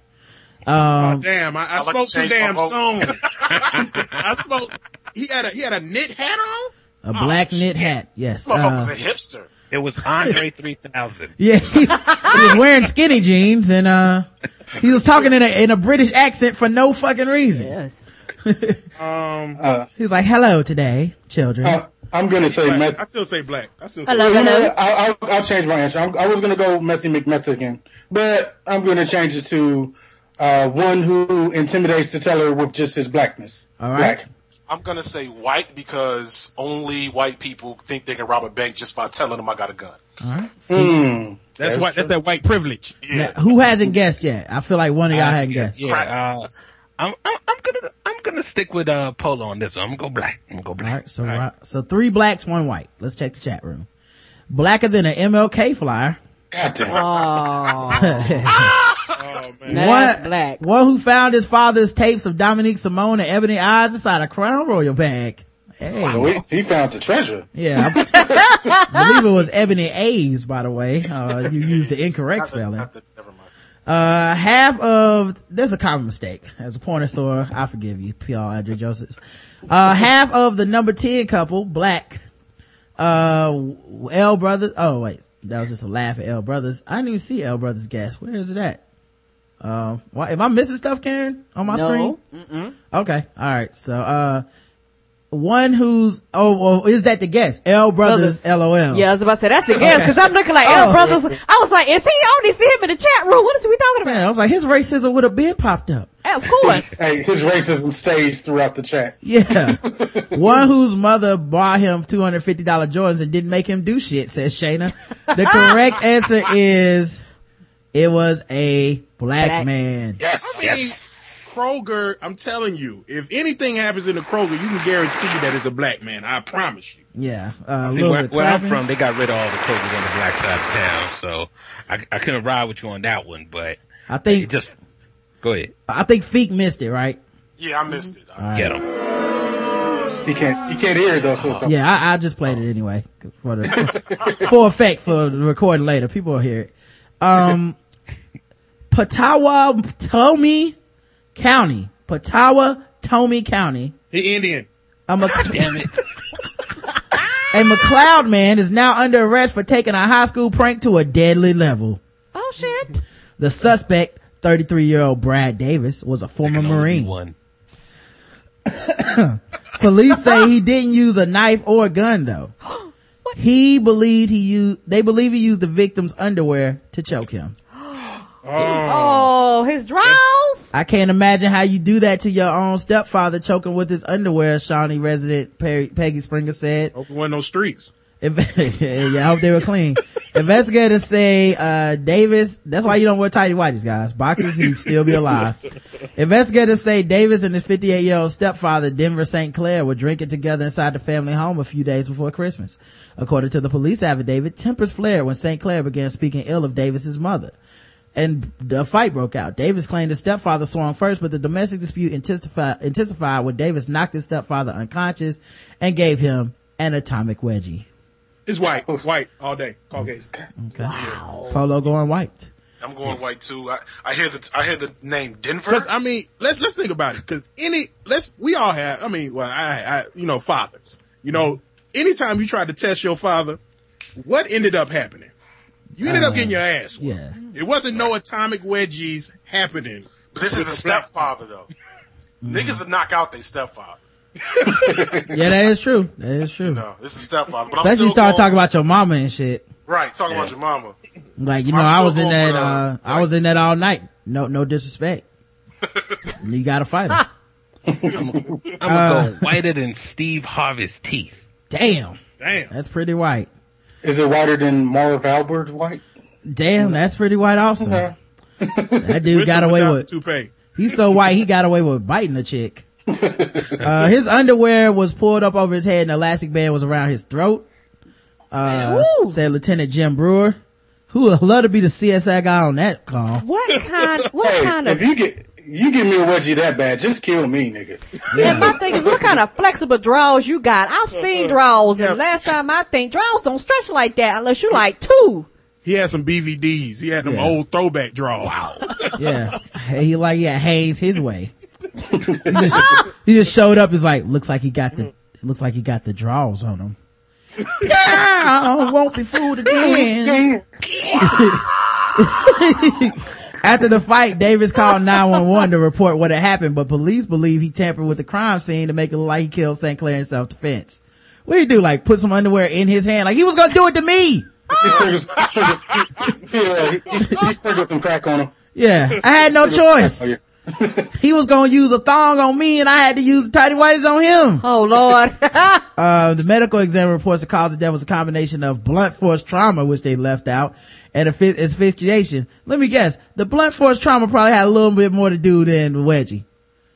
Oh, damn, I, I, I'd like spoke to too damn vote. soon. I spoke, he had a, he had a knit hat on? A black knit hat, yes. Motherfucker's Uh, a hipster. It was Andre 3000. yeah, he, he was wearing skinny jeans and, uh, he was talking in a, in a British accent for no fucking reason. Yes. Um, Uh, He was like, hello today, children. uh, I'm gonna say black. meth. I still say black. I still say Hello, You know hello. what? I'll, I'll, I'll change my answer. I'm, I was going to go Methy McMeth again, but I'm going to change it to uh, one who intimidates the teller with just his blackness. All right. Black. I'm gonna say white because only white people think they can rob a bank just by telling them I got a gun. All right. Mm. That's what, that's that white privilege. Yeah. Now, who hasn't guessed yet? I feel like one of y'all hadn't guessed. Yeah, uh, I'm, I'm, I'm gonna, I'm gonna stick with, uh, Polo on this one. I'm gonna go black. I'm gonna go black. right. So, Ro- so three blacks, one white. Let's check the chat room. Blacker than an MLK flyer. God damn. Oh, Oh, man. that's One- black. One who found his father's tapes of Dominique Simone and Ebony Eyes inside a Crown Royal bag. Hey. So he, he found the treasure. Yeah. I, I believe it was Ebony A's, by the way. Uh, you used the incorrect Not the- spelling. not the- never mind. Uh, half of, there's a common mistake. As a pointer sore, I forgive you, P.R. Andre Joseph. Uh, half of the number 10 couple, black, uh, L Brothers, oh wait, that was just a laugh at L Brothers. I didn't even see L Brothers gas. Where is it at? Uh, why, am I missing stuff, Karen, on my No. screen? Okay, alright, so, uh, one who's, oh, well, is that the guess? L Brothers, Brothers. LOL. Yeah, I was about to say that's the guess because I'm looking like Oh. L Brothers. I was like, is he? I only see him in the chat room. What is we talking Man, I was like, his racism would have been popped up. Of course. Hey, his racism staged throughout the chat. Yeah. One whose mother bought him $250 Jordans and didn't make him do shit, says Shayna. The correct answer is, it was a black, Black. man. Yes. I mean, Kroger, I'm telling you, if anything happens in the Kroger, you can guarantee that it's a black man. I promise you. Yeah. Uh, See, little where, where I'm from, they got rid of all the Krogers on the black side of town, so I, I couldn't ride with you on that one, but I it think, just, go ahead, I think Feek missed it, right? Yeah, I missed it. I- get him. He can't. He can't hear it though. So it's Yeah, I, I just played it anyway for the, for effect for the recording later. People will hear it. Um, Pottawatomie County. Patawa Tomi County. The Indian. I'm a, Mc- Damn it. a McLoud man is now under arrest for taking a high school prank to a deadly level. Oh shit. The suspect, 33 year old Brad Davis, was a former Can only be Marine. One. Police say he didn't use a knife or a gun though. He believed he used, they believe he used the victim's underwear to choke him. Oh, his draws. I can't imagine how you do that to your own stepfather choking with his underwear, Shawnee resident Perry, Peggy Springer said. Hope it wasn't no streets. Yeah, I hope they were clean. Investigators say, uh, Davis, that's why you don't wear tighty whities, guys. Boxers, he'd still be alive. Investigators say Davis and his 58 year old stepfather, Denver St. Clair, were drinking together inside the family home a few days before Christmas. According to the police affidavit, tempers flared when St. Clair began speaking ill of Davis's mother. And the fight broke out. Davis claimed his stepfather swung first, but the domestic dispute intensified, intensified when Davis knocked his stepfather unconscious and gave him an atomic wedgie. It's white. White all day. Caucasian. Okay. Polo going white. I'm going white too. I, I hear the I hear the name Denver. Because I mean, let's let's think about it. Because any let's we all have. I mean, well, I, I you know fathers. You know, anytime you tried to test your father, what ended up happening? You ended up getting your ass. whooped. Yeah. It wasn't no atomic wedgies happening. But this is a with the black- stepfather though. Niggas would knock out their stepfather. Yeah, that is true. That is true. No, this is stepfather. But I'm Especially still start talking about your mama and shit. right. Talking about your mama. Like, you know, I'm I was in that, with, uh, uh, I was in that all night. No, no disrespect. you gotta fight her. I'm gonna Uh, go whiter than Steve Harvey's teeth. Damn. Damn. That's pretty white. Is it whiter than Marv Albert white? Damn, that's pretty white also. Okay. That dude With got away with, the toupee. he's so white he got away with biting a chick. Uh, his underwear was pulled up over his head and the elastic band was around his throat. Uh, Woo. said Lieutenant Jim Brewer, who would love to be the CSI guy on that call. What kind? What Hey, kind if of? you get you give me a wedgie that bad, just kill me, nigga. And my thing is, what kind of flexible draws you got? I've seen draws, and last time I think draws don't stretch like that unless you like two. He had some BVDs. He had them Yeah. old throwback draws. Wow. yeah. He like, yeah, Hanes his way. he just, he just showed up. He's like, looks like he got the, looks like he got the draws on him. yeah, I won't be fooled again. After the fight, Davis called 911 to report what had happened, but police believe he tampered with the crime scene to make it look like he killed St. Clair in self-defense. What do you do? Like put some underwear in his hand? Like he was gonna do it to me! He sprinkled, yeah, he, he, he sprinkled some crack on him. Yeah, I had no choice. Oh, Yeah. He was gonna use a thong on me and I had to use the tighty whities on him. Oh Lord. Uh, the medical exam reports the cause of death was a combination of blunt force trauma, which they left out, and asphy- asphyxiation. Let me guess, the blunt force trauma probably had a little bit more to do than wedgie.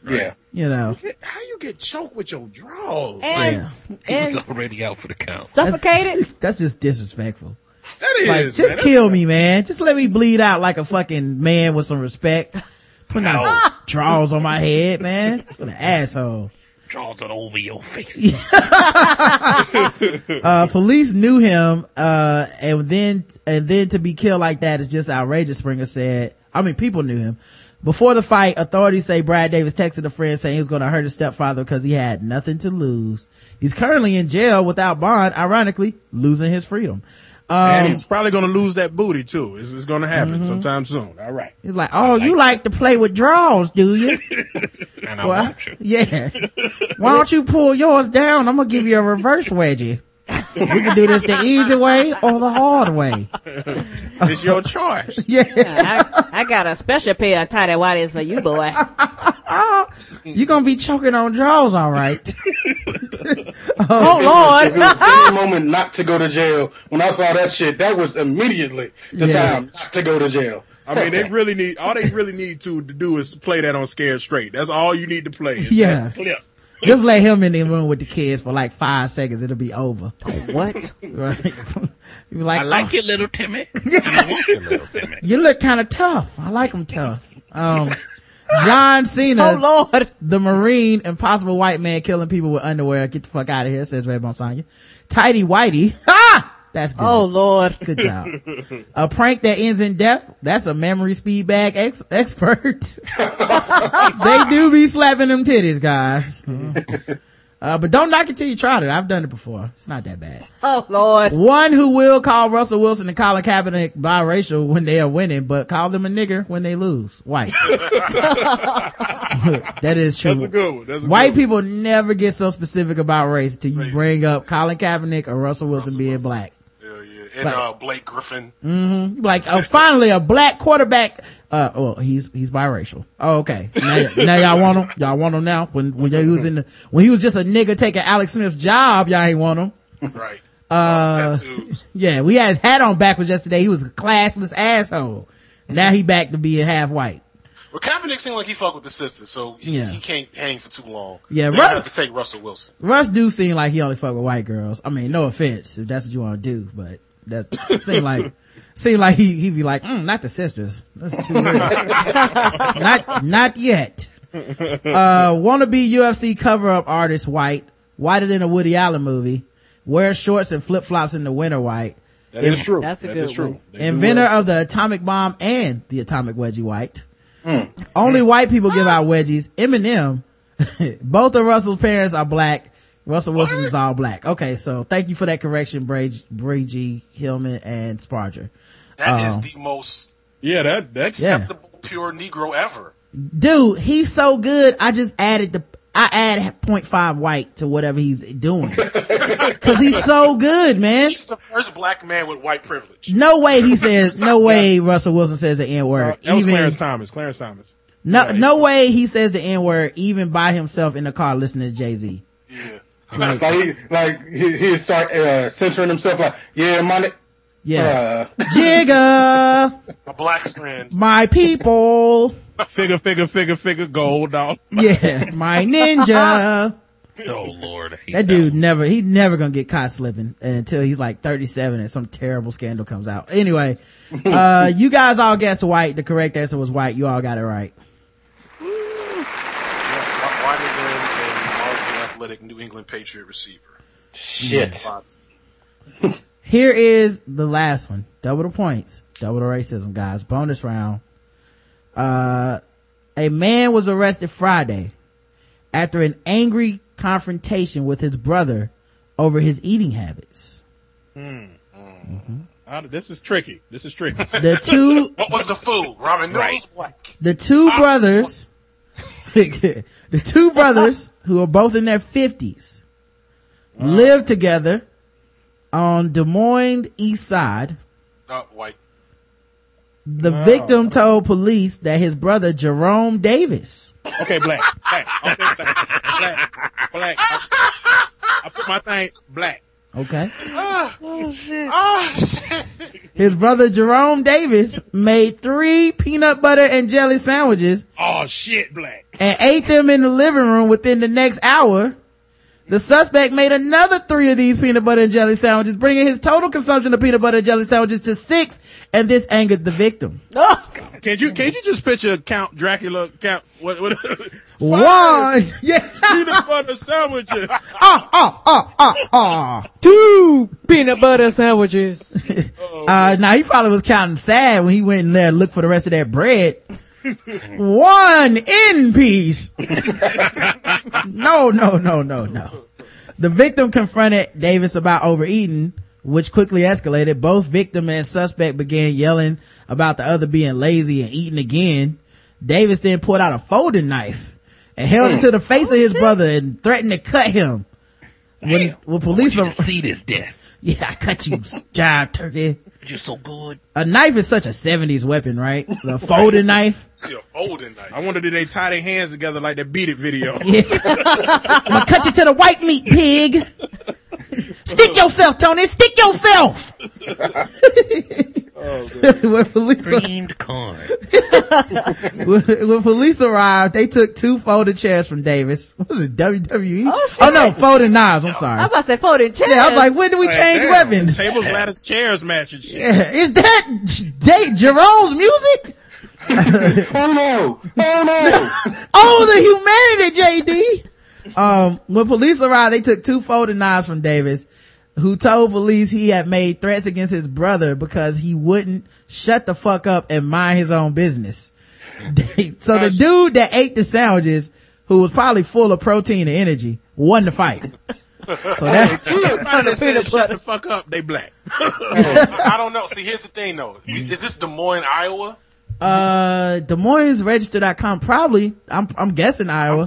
Yeah. You know, How you get choked with your draws? and, He and was already out for the count. suffocated. that's just disrespectful. That is, Like, man. just That's- kill me, man. Just let me bleed out like a fucking man with some respect. Putting out draws on my head, man. What an asshole. Draws it over your face. uh, police knew him, uh, and then, and then to be killed like that is just outrageous, Springer said. I mean, people knew him. Before the fight, authorities say Brad Davis texted a friend saying he was going to hurt his stepfather because he had nothing to lose. He's currently in jail without bond, ironically, losing his freedom. And Um, he's probably going to lose that booty too. It's, it's going to happen Mm-hmm. sometime soon. All right. he's like, oh, you like to play with draws, do you? And I Well, want you. yeah. Why don't you pull yours down? I'm gonna give you a reverse wedgie. We can do this the easy way or the hard way. It's your choice. Yeah. I, I got a special pair of tighty whities for you, boy. You're gonna be choking on draws, all right. Oh, oh Lord. If it was any moment not to go to jail, when I saw that shit, that was immediately the Yeah. time not to go to jail. I mean, they really need, all they really need to, to do is play that on Scared Straight. That's all you need to play. is Yeah. that Clip. Just let him in the room with the kids for like five seconds. It'll be over. What? Right? you be like, I like "Oh, you, little Timmy. You, little Timmy. you look kind of tough. I like him tough. Um, John Cena. Oh Lord. the Marine, impossible white man killing people with underwear. Get the fuck out of here, says Redbone Sonya. Tidy Whitey. Ha! That's good. Oh Lord. Good job. a prank that ends in death. That's a memory speed bag ex- expert. they do be slapping them titties, guys. Uh, but don't knock it till you tried it. I've done it before. It's not that bad. Oh Lord. One who will call Russell Wilson and Colin Kaepernick biracial when they are winning, but call them a nigger when they lose. White. that is true. That's a good one. That's a White good one. people never get so specific about race till you Race. bring up Colin Kaepernick or Russell Wilson Russell being Wilson. black. And Like- uh, Blake Griffin. Be Like, oh, finally a black quarterback. Uh, well, he's, he's biracial. Oh, okay. Now, now y'all want him? Y'all want him now? When, when he was in the, when he was just a nigga taking Alex Smith's job, y'all ain't want him. Right. Uh. Yeah, we had his hat on backwards yesterday. He was a classless asshole. Now he back to being half white. Well, Kaepernick seemed like he fucked with the sisters, so he, Yeah. he can't hang for too long. Yeah, they Russ- have to take Russell Wilson. Russ do seem like he only fuck with white girls. I mean, no offense if that's what you want to do, but that seem like seem like he he be like, mm, not the sisters. That's too weird. not not yet. Uh, wannabe UFC cover up artist white, whiter than a Woody Allen movie, wears shorts and flip flops in the winter white. That is true. That's a That good is true. They Inventor of the atomic bomb and the atomic wedgie white. Only white people give out wedgies. Eminem. Both of Russell's parents are black. Russell Wilson is all black. Okay, so thank you for that correction, Bray, Bray G, Hillman, and Sparger. That is Oh. the most Yeah, that, that's, Yeah. acceptable pure Negro ever. Dude, he's so good. I just added the, I add 0.5 white to whatever he's doing. Cause he's so good, man. He's the first black man with white privilege. No way he says, no way Russell Wilson says the N word. uh, that was even, Clarence Thomas. Clarence Thomas. no, Yeah, no way he says the N word even by himself in the car listening to Jay-Z. Yeah. Like he, like he, he start uh, censoring himself. Like, yeah, my, ni- Yeah. uh, Jigga, A black friend. my people. Figure, figure, figure, figure, gold dog. Yeah, my ninja. Oh Lord, I hate That dude one. never, he never gonna get caught slipping until he's like 37 and some terrible scandal comes out. Anyway, uh, you guys all guessed white. The correct answer was white. You all got it right. New England Patriot receiver. Shit. Here is the last one. Double the points. Double the racism, guys. Bonus round. Uh, a man was arrested Friday after an angry confrontation with his brother over his eating habits. Uh, this is tricky. This is tricky. The two, What was the food? Ramen noodles? What? the two brothers, the two brothers who are both in their fifties live together on Des Moines East Side. Uh, white. The victim told police that his brother Jerome Davis Okay, black. Black. Okay, black. Black. black. I, I put my thing black. Okay. Oh shit! Oh shit! His brother Jerome Davis made three peanut butter and jelly sandwiches Oh shit, black. And ate them in the living room within the next hour. The suspect made another three of these peanut butter and jelly sandwiches, bringing his total consumption of peanut butter and jelly sandwiches to six, and this angered the victim. Can't you can't you just picture Count Dracula count what what One, yeah, peanut butter sandwiches? ah, ah, ah, ah, ah. Two peanut butter sandwiches. Uh, now he probably was counting sad when he went in there to look for the rest of that bread. One in peace. no, no, no, no, no. The victim confronted Davis about overeating, which quickly escalated. Both victim and suspect began yelling about the other being lazy and eating again. Davis then pulled out a folding knife and held it to the face of his oh, brother and threatened to cut him. When, when police, you ar- to see this death. yeah, I cut you, jive turkey You're so good. a knife is such a 70s weapon, right? The folding knife. See a folding knife. I wonder did they tie their hands together like that beat it video? Yeah. I'm gonna cut you to the white meat pig. Stick yourself, Tony. Stick yourself. when police Creamed corn. when, when police arrived, they took two folding chairs from Davis. What was it? WWE? Oh, shit. no, folding knives. I'm sorry. I'm about to say folding chairs. Yeah, I was like, when do we Like, change damn, weapons? Tables, ladders, chairs match and shit. Yeah, is that J- Jerome's music? Oh no! Oh no! Oh, the humanity, JD. Um, when police arrived, they took two folding knives from Davis, who told police he had made threats against his brother because he wouldn't shut the fuck up and mind his own business. So the dude that ate the sandwiches, who was probably full of protein and energy, won the fight. So that, Everybody that said shut the fuck up, they black. I, I don't know. See, here's the thing though. Is this Des Moines, Iowa? uh, Des Moines Register.com probably, I'm, I'm guessing Iowa.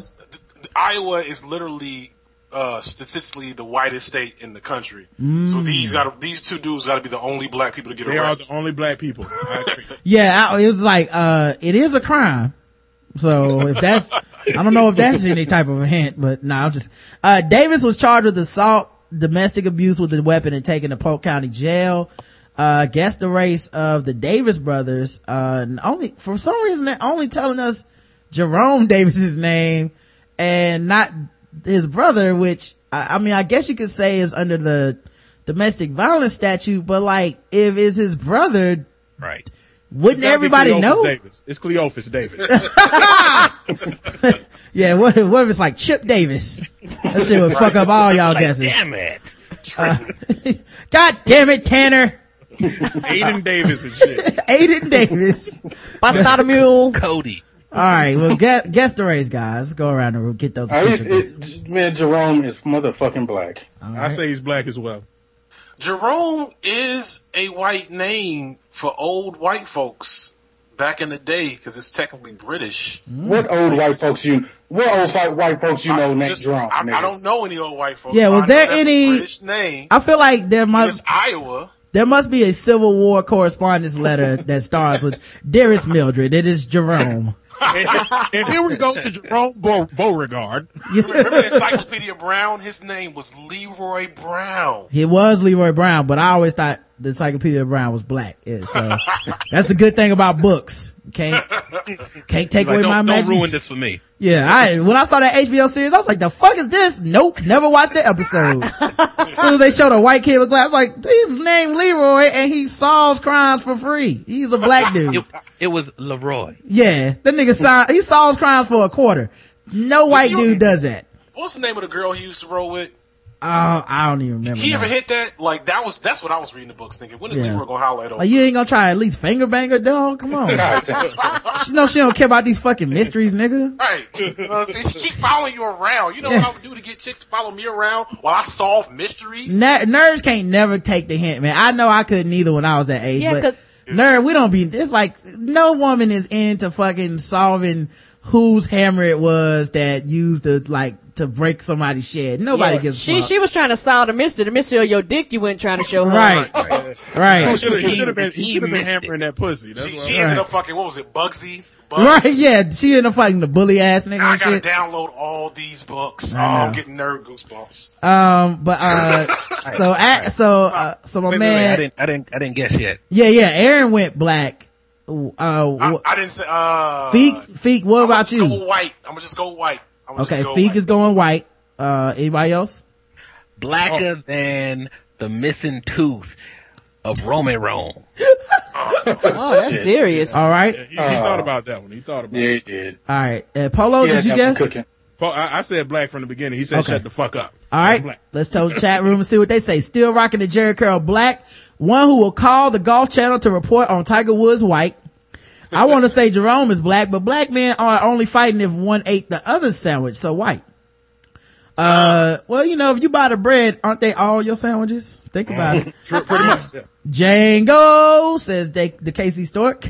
Iowa is literally uh, statistically the whitest state in the country. So these got these two dudes got to be the only black people to get They are arrested. the only black people. Yeah, I, it was like, uh, it is a crime. So if that's, I don't know if that's any type of a hint, but no, I'm just, uh, Davis was charged with assault, domestic abuse with a weapon and taken to Polk County jail. Uh, guess the race of the Davis brothers, uh, and only, for some reason they're only telling us Jerome Davis's name and not his brother, which, I, I mean, I guess you could say is under the domestic violence statute, but like, if it's his brother, Right. wouldn't It's gotta everybody Cleophas know? Davis. It's Cleophas Davis. Yeah, what, what if it's like Chip Davis? That shit would fuck up all y'all Like, guesses. damn it. Uh, God damn it, Tanner! Aiden Davis and shit. Aiden Davis. Bartholomew. Cody. Alright, well, guess, guess the race, guys. Let's go around the room, get those it, it, man, Jerome is motherfucking black. I say he's black as well. Jerome is a white name for old white folks back in the day because it's technically British. What old white folks you? What old white, white folks you know I, named just- Jerome? I. I don't know any old white folks. Yeah, was there any- British name? I feel like there It's must, Iowa. there must be a Civil War correspondence letter that starts with, Dearest Mildred, it is Jerome. And, and here we go to Jerome Beau- Beauregard. Remember Encyclopedia Brown? His name was Leroy Brown. He was Leroy Brown, but I always thought the Encyclopedia Brown was black. Yeah, so that's the good thing about books. Can't, can't take Like, away don't, my don't ruin this for me. Yeah, I when I saw that HBO series, I was like, "The fuck is this?" Nope, never watched the episode. as soon as they showed a white kid with glasses, I was like, "He's named Leroy, and he solves crimes for free. He's a black dude." It, it was Leroy. yeah, that nigga sol- he solves crimes for a quarter. No white dude does that. what's the name of the girl he used to roll with? Oh, I don't even remember. He now. ever hit that? Like that was that's what I was reading the books thinking. When is Yeah. Leroy gonna holler at Like, you ain't gonna try at least finger banger, dog? Come on. God she know she don't care about these fucking mysteries, nigga. Right. Uh, see, she keeps following you around. You know what I would do to get chicks to follow me around while I solve mysteries? Ner- nerds can't never take the hint, man. I know I couldn't either when I was that age, Yeah, but 'cause- nerd, we don't be, it's like, no woman is into fucking solving whose hammer it was that used the like, to break somebody's shed. Nobody Yeah. gives She fuck. she was trying to solve the mystery, the mystery of your dick. You weren't trying to show her. Right. Right. he should have been He he should have been missed hammering that pussy. That's She, she I'm- ended Right. up fucking, what was it, Bugsy? Bugs? Right, yeah. She ended up fighting the bully ass nigga I and gotta shit. download all these books. Oh, I know. I'm getting nerd goosebumps. Um, but, uh, so, at, so, uh, so my Wait, wait, wait, I man, didn't, I didn't, I didn't guess yet. yeah, yeah, Aaron went black. Uh, I, wh- I didn't say, uh. Feek, Feek, what I'ma about just you? go white. I'm gonna just go white. I'ma Okay, go Feek white. is going white. Uh, anybody else? Blacker than the missing tooth of Roman Rome. Oh, that's serious. All right. He, he thought about that one. He thought about Yeah, it. he did. All right. Uh, Polo, Yeah, did you got guess? some cooking. Paul, I, I said black from the beginning. He said Okay. shut the fuck up. All right. Let's tell the chat room and see what they say. Still rocking the Jheri curl black. One who will call the golf channel to report on Tiger Woods white. I want to say Jerome is black, but black men are only fighting if one ate the other sandwich, so white. Uh, well, you know, if you buy the bread, aren't they all your sandwiches? Think about it. Pre- Pretty much. Yeah. Django says they, the Casey Stork.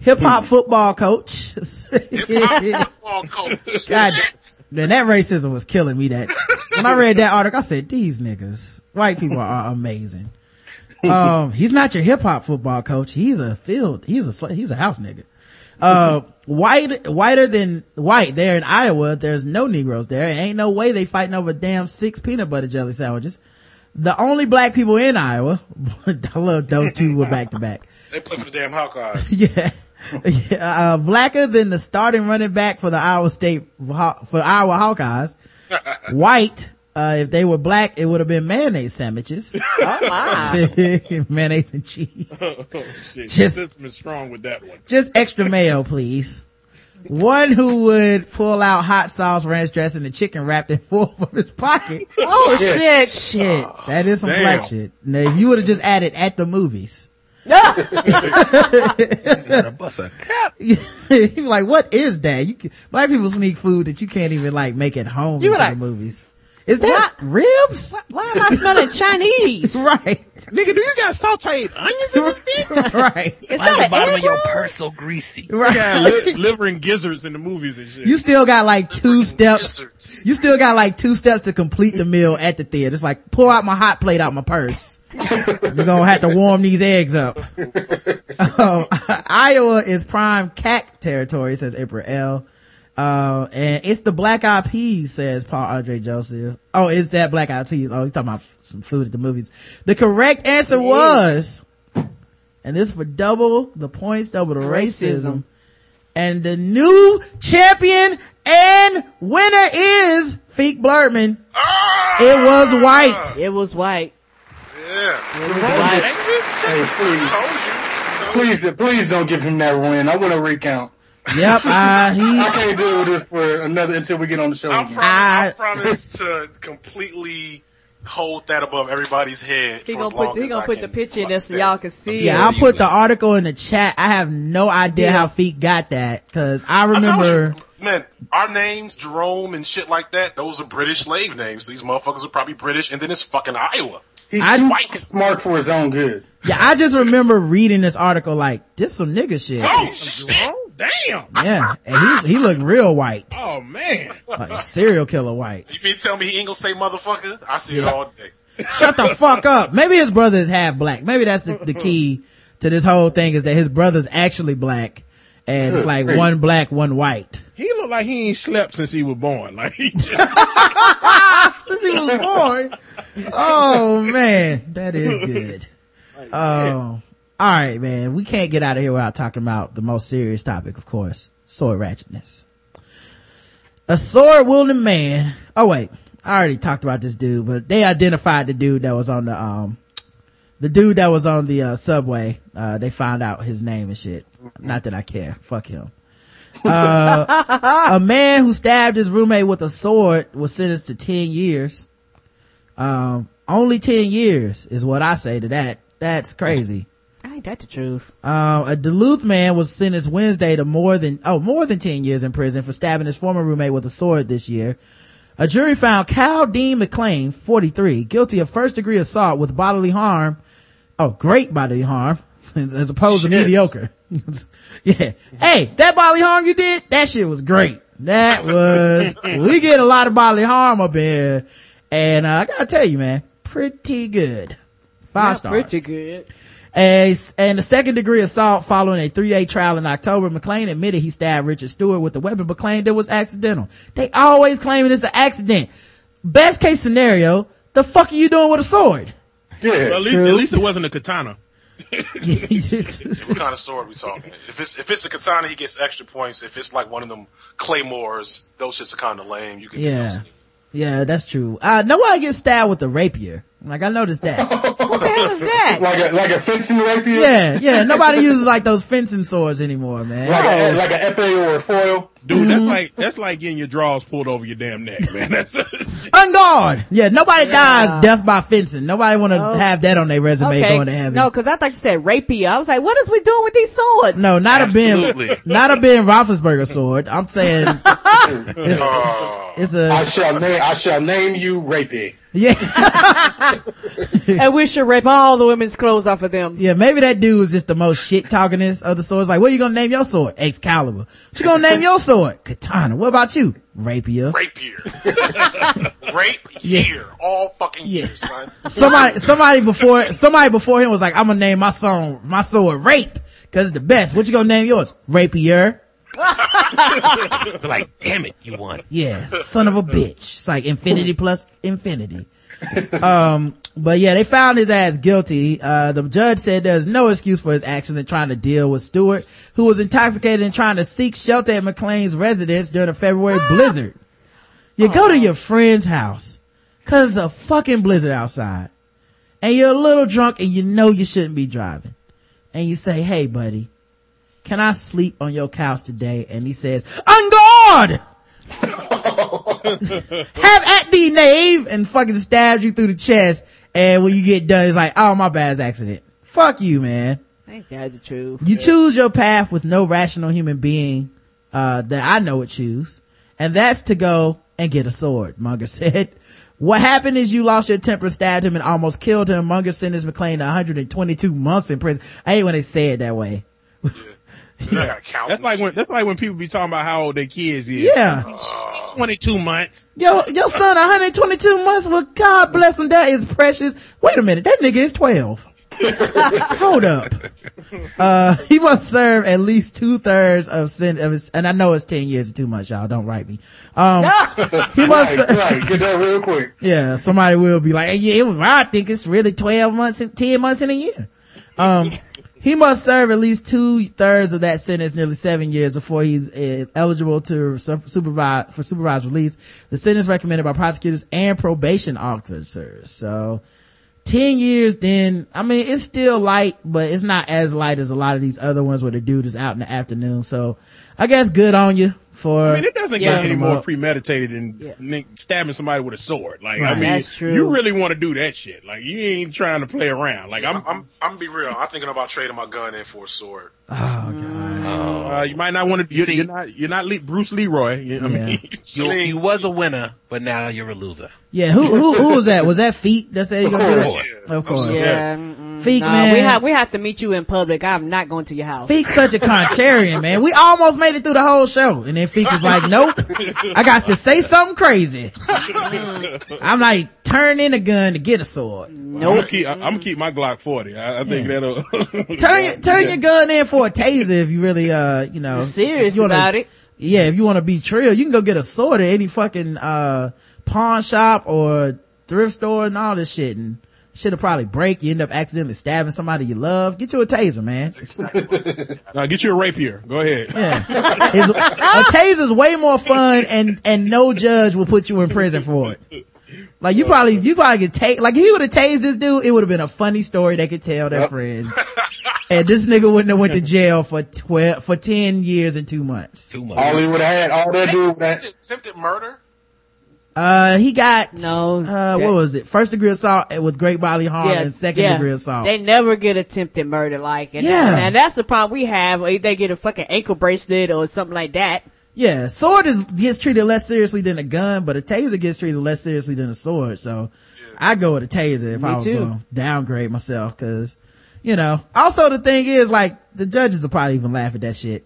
Hip hop football coach. Hip-hop Football coach. God, man, that racism was killing me. That when I read that article, I said, "These niggas, white people are amazing." Um, he's not your hip hop football coach. He's a field. He's a he's a house nigga. Uh, white, whiter than white. There in Iowa, there's no Negroes there. Ain't no way they fighting over damn six peanut butter jelly sandwiches. The only black people in Iowa, I love those two were back to back. They play for the damn Hawkeyes. Yeah. yeah. Uh, blacker than the starting running back for the Iowa State, for Iowa Hawkeyes. White, uh, if they were black, it would have been mayonnaise sandwiches. Oh my. mayonnaise and cheese. Oh, shit. Just- System strong with that one. Just extra mayo, please. One who would pull out hot sauce, ranch dressing, and chicken wrapped in foil from his pocket. Oh shit. Shit. That is some Damn. black shit. Now, if you would have just added at the movies. Gotta bust a cap. you like, what is that? You can, black people sneak food that you can't even like make at home You into like, the movies. Is that ribs? Why am I smelling Chinese? right. Nigga, do you got sauteed onions in this bitch? right. Is Why is that the an bottom of your purse so greasy? Right. Yeah, li- liver and gizzards in the movies and shit. You still got like two steps. Wizards. You still got like two steps to complete the meal at the theater. It's like, pull out my hot plate out my purse. You're gonna have to warm these eggs up. Um, Iowa is prime CAC territory, says April L. Uh, and it's the Black Eyed Peas, says Paul Andre Joseph. Oh, is that Black Eyed Peas? Oh, he's talking about f- some food at the movies. The correct answer was, and this for double the points, double the racism. Racism. And the new champion and winner is Feek Blurtman. Ah! It was white. It was white. Yeah. It was white. Hey, please, Told you. Told please, please don't give him that win. I want to recount. Yep, uh, I can't deal with this for another until we get on the show. I again. promise, I- I promise to completely hold that above everybody's head. He gonna as long put he as gonna I put the can picture in there so y'all can see yeah, it. I'll put the article in the chat. I have no idea Yeah. how Feek got that because I I remember. you, man, our names, Jerome and shit like that, those are British slave names. These motherfuckers are probably British, and then it's fucking Iowa. He's I- too smart for his own good. Yeah, I just remember reading this article like this some nigga shit. Oh shit! Damn. Yeah, and he he looked real white, Oh, man. like serial killer white. You mean tell me he ain't gonna say motherfucker? I see it all day. Shut the fuck up. Maybe his brother is half black. Maybe that's the, the key to this whole thing is that his brother's actually black, and it's like one black, one white. He looked like he ain't slept since he was born. Like, he just, Since he was born. Oh man, that is good. Oh, all right, man. We can't get out of here without talking about the most serious topic, of course, sword ratchetness. A sword wielding man. Oh wait, I already talked about this dude, but they identified the dude that was on the um, the dude that was on the uh, subway. Uh, they found out his name and shit. Not that I care. Fuck him. Uh, a man who stabbed his roommate with a sword was sentenced to 10 years. Um, only 10 years is what I say to that. That's crazy. I ain't that the truth? Uh, a Duluth man was sentenced Wednesday to more than, oh, more than 10 years in prison for stabbing his former roommate with a sword this year. A jury found Cal Dean McLean, 43, guilty of first degree assault with bodily harm. Oh, great bodily harm, as opposed to mediocre. yeah. Hey, that bodily harm you did, that shit was great. That was, we get a lot of bodily harm up here. And uh, I gotta tell you, man, pretty good. Five Not stars. Pretty good. As, and the second degree assault following a three day trial in October, McLean admitted he stabbed Richard Stewart with a weapon, but claimed it was accidental. They always claim it's an accident. Best case scenario, the fuck are you doing with a sword? Yeah. Well, at least, at least it wasn't a katana. What kind of sword we talking? If it's if it's a katana, he gets extra points. If it's like one of them claymores, those shits are kind of lame. You can yeah. Yeah, that's true. Uh, nobody gets stabbed with a rapier. Like I noticed that. What hell is that? Like a like a fencing rapier. yeah, yeah. Nobody uses like those fencing swords anymore, man. Like a like an epee or a foil. Dude, that's like that's like getting your drawers pulled over your damn neck, man. That's On guard. Yeah, nobody dies death by fencing. Nobody want to Oh. have that on their resume Okay. going to heaven. No, because I thought you said rapier. I was like, what is we doing with these swords? No, not Absolutely. a Ben, not a Ben Roethlisberger sword. I'm saying it's, Uh, it's I a shall name I shall name you rapier. yeah, and we should rip all the women's clothes off of them. yeah. Maybe that dude was just the most shit talkingest of the swords. Like, what are you gonna name your sword? Excalibur. What you gonna name your sword? Katana. What about you? Rapier. rapier, rape year, all fucking Yeah. years, son. Somebody, somebody before, somebody before him was like, I'm gonna name my song, my sword Rape, cause it's the best. What you gonna name yours? Rapier. like, damn it, you won. Yeah, son of a bitch. It's like infinity plus infinity. Um, but yeah, they found his ass guilty. Uh, the judge said there's no excuse for his actions in trying to deal with Stewart, who was intoxicated and trying to seek shelter at McLean's residence during a February blizzard. You go to your friend's house, cause it's a fucking blizzard outside, and you're a little drunk and you know you shouldn't be driving. And you say, hey buddy, can I sleep on your couch today? And he says, on guard! Have at thee, knave, and fucking stabs you through the chest. And when you get done, it's like, oh, my bad, accident. Fuck you, man. Ain't that the truth? You choose your path with no rational human being, uh, that I know would choose. And that's to go and get a sword, Munger said. What happened is you lost your temper, stabbed him, and almost killed him. Munger sentenced McLean to 122 months in prison. I hate when they say it that way. I that's like when that's like when people be talking about how old their kids is. Yeah. twenty two months. Yo, your son 122 months, well, God bless him. That is precious. Wait a minute. That nigga is 12. Hold up. Uh, he must serve at least two thirds of sin of his, and I know it's 10 years is too much, y'all. Don't write me. Um, he must, Right, ser- right. Get that real quick. yeah, somebody will be like, hey, yeah, it was, I think it's really 12 months and 10 months in a year. Um, he must serve at least two thirds of that sentence, nearly seven years before he's uh, eligible to supervise, for supervised release. The sentence recommended by prosecutors and probation officers. So, 10 years then, I mean, it's still light, but it's not as light as a lot of these other ones where the dude is out in the afternoon. So, I guess good on you for, I mean, it doesn't Yeah. get any more premeditated than Yeah. stabbing somebody with a sword. Like, I mean, That's true. you really want to do that shit. Like, you ain't trying to play around. Like, I'm, I'm, I'm, I'm gonna be real. I'm thinking about trading my gun in for a sword. Oh god. uh, you might not want to. You're, See- you're not. You're not Le- Bruce Leroy. You know what I Yeah. mean, You, you was a winner, but now you're a loser. Yeah, who, who, who was that? Was that Feek that said he gonna do course. that? Of course. Yeah. Feek, Nah, man. We have we have to meet you in public. I'm not going to your house. Feek such a contrarian, man. We almost made it through the whole show. And then Feek was like, nope, I got to say something crazy. I'm like, turn in a gun to get a sword. I'm gonna keep. I'm gonna keep my Glock 40. I, I think that'll. Turn your, turn your gun in for a taser if you really, uh, you know. You're serious you wanna- about it. Yeah, if you want to be trill, you can go get a sword at any fucking, uh, pawn shop or thrift store and all this shit. And shit'll probably break. You end up accidentally stabbing somebody you love. Get you a taser, man. now get you a rapier. Go ahead. Yeah. It's, a taser's way more fun and, and no judge will put you in prison for it. Like you probably, you probably could take, like if he would have tased this dude, it would have been a funny story they could tell their friends. and this nigga wouldn't have went to jail for twelve for ten years and two months. Too much. All he would have had, all that dude would have Attempted, attempted murder. Uh, he got No, Uh, that- what was it? First degree assault with great bodily harm and second yeah. degree assault. They never get attempted murder like, and, Yeah. and that's the problem we have. They get a fucking ankle bracelet or something like that. Yeah, sword is gets treated less seriously than a gun, but a taser gets treated less seriously than a sword. So I go with a taser if Me I was too. going to downgrade myself, because you know. Also, the thing is, like, the judges will probably even laugh at that shit.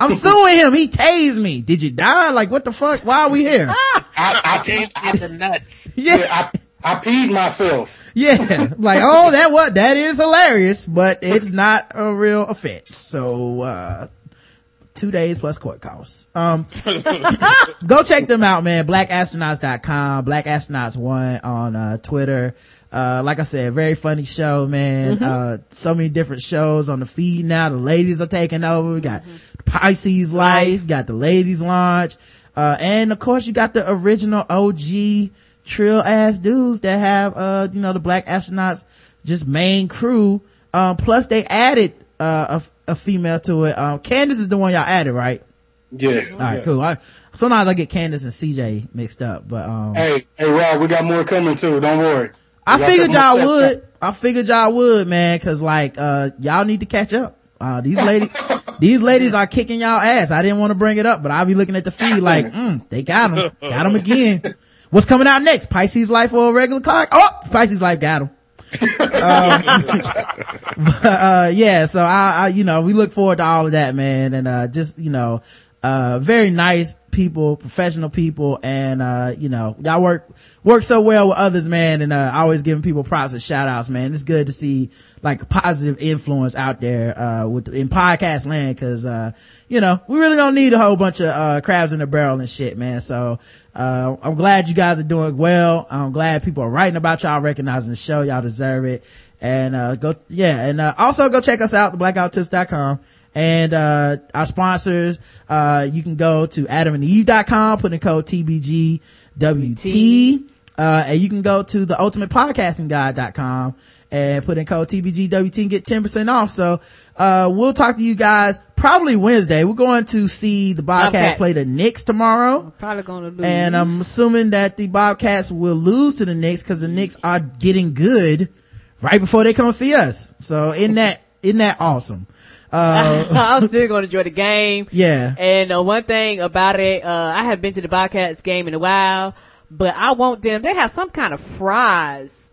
I'm suing him. He tased me. Did you die? Like, what the fuck? Why are we here? I, I, James I, get the nuts. yeah, yeah, I, I peed myself. yeah. Like, oh, that what? That is hilarious, but it's not a real offense. So, uh, two days plus court costs. Um, go check them out, man. Blackastronauts.com, Black Astronauts One on, uh, Twitter. Uh, like I said, very funny show, man. Uh, so many different shows on the feed now. The ladies are taking over. We got Pisces Life, got the ladies launch. Uh, and of course you got the original OG trill ass dudes that have, uh, you know, the black astronauts just main crew. Um, plus they added, uh, a, a female to it. Um, Candace is the one y'all added, right? Yeah. All right, cool. I, sometimes I get Candace and CJ mixed up, but, um, Hey, hey, Rod, we got more coming too. Don't worry. I We got figured y'all more stuff would. I figured y'all would, man, cause like, uh, y'all need to catch up. Uh, these ladies, these ladies are kicking y'all ass. I didn't want to bring it up, but I'll be looking at the feed like, mm, they got them. Got them again. What's coming out next? Pisces Life or a regular card? Oh, Pisces Life got them. uh, yeah, so I, I, you know, we look forward to all of that, man. And, uh, just, you know, uh, very nice people, professional people. And, uh, you know, y'all work, work so well with others, man. And, uh, always giving people props and shout outs, man. It's good to see like positive influence out there, uh, with, in podcast land. Cause, uh, you know, we really don't need a whole bunch of, uh, crabs in the barrel and shit, man. So, uh, I'm glad you guys are doing well. I'm glad people are writing about y'all, recognizing the show. Y'all deserve it. And, uh, go, yeah. And, uh, also go check us out, theblackguywhotips.com. And, uh, our sponsors, uh, you can go to adamandeve.com, put in code TBGWT. Uh, and you can go to the ultimatepodcastingguide.com and put in code TBGWT and get 10% off. So, uh, we'll talk to you guys probably Wednesday. We're going to see the Bobcats Bobcats. play the Knicks tomorrow. Probably gonna lose. And I'm assuming that the Bobcats will lose to the Knicks because the Knicks are getting good right before they come see us. So isn't that, isn't that awesome? Uh, I'm still gonna enjoy the game. yeah. And uh, one thing about it, uh, I haven't been to the Bobcats game in a while, but I want them. They have some kind of fries.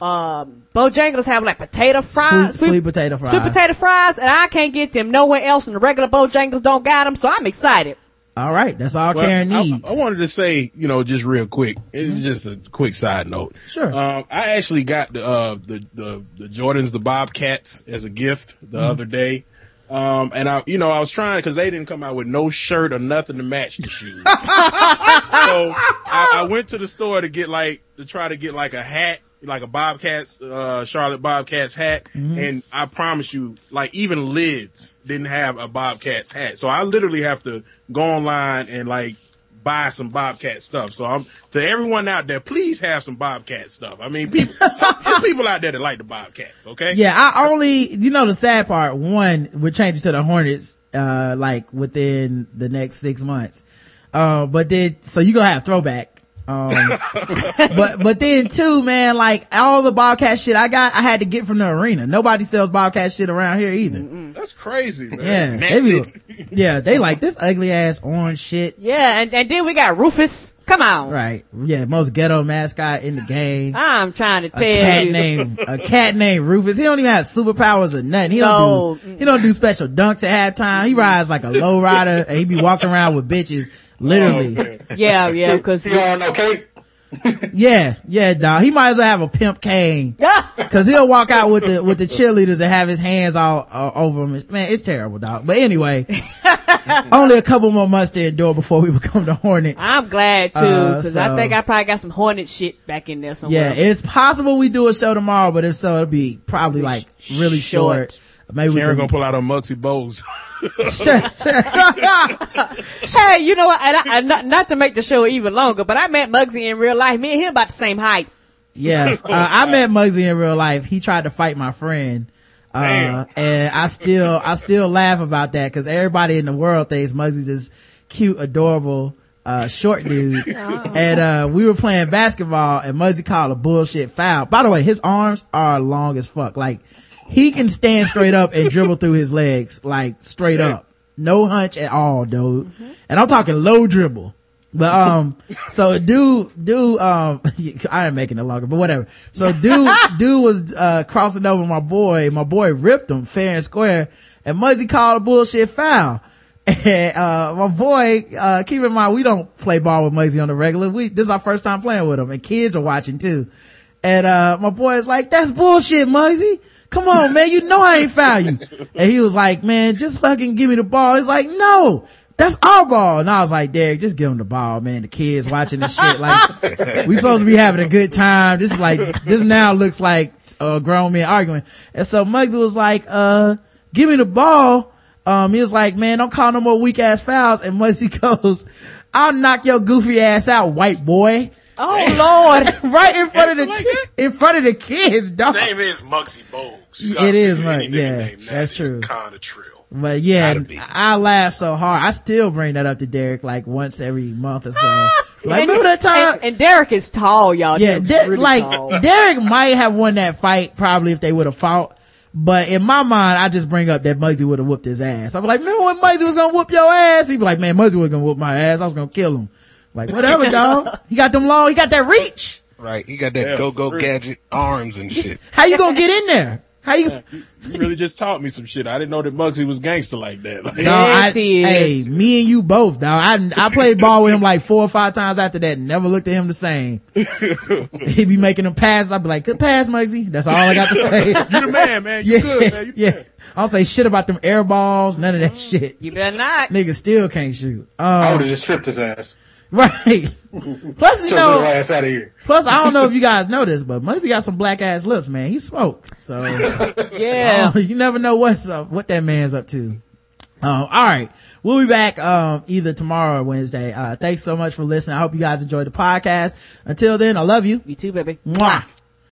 Um, Bojangles have like potato fries, Sweet- sweet potato fries. sweet potato fries, and I can't get them nowhere else. And the regular Bojangles don't got them, so I'm excited. All right. That's all Well, Karen I, needs. I wanted to say, you know, just real quick. It's just a quick side note. Sure. Um, I actually got the, uh, the, the, the Jordans, the Bobcats as a gift the other day. Um, and I, you know, I was trying cause they didn't come out with no shirt or nothing to match the shoes. so I, I went to the store to get like, to try to get like a hat, like a Bobcats, uh, Charlotte Bobcats hat. And I promise you, like even lids didn't have a Bobcats hat. So I literally have to go online and like buy some Bobcat stuff. So I'm to everyone out there, please have some Bobcat stuff. I mean, people, some, there's people out there that like the Bobcats. Okay. Yeah, I only, you know, the sad part, one, we're changing to the Hornets, uh, like within the next six months. Uh, but then, so you gonna have throwback. Um, but, but then too, man, like all the Bobcat shit I got, I had to get from the arena. Nobody sells Bobcat shit around here either. That's crazy, man. Yeah. They be, yeah, they like this ugly ass orange shit. Yeah, and, and then we got Rufus. Come on. Right. Yeah, most ghetto mascot in the game. I'm trying to a tell cat you. named a cat named Rufus. He don't even have superpowers or nothing. He No. don't do he don't do special dunks at halftime. He rides like a low rider and he be walking around with bitches. Literally. yeah, yeah, because He on okay? yeah, yeah, dog. He might as well have a pimp cane. Cause he'll walk out with the, with the cheerleaders and have his hands all, all over him. Man, it's terrible, dog. But anyway, only a couple more months to endure before we become the Hornets. I'm glad too, Uh, because so- I think I probably got some Hornet shit back in there somewhere. Yeah, it's possible we do a show tomorrow, but if so, it'll be probably like really short. Short. Maybe we Karen can gonna pull out her Muggsy Bogues. Hey, you know what? And I, I, not, not to make the show even longer, but I met Muggsy in real life. Me and him about the same height. Yeah, uh, I met Muggsy in real life. He tried to fight my friend, Uh, and I still, I still laugh about that because everybody in the world thinks Muggsy's this cute, adorable, uh, short dude. And, uh, we were playing basketball and Muggsy called a bullshit foul. By the way, his arms are long as fuck. Like, he can stand straight up and dribble through his legs, like straight up. No hunch at all, dude. And I'm talking low dribble. But um, so dude, dude, um, I am making it longer, but whatever. So dude, dude was uh crossing over my boy. My boy ripped him fair and square, and Muggsy called a bullshit foul. And uh, my boy, uh, keep in mind we don't play ball with Muggsy on the regular. We this is our first time playing with him, and kids are watching too. And uh, my boy is like, "That's bullshit, Muggsy. Come on, man. You know I ain't foul you." And he was like, "Man, just fucking give me the ball." He's like, "No." that's our ball. And I was like, Derek, just give him the ball, man. The kids watching this shit. Like, we supposed to be having a good time. This is like, this now looks like a grown man arguing. And so Muggsy was like, uh, give me the ball. Um, he was like, man, don't call no more weak ass fouls. And Muggsy goes, I'll knock your goofy ass out, white boy. Oh Lord. right in front of the, ki- in front of the kids, dog. His name is Muggsy Bogues. It is, It gotta is figure Muggsy, any nigga yeah, that's true. Kinda true. But yeah, I laugh so hard. I still bring that up to Derek like once every month or so. like, And- remember that time? And, and Derek is tall, y'all. yeah, Derek's Der- really like tall. Derek might have won that fight probably if they would have fought. But in my mind, I just bring up that Muggsy would have whooped his ass. I'm like, remember when Muggsy was gonna whoop your ass? He'd be like, man, Muggsy was gonna whoop my ass. I was gonna kill him. Like, whatever, dog. He got them long, he got that reach. Right. He got that Yeah, go go gadget arms and shit. How you gonna get in there? How you? You really just taught me some shit. I didn't know that Muggsy was gangster like that. Like, No, Yes, I, he is. Hey, me and you both, dog. I, I played ball with him like four or five times after that and never looked at him the same. He'd be making them pass. I'd be like, good pass, Muggsy. That's all I got to say. you the man, man. You yeah, good, man. You yeah. man. I don't say shit about them air balls, none of that shit. You better not. Nigga still can't shoot. I would Um, have just tripped his ass. right. Plus, you Took your know, ass out of here. plus I don't know if you guys know this, but Muggsy got some black ass lips, man. He smoked. So, Yeah. You never know what's up, what that man's up to. Um, all right. We'll be back, um, either tomorrow or Wednesday. Uh, thanks so much for listening. I hope you guys enjoyed the podcast. Until then, I love you. You too, baby. Mwah.